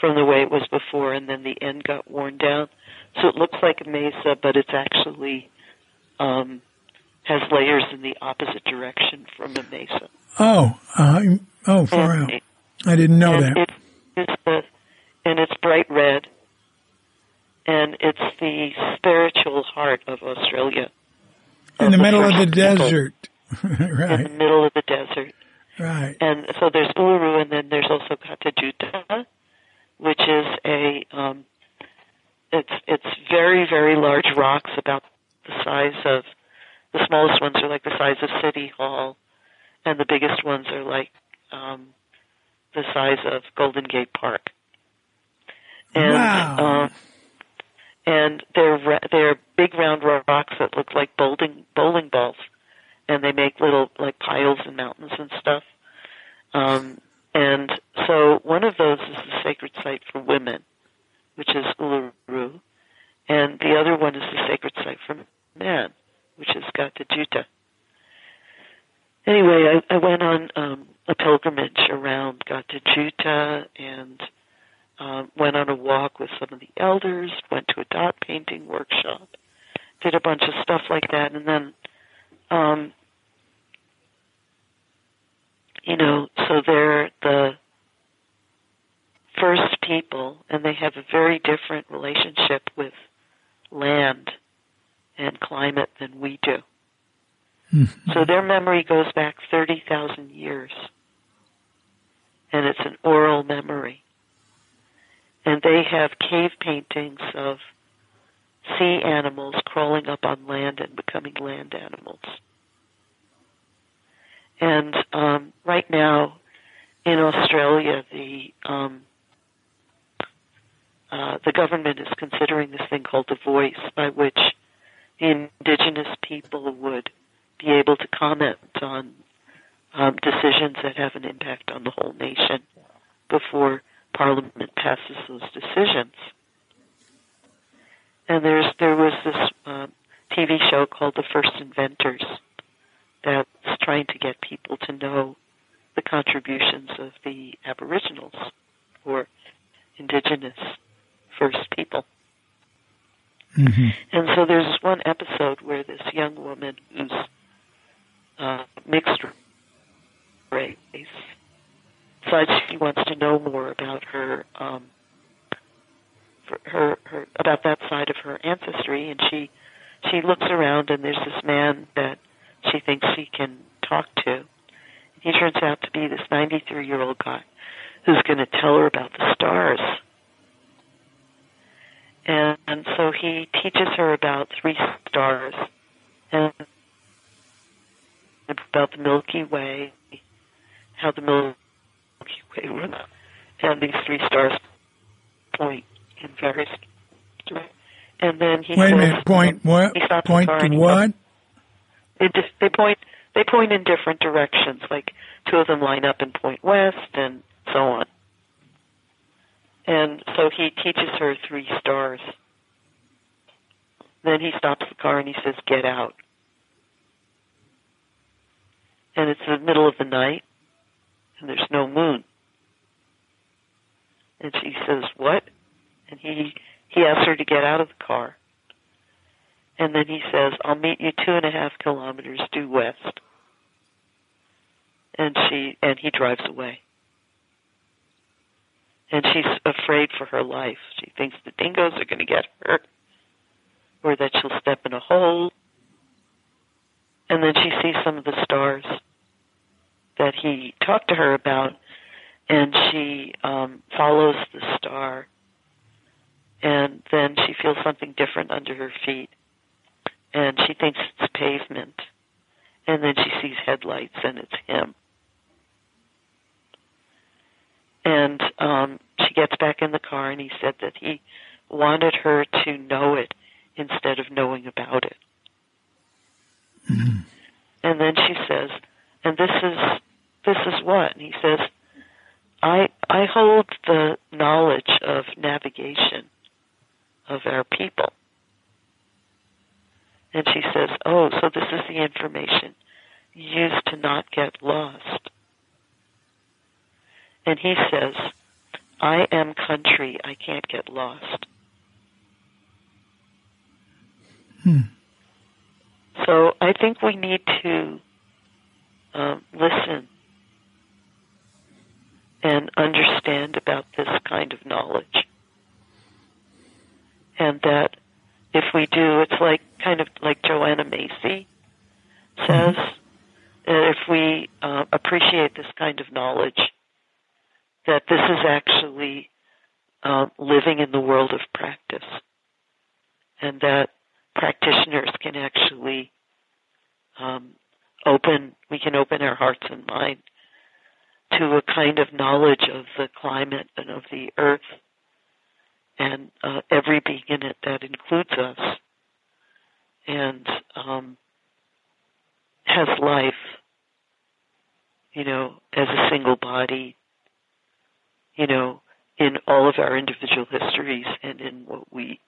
from the way it was before and then the end got worn down. So it looks like a mesa, but it's actually um, has layers in the opposite direction from a mesa. Oh, uh, oh, far And out. it- I didn't know that. It, it's the, and it's bright red, and it's the spiritual heart of Australia. In the middle of the desert. In the right. middle of the desert. Right. And so there's Uluru, and then there's also Kata Tjuta, which is a um, it's it's very very large rocks, about the size of the smallest ones are like the size of City Hall, and the biggest ones are like um, the size of Golden Gate Park. And Wow. um, and they're they're big round rocks that look like bowling bowling balls, and they make little like piles and mountains and stuff. Um, and so one of those is the sacred site for women, which is Uluru, and the other one is the sacred site for men, which is Kata Tjuta. Anyway, I, I went on um, a pilgrimage around Kata Tjuta and um, went on a walk with some of the elders, went to a dot painting workshop, did a bunch of stuff like that, and then, um, you know, so they're the first people, and they have a very different relationship with land and climate than we do. So their memory goes back 30,000 years. And it's an oral memory. And they have cave paintings of sea animals crawling up on land and becoming land animals. And um, right now in Australia, the um, uh, the government is considering this thing called the voice, by which the indigenous people would be able to comment on um, decisions that have an impact on the whole nation before Parliament passes those decisions. And there's there was this uh, TV show called The First Inventors that's trying to get people to know the contributions of the Aboriginals or Indigenous First People. hmm And so there's one episode where this young woman who's uh, mixed race decides she wants to know more about her, um, her, her about that side of her ancestry, and she she looks around and there's this man that she thinks she can talk to. He turns out to be this 93 year old guy who's going to tell her about the stars. And, and so he teaches her about three stars and about the Milky Way, how the Milky Way runs, and these three stars point in various directions. And then he Wait a says, minute. Point what? Point to what? They just, they point they point in different directions. Like two of them line up and point west, and so on. And so he teaches her three stars. Then he stops the car and he says, "Get out." And it's the middle of the night, and there's no moon. And she says, "What?" And he he asks her to get out of the car. And then he says, I'll meet you two and a half kilometers due west. And she, and he drives away. And she's afraid for her life. She thinks the dingoes are going to get her, or that she'll step in a hole. And then she sees some of the stars that he talked to her about. and she um, follows the star, and then she feels something different under her feet, and she thinks it's pavement, and then she sees headlights, and it's him. And um, she gets back in the car, and he said that he wanted her to know it instead of knowing about it. Mm-hmm. And then she says, and this is this is what? And he says, I I hold the knowledge of navigation of our people. And she says, Oh, so this is the information used to not get lost. And he says, I am country, I can't get lost. Hmm. So I think we need to um, listen and understand about this kind of knowledge. And that if we do, it's like kind of like Joanna Macy says, if we uh, appreciate this kind of knowledge, that this is actually uh, living in the world of practice, and that practitioners can actually um, open, we can open our hearts and mind to a kind of knowledge of the climate and of the earth and uh, every being in it that includes us and um, has life, you know, as a single body, you know, in all of our individual histories and in what we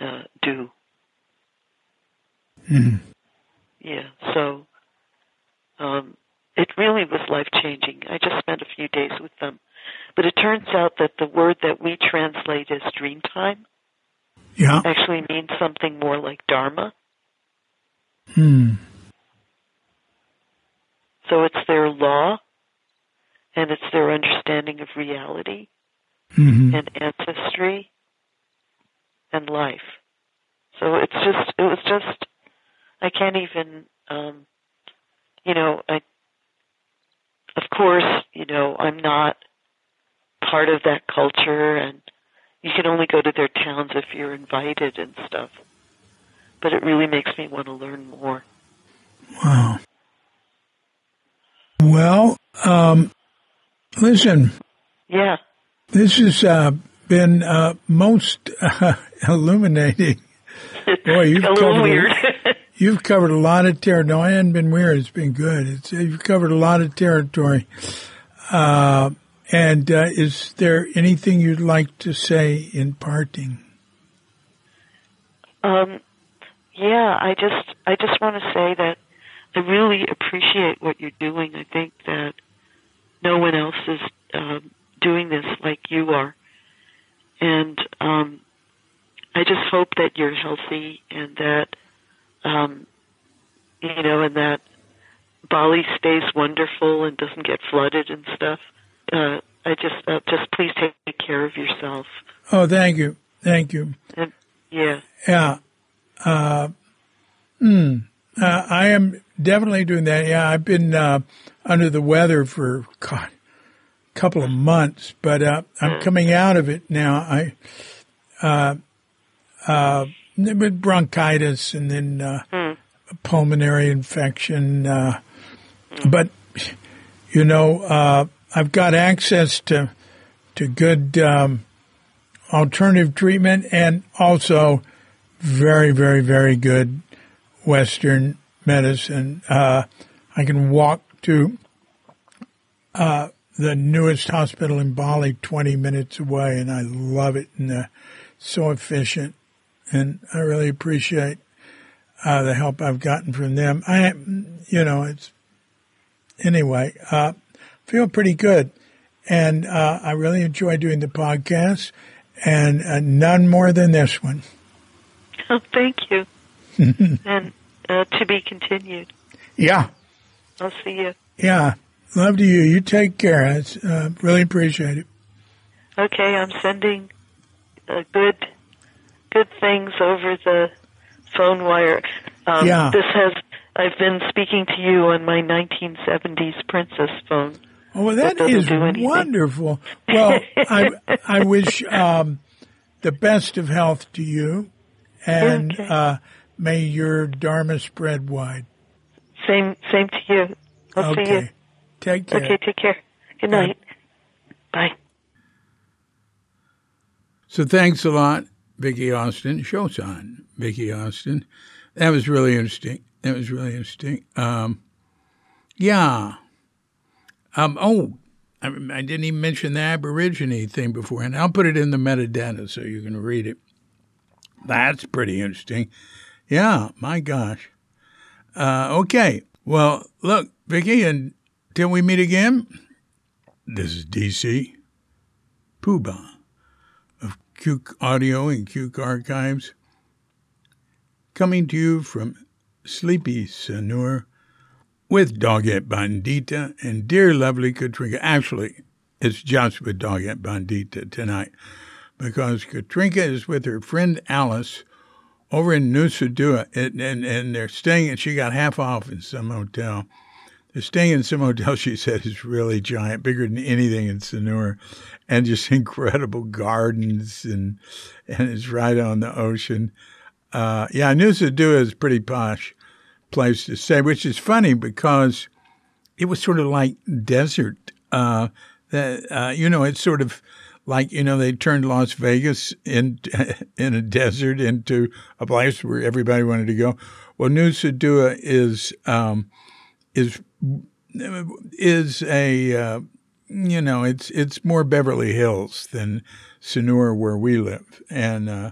uh, do. Mm-hmm. Yeah, so um, it really was life changing. I just spent a few days with them. But it turns out that the word that we translate as dream time Yeah. actually means something more like dharma. Hmm. So it's their law and it's their understanding of reality hmm and ancestry and life. So it's just it was just I can't even um you know, I of course, you know, I'm not part of that culture and you can only go to their towns if you're invited and stuff. But it really makes me want to learn more. Wow. Well, um, listen, Yeah. this has uh, been uh, most uh, illuminating. Boy, you've a little weird. You've covered a lot of territory. No, I hadn't been weird. It's been good. It's, you've covered a lot of territory. Uh, and uh, is there anything you'd like to say in parting? Um, yeah, I just I just want to say that I really appreciate what you're doing. I think that no one else is um, doing this like you are, and um, I just hope that you're healthy and that um, you know, and that Bali stays wonderful and doesn't get flooded and stuff. Uh, I just uh, just please take care of yourself. Oh, thank you. Thank you. And yeah. Yeah. Uh, hmm. Uh, I am definitely doing that. Yeah, I've been uh, under the weather for God, a couple of months, but uh, I'm coming out of it now. I uh, uh, with bronchitis and then uh, Hmm. pulmonary infection, uh, but you know, uh, I've got access to to good um, alternative treatment and also very, very, very good Western medicine. Uh, I can walk to uh, the newest hospital in Bali 20 minutes away, and I love it, and uh, so efficient, and I really appreciate uh, the help I've gotten from them. I, you know, it's anyway. Uh, feel pretty good, and uh, I really enjoy doing the podcast, and uh, none more than this one. Oh, thank you. and uh, to be continued. Yeah, I'll see you. yeah. Love to you. You take care. It's, uh, really appreciate it. Okay, I'm sending a good good things over the phone wire. Um, Yeah. This has I've been speaking to you on my 1970s Princess phone. Oh, that is wonderful. Well, I I wish um, the best of health to you, and okay. uh, may your dharma spread wide. Same same to you. I'll okay. see you. Take care. Okay, take care. Good night. Bye. Bye. So thanks a lot, Vicki Austin. Shosan, Vicki Austin. That was really interesting. That was really interesting. Um, yeah. Um, oh, I, I, didn't even mention the Aborigine thing before, and I'll put it in the metadata so you can read it. That's pretty interesting. Yeah, my gosh. Uh, okay. Well, look, Vicki, until we meet again, this is DC Poobah Cuke Audio and Cuke Archives, coming to you from Sleepy Sanur with Doggett Bandita and dear lovely Katrinka. Actually, it's just with Doggett Bandita tonight because Katrinka is with her friend Alice over in Nusa Dua, and, and, and they're staying, and she got half off in some hotel. They're staying in some hotel, she said, is really giant, bigger than anything in Sanur, and just incredible gardens, and and it's right on the ocean. Uh, yeah, Nusa Dua is a pretty posh place to stay, which is funny because it was sort of like desert. Uh, that uh, you know, it's sort of like you know they turned Las Vegas in in a desert into a place where everybody wanted to go. Well, Nusa Dua is um, is is a uh, you know it's it's more Beverly Hills than Sanur where we live, and uh,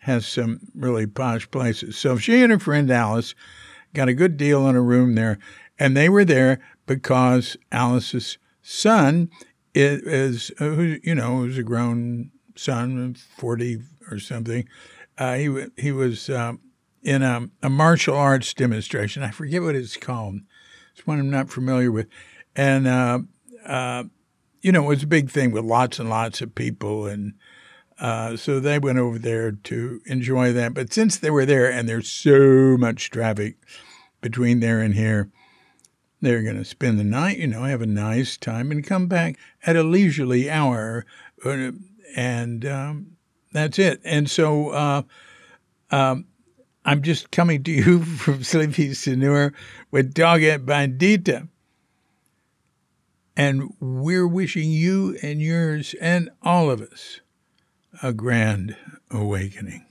has some really posh places. So she and her friend Alice got a good deal on a room there, and they were there because Alice's son is, uh, who you know was a grown son, forty or something. Uh, he he was um, in a, a, martial arts demonstration. I forget what it's called. It's one I'm not familiar with, and uh, uh, you know it was a big thing with lots and lots of people, and uh, so they went over there to enjoy that. But since they were there, and there's so much traffic between there and here, they're going to spend the night, you know, have a nice time and come back at a leisurely hour. Uh, and um, that's it. And so uh, um, I'm just coming to you from Sleepy Sanur with Dog Bandita. And we're wishing you and yours and all of us a grand awakening.